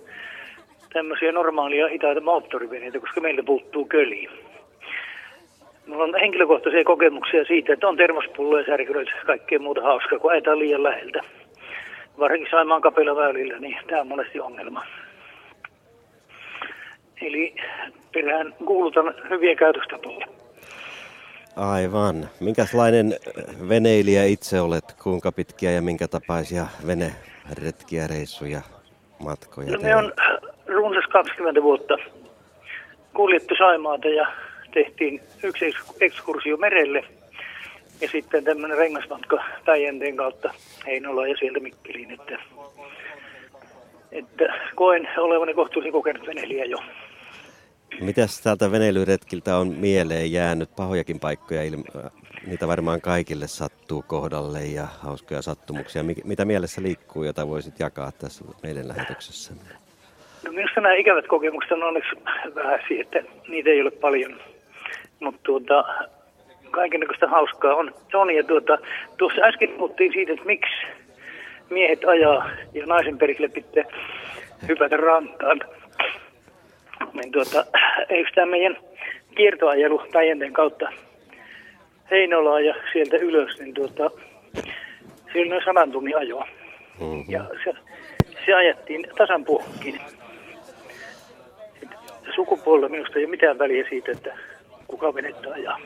tämmöisiä normaalia hitaita moottoriveneitä, koska meiltä puuttuu köliä. Mulla on henkilökohtaisia kokemuksia siitä, että on termospulloja, särkylöitä ja kaikkea muuta hauskaa, kun ajetaan liian läheltä. Varsinkin Saimaan kapeilla väylillä, niin tämä on monesti ongelma. Eli perään kuulutan hyviä käytöstapoja. Aivan. Minkälainen veneilijä itse olet? Kuinka pitkiä ja minkä tapaisia veneretkiä, reissuja, matkoja no, me on runsas 20 vuotta kuljettu Saimaata ja tehtiin yksi ekskursio merelle ja sitten tämmöinen rengasmatka Päijänteen kautta Heinola ja sieltä Mikkeliin, että, että koen olevani kohtuullisen kokenut veneilijä jo. Mitäs täältä veneilyretkiltä on mieleen jäänyt? Pahojakin paikkoja, niitä varmaan kaikille sattuu kohdalle ja hauskoja sattumuksia. Mitä mielessä liikkuu, jota voisit jakaa tässä meidän lähetyksessä? No minusta nämä ikävät kokemukset on onneksi vähän että niitä ei ole paljon. Mutta tuota, kaikenlaista hauskaa on. on ja tuota, tuossa äsken puhuttiin siitä, että miksi miehet ajaa ja naisen perille pitää hypätä rantaan. Niin tuota, eikö tämä meidän kiertoajelu Päijänteen kautta Heinolaa ja sieltä ylös, niin tuota, siinä on sadan tunnin ajoa. Mm-hmm. Ja se, se ajettiin tasan puhkiin. Sukupuolella minusta ei ole mitään väliä siitä, että kuka venettä ajaa.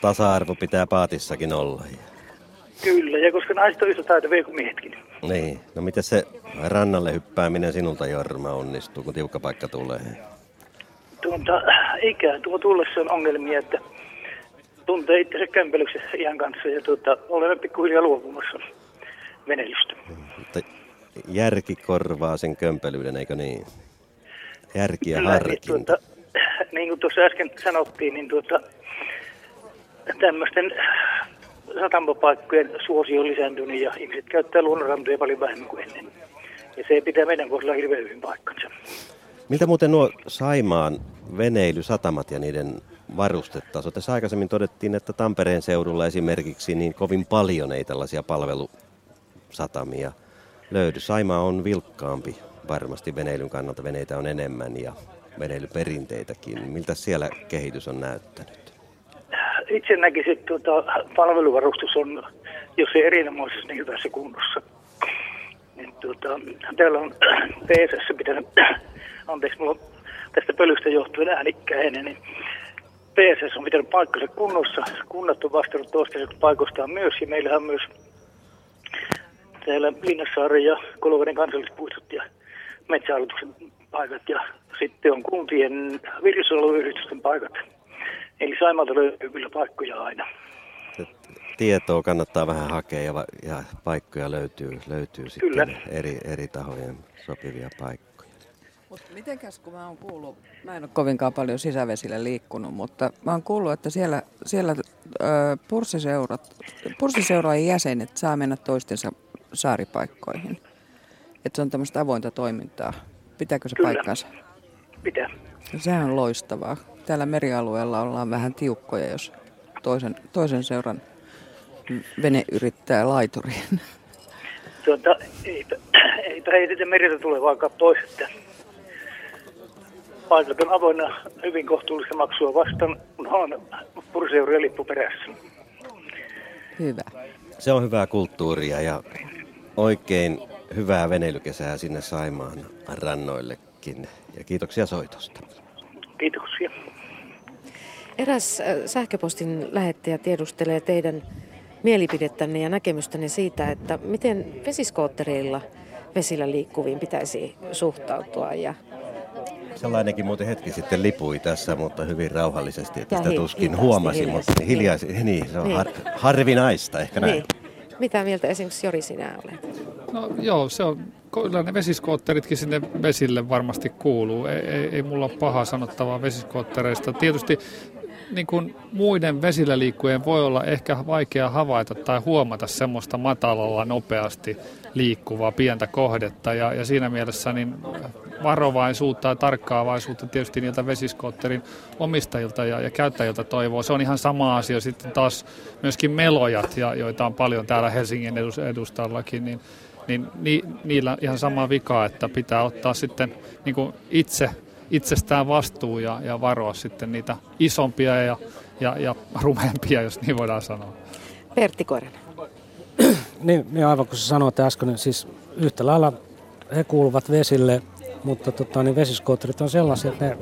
Tasa-arvo pitää paatissakin olla. Kyllä, ja koska naiset on yhtä taitavia kuin miehetkin. Niin, no miten se rannalle hyppääminen sinulta Jorma onnistuu, kun tiukka paikka tulee? Tuota, eikä tuo tullessa on ongelmia, että tuntee itse kämpelyksi ihan kanssa ja tuota, olemme pikkuhiljaa luopumassa veneilystä. Mutta järki korvaa sen kömpelyyden, eikö niin? Järki ja Kyllä, harkinta. Niin, tuota, niin kuin tuossa äsken sanottiin, niin tuota, tämmöisten satamapaikkojen suosio on lisääntynyt ja ihmiset käyttää luonnonrantoja paljon vähemmän kuin ennen. Ja se pitää meidän kohdalla hirveän hyvin paikkansa. Miltä muuten nuo Saimaan veneilysatamat ja niiden varustetaso? Tässä aikaisemmin todettiin, että Tampereen seudulla esimerkiksi niin kovin paljon ei tällaisia palvelusatamia löydy. Saimaa on vilkkaampi varmasti veneilyn kannalta. Veneitä on enemmän ja veneilyperinteitäkin. Miltä siellä kehitys on näyttänyt? Itse näkisin, että tuota, palveluvarustus on, jos ei erinomaisesti niin hyvässä kunnossa. Niin, tuota, täällä on PSS pitänyt, anteeksi, mulla on tästä pölystä johtuen äänikkäinen, niin PSS on pitänyt paikkansa kunnossa. Kunnat on vastannut toistaiseksi paikoistaan myös, ja meillähän myös täällä Linnassaaren ja Koloveden kansallispuistot ja metsähallituksen paikat ja sitten on kuntien virkistysalueyhdistysten paikat. Eli Saimalta löytyy kyllä paikkoja aina. Tietoa kannattaa vähän hakea ja, ja paikkoja löytyy, löytyy sitten Kyllä. eri, eri tahojen sopivia paikkoja. Mutta mitenkäs kun mä oon kuullut, mä en ole kovinkaan paljon sisävesillä liikkunut, mutta mä oon kuullut, että siellä, siellä ö, purssiseurat, purssiseuraajien jäsenet saa mennä toistensa saaripaikkoihin. Että se on tämmöistä avointa toimintaa. Pitääkö se Kyllä. paikkansa? Pitää. Sehän on loistavaa. Täällä merialueella ollaan vähän tiukkoja, jos toisen, toisen seuran vene yrittää laituriin. Tuota, eipä, eipä heitetä meriltä tule vaikka pois, että paikat on avoinna hyvin kohtuullista maksua vastaan, kun on purseuria lippu perässä. Hyvä. Se on hyvää kulttuuria ja oikein hyvää veneilykesää sinne Saimaan rannoillekin. Ja kiitoksia soitosta. Kiitoksia. Eräs äh, sähköpostin lähettäjä tiedustelee teidän mielipidettänne ja näkemystänne siitä, että miten vesiskoottereilla vesillä liikkuviin pitäisi suhtautua. Ja Sellainenkin muuten hetki sitten lipui tässä, mutta hyvin rauhallisesti, että Ja sitä hi- tuskin hitaasti, huomasi, hiljaisesti. mutta hiljaisesti, niin, se on Niin. har, harvinaista ehkä näin. niin. Mitä mieltä esimerkiksi Jori sinä olet? No joo, se on, kyllä ne vesiskootteritkin sinne vesille varmasti kuuluu. Ei, ei, ei mulla ole pahaa sanottavaa vesiskoottereista. Tietysti niin kuin muiden vesillä liikkujen voi olla ehkä vaikea havaita tai huomata semmoista matalalla nopeasti liikkuvaa pientä kohdetta ja, ja siinä mielessä niin varovaisuutta ja tarkkaavaisuutta tietysti niiltä vesiskootterin omistajilta ja, ja käyttäjiltä toivoo. Se on ihan sama asia sitten taas myöskin melojat, ja, joita on paljon täällä Helsingin edus- edustallakin, niin, niin ni, niillä ihan sama vika, että pitää ottaa sitten niin kuin itse itsestään vastuu ja, ja varoa sitten niitä isompia ja, ja, ja rumempia, jos niin voidaan sanoa. Pertti Koiranen. Niin, niin aivan kuin sä sanoit äsken, niin siis yhtä lailla he kuuluvat vesille, mutta tota, niin vesiskootterit on sellaisia, että ne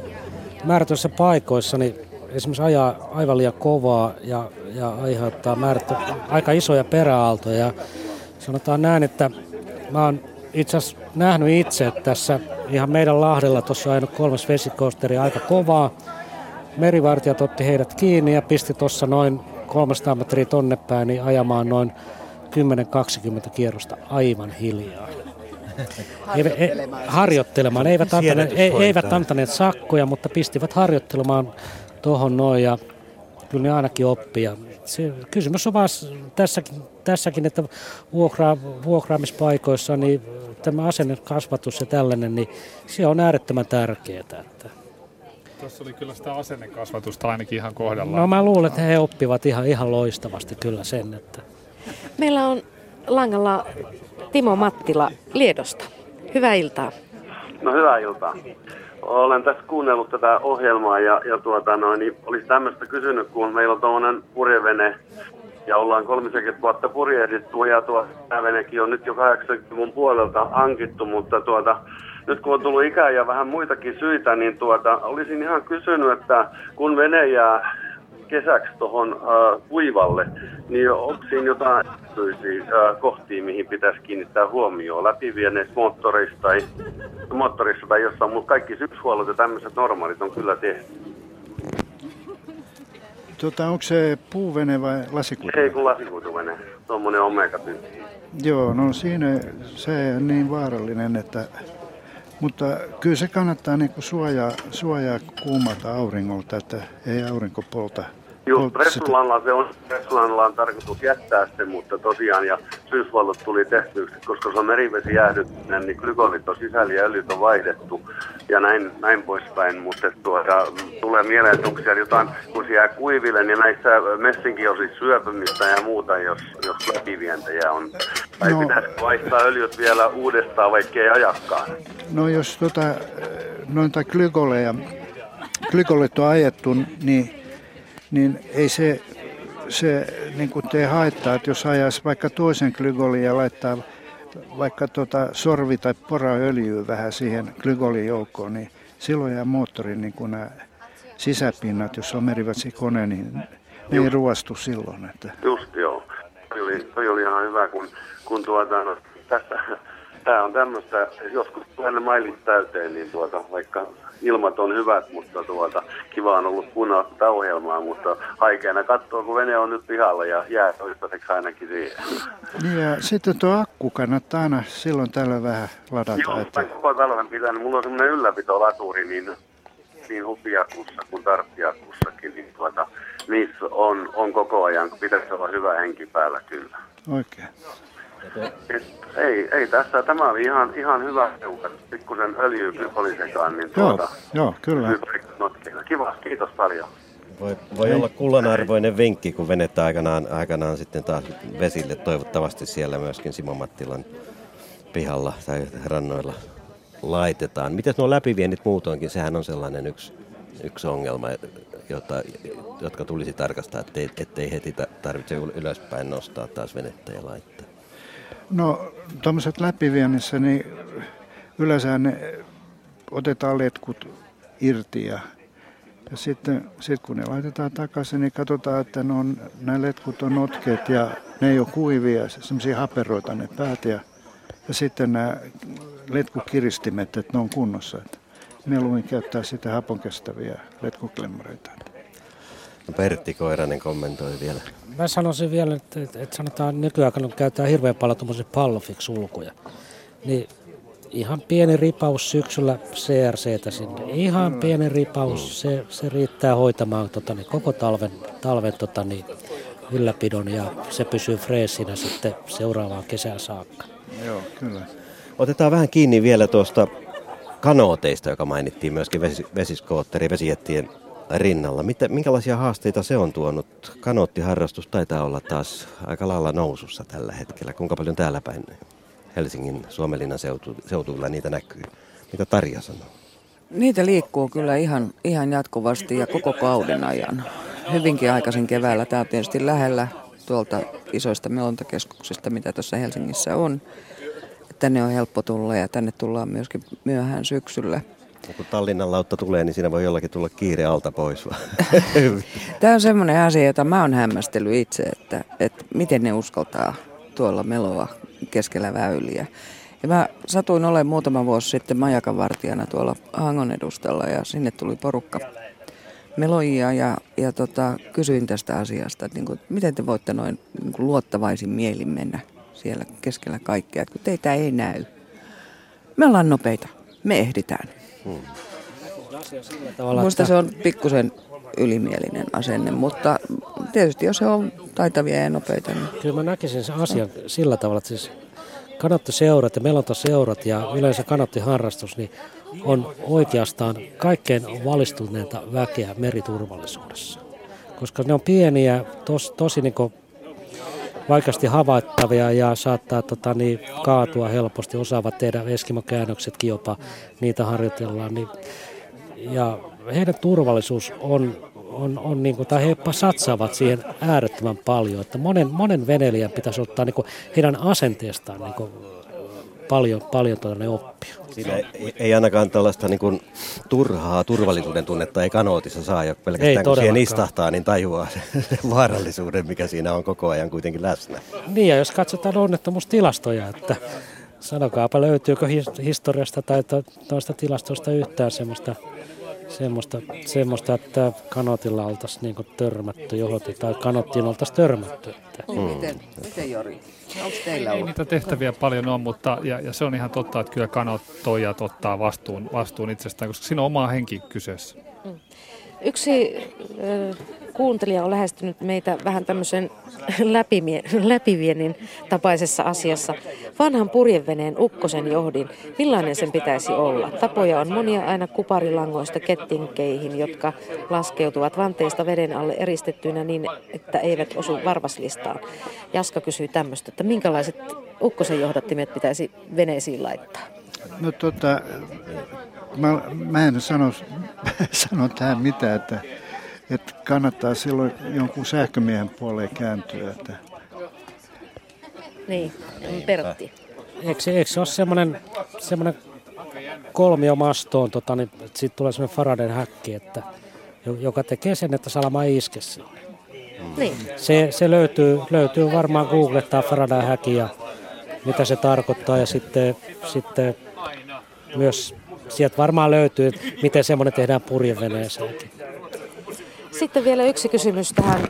määrätyissä paikoissa niin esimerkiksi ajaa aivan liian kovaa ja, ja aiheuttaa määrätty, aika isoja peräaaltoja. Ja sanotaan näin, että mä oon itse asiassa nähnyt itse, että tässä ihan meidän Lahdella tuossa on ajanut kolmas vesikoosteri aika kovaa. Merivartijat otti heidät kiinni ja pisti tuossa noin 300 metriä tonne päin niin ajamaan noin 10-20 kierrosta aivan hiljaa. Harjoittelemaan harjoittelemaan. Eivät antaneet, ei, Siedätyshoitoa. eivät antaneet sakkoja, mutta pistivät harjoittelemaan tuohon noin ja kyllä ne ainakin oppia. Se, kysymys on vaan tässäkin, tässäkin että vuokraa, vuokraamispaikoissa niin tämä asennekasvatus ja tällainen, niin se on äärettömän tärkeää. Että. Tuossa oli kyllä sitä asennekasvatusta ainakin ihan kohdallaan. No mä luulen, että he oppivat ihan, ihan loistavasti kyllä sen, että Meillä on langalla Timo Mattila Liedosta. Hyvää iltaa. No hyvää iltaa. Olen tässä kuunnellut tätä ohjelmaa ja, ja tuota, noin, niin olisi tämmöistä kysynyt, kun meillä on tuommoinen purjevene ja ollaan 30 vuotta purjehdittu ja tuo venekin on nyt jo 80-luvun puolelta hankittu, mutta tuota, nyt kun on tullut ikää ja vähän muitakin syitä, niin tuota, olisin ihan kysynyt, että kun vene jää kesäksi tuohon äh, kuivalle, niin onko siinä jotain äh, kohtia, mihin pitäisi kiinnittää huomioon läpivieneissä moottoreissa tai, moottorissa tai jossain, mutta kaikki syyshuollot ja tämmöiset normaalit on kyllä tehty. Tota, onko se puuvene vai lasikuitu? Ei kun lasikuituvene, tuommoinen omega. Joo, no siinä se on niin vaarallinen, että... Mutta kyllä se kannattaa niin suojaa, suojaa kuumalta auringolta, että ei aurinko polta. Just sitä. Ressulalla se on, Ressulalla on tarkoitus jättää se, mutta tosiaan ja syysvallot tuli tehty, koska se on merivesi jäähdyttinen, niin glykolit on sisällä ja öljyt on vaihdettu ja näin, näin poispäin, mutta tuota, tulee mieleen, että onko siellä jotain, kun se jää kuiville, niin näissä messinkin on siis syöpymistä ja muuta, jos, jos läpivientejä on. Tai No. pitäisi vaihtaa öljyt vielä uudestaan, vaikka ei ajakaan. No jos tota, noita glykoleja, glykolit on ajettu, niin, niin ei se, se niin kuin tee haittaa, että jos ajaisi vaikka toisen glykolin ja laittaa vaikka tota sorvi- tai poraöljyä vähän siihen glykolin joukkoon, niin silloin jää moottorin niin kuin nämä sisäpinnat, jos on meriväsikone, niin ne ei ruostu silloin. Että. Just joo. Toi oli, toi oli ihan hyvä, kun, kun tuota, no, tässä, tämä on tämmöistä, joskus tulee ne mailit täyteen, niin tuota, vaikka ilmat on hyvät, mutta tuota, kiva on ollut kuunnella tätä ohjelmaa, mutta haikeana katsoa, kun vene on nyt pihalla ja jää toistaiseksi ainakin siihen. Niin ja sitten tuo akku kannattaa aina silloin tällä vähän ladata. Joo, Että, koko talven pitänyt. Mulla on semmoinen ylläpitolaturi niin, niin hupiakussa kuin tarttiakussakin, niin tuota, niissä on, on koko ajan, pitäisi olla hyvä henki päällä kyllä. oikein. Et, ei, ei tässä, tämä oli ihan, ihan hyvä hiukan, pikkusen öljyä oli sekaan, niin Joo, tuota, joo, kyllä. notkeilla. Kiva, kiitos paljon. Voi, voi olla kullanarvoinen vinkki, kun venettä aikanaan, aikanaan sitten taas vesille, toivottavasti siellä myöskin Simo Mattilan pihalla tai rannoilla. laitetaan. Miten nuo läpiviennit muutoinkin? Sehän on sellainen yksi, yksi ongelma, jota, jotka tulisi tarkastaa, ettei, ettei heti tarvitse ylöspäin nostaa taas venettä ja laittaa. No tuommoiset läpiviennissä, niin yleensä ne otetaan letkut irti ja, ja sitten sit kun ne laitetaan takaisin, niin katsotaan, että ne on, nämä letkut on notkeet ja ne ei ole kuivia, semmoisia haperoita ne päät ja, ja sitten nämä letkukiristimet, että ne on kunnossa. Että mieluummin käyttää sitä haponkestäviä letkuklemmoreita. No Pertti Koiranen kommentoi vielä. Mä sanoisin vielä, että, että, että sanotaan nykyään, kun käytetään hirveän paljon tuommoisia pallofix-ulkuja, niin ihan pieni ripaus syksyllä CRCtä sinne. Ihan mm. pieni ripaus, se, se riittää hoitamaan tota, niin, koko talven, talven tota, niin, ylläpidon ja se pysyy freesinä sitten seuraavaan kesään saakka. Joo, kyllä. Otetaan vähän kiinni vielä tuosta kanooteista, joka mainittiin myöskin vesi, vesiskootteri, vesijättien rinnalla. Mitä, minkälaisia haasteita se on tuonut? Kanoottiharrastus taitaa olla taas aika lailla nousussa tällä hetkellä. Kuinka paljon täällä päin Helsingin Suomenlinnan seutu, seutuilla niitä näkyy? Mitä Tarja sanoo? Niitä liikkuu kyllä ihan, ihan jatkuvasti ja koko kauden ajan. Hyvinkin aikaisin keväällä. Tämä on tietysti lähellä tuolta isoista melontakeskuksista, mitä tuossa Helsingissä on. Tänne on helppo tulla ja tänne tullaan myöskin myöhään syksyllä. Kun Tallinnan lautta tulee, niin siinä voi jollakin tulla kiire alta pois. Tämä on semmoinen asia, jota mä oon hämmästellyt itse, että, että miten ne uskaltaa tuolla meloa keskellä väyliä. Ja mä satuin olemaan muutama vuosi sitten majakan vartijana tuolla Hangon edustalla ja sinne tuli porukka meloijia ja, ja tota, kysyin tästä asiasta, että niin kuin, miten te voitte noin niin kuin luottavaisin mielin mennä siellä keskellä kaikkea, että kun teitä ei näy. Me ollaan nopeita, me ehditään. Hmm. Minusta se on pikkusen ylimielinen asenne, mutta tietysti jos he on taitavia ja nopeita. Niin... Kyllä mä näkisin sen asian sillä tavalla, että siis kanattiseurat ja melontaseurat ja yleensä kanattiharrastus niin on oikeastaan kaikkein valistuneinta väkeä meriturvallisuudessa. Koska ne on pieniä, tos, tosi niin vaikeasti havaittavia ja saattaa tota, niin, kaatua helposti. Osaavat tehdä eskimokäännöksetkin jopa, niitä harjoitellaan. Niin, ja heidän turvallisuus on, on, on niin kuin, tai he satsaavat siihen äärettömän paljon. Että monen, monen veneilijän pitäisi ottaa niin kuin, heidän asenteestaan niin kuin, paljon, paljon tuonne oppia. Siinä ei, ei ainakaan tällaista niin kuin, turhaa turvallisuuden tunnetta ei kanootissa saa, ja pelkästään ei kun siihen istahtaa, niin tajuaa sen vaarallisuuden, mikä siinä on koko ajan kuitenkin läsnä. Niin, ja jos katsotaan onnettomuustilastoja, että sanokaapa löytyykö historiasta tai toista tilastoista yhtään semmoista semmoista, semmoista että kanotilla oltaisiin niin törmätty johonkin tai kanottiin oltaisiin törmätty. Että. Mm. Miten, miten Jori? Onko teillä Ei niitä tehtäviä paljon on, mutta ja, ja se on ihan totta, että kyllä kanottoijat ottaa vastuun, vastuun itsestään, koska siinä on oma henki kyseessä. Mm. Yksi äh, kuuntelija on lähestynyt meitä vähän tämmöisen läpiviennin tapaisessa asiassa. Vanhan purjeveneen ukkosen johdin, millainen sen pitäisi olla? Tapoja on monia aina kuparilangoista kettinkeihin, jotka laskeutuvat vanteista veden alle eristettyinä niin, että eivät osu varvaslistaan. Jaska kysyy tämmöistä, että minkälaiset ukkosen johdattimet pitäisi veneisiin laittaa? No tota, mä, mä en sano, sano tähän mitään, että että kannattaa silloin jonkun sähkömiehen puoleen kääntyä. Että... Niin, Pertti. Eikö, eikö se ole semmoinen, semmoinen kolmio mastoon, tota, niin siitä tulee semmoinen Faraden häkki, että, joka tekee sen, että salama ei iske sinne. Niin. Se, se löytyy, löytyy varmaan googlettaa Faraden häki ja mitä se tarkoittaa ja sitten, sitten myös sieltä varmaan löytyy, miten semmoinen tehdään purjeveneeseenkin. Sitten vielä yksi kysymys tähän.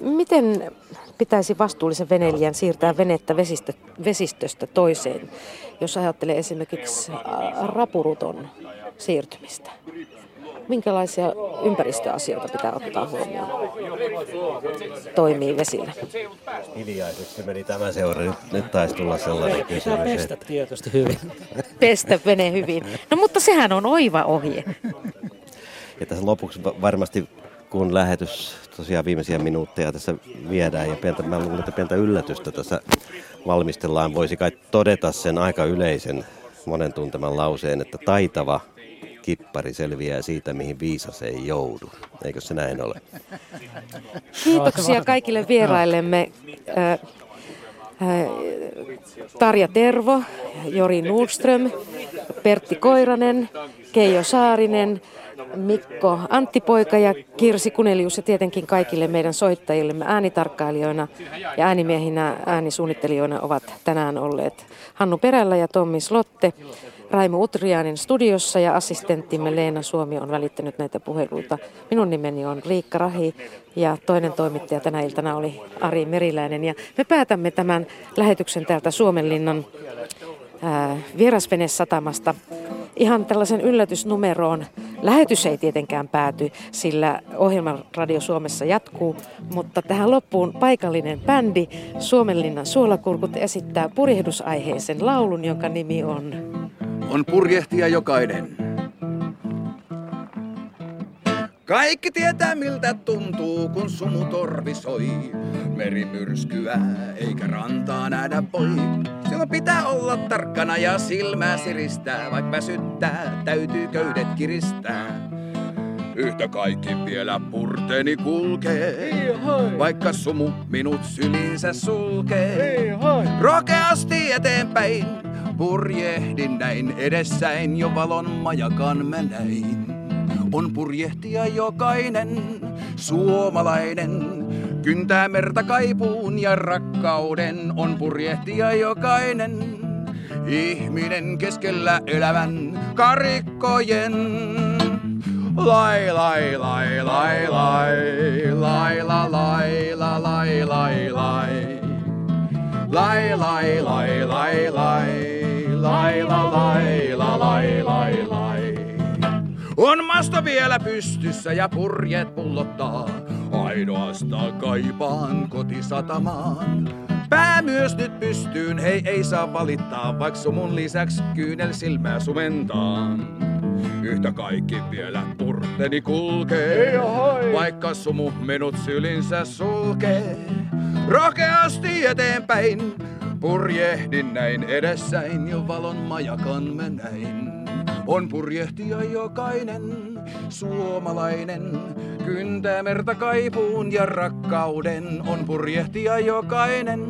Miten pitäisi vastuullisen veneilijän siirtää venettä vesistö, vesistöstä toiseen, jos ajattelee esimerkiksi rapuruton siirtymistä? Minkälaisia ympäristöasioita pitää ottaa huomioon? Toimii vesillä. Hiljaiseksi meni tämä seura. Nyt, nyt taisi tulla sellainen kysymys. Pestä tietysti hyvin. Pestä vene hyvin. No mutta sehän on oiva ohje. Ja tässä lopuksi varmasti, kun lähetys tosiaan viimeisiä minuutteja tässä viedään ja pientä, mä luulen, että pientä yllätystä tässä valmistellaan, voisi kai todeta sen aika yleisen monen tunteman lauseen, että taitava kippari selviää siitä, mihin viisas ei joudu. Eikö se näin ole? Kiitoksia kaikille vieraillemme. Tarja Tervo, Jori Nordström, Pertti Koiranen, Keijo Saarinen, Mikko Anttipoika ja Kirsi Kunelius ja tietenkin kaikille meidän soittajillemme äänitarkkailijoina ja äänimiehinä äänisuunnittelijoina ovat tänään olleet Hannu Perällä ja Tommi Slotte. Raimo Utrianin studiossa ja assistenttimme Leena Suomi on välittänyt näitä puheluita. Minun nimeni on Riikka Rahi ja toinen toimittaja tänä iltana oli Ari Meriläinen. Ja me päätämme tämän lähetyksen täältä Suomenlinnan vierasvenesatamasta ihan tällaisen yllätysnumeroon. Lähetys ei tietenkään pääty, sillä ohjelma Radio Suomessa jatkuu, mutta tähän loppuun paikallinen bändi Suomenlinnan suolakurkut esittää purjehdusaiheisen laulun, jonka nimi on... On purjehtia jokainen. Kaikki tietää miltä tuntuu, kun sumu torvi soi. Meri myrskyä, eikä rantaa nähdä voi. Silloin pitää olla tarkkana ja silmää siristää. Vaikka väsyttää, täytyy köydet kiristää. Yhtä kaikki vielä purteeni kulkee, vaikka sumu minut sylinsä sulkee. Rokeasti eteenpäin, purjehdin näin edessäin, jo valon majakan mä näin on purjehtia jokainen suomalainen. Kyntää merta kaipuun ja rakkauden on purjehtia jokainen. Ihminen keskellä elävän karikkojen. Lai lai lai lai lai lai la lai la lai lai lai lai lai lai lai lai lai la lai la lai lai lai on masto vielä pystyssä ja purjeet pullottaa. Ainoastaan kaipaan kotisatamaan. Pää myös nyt pystyyn, hei ei saa valittaa, vaikka sumun lisäksi kyynel silmää sumentaa. Yhtä kaikki vielä purteni kulkee, vaikka sumu menut sylinsä sulkee. Rokeasti eteenpäin, purjehdin näin edessäin, jo valon majakan mä näin on purjehtia jokainen suomalainen. Kyntää merta kaipuun ja rakkauden on purjehtia jokainen.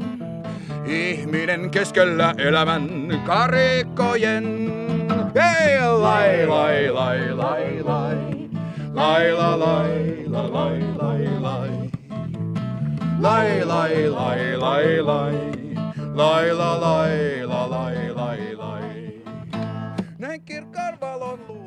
Ihminen keskellä elämän karikkojen. Hei, lai, lai, lai, lai, lai. Lai, la, lai, la, lai, lai, lai. Lai, lai, lai, lai, lai. Lai, la, lai, näin kirkkaan valon luo.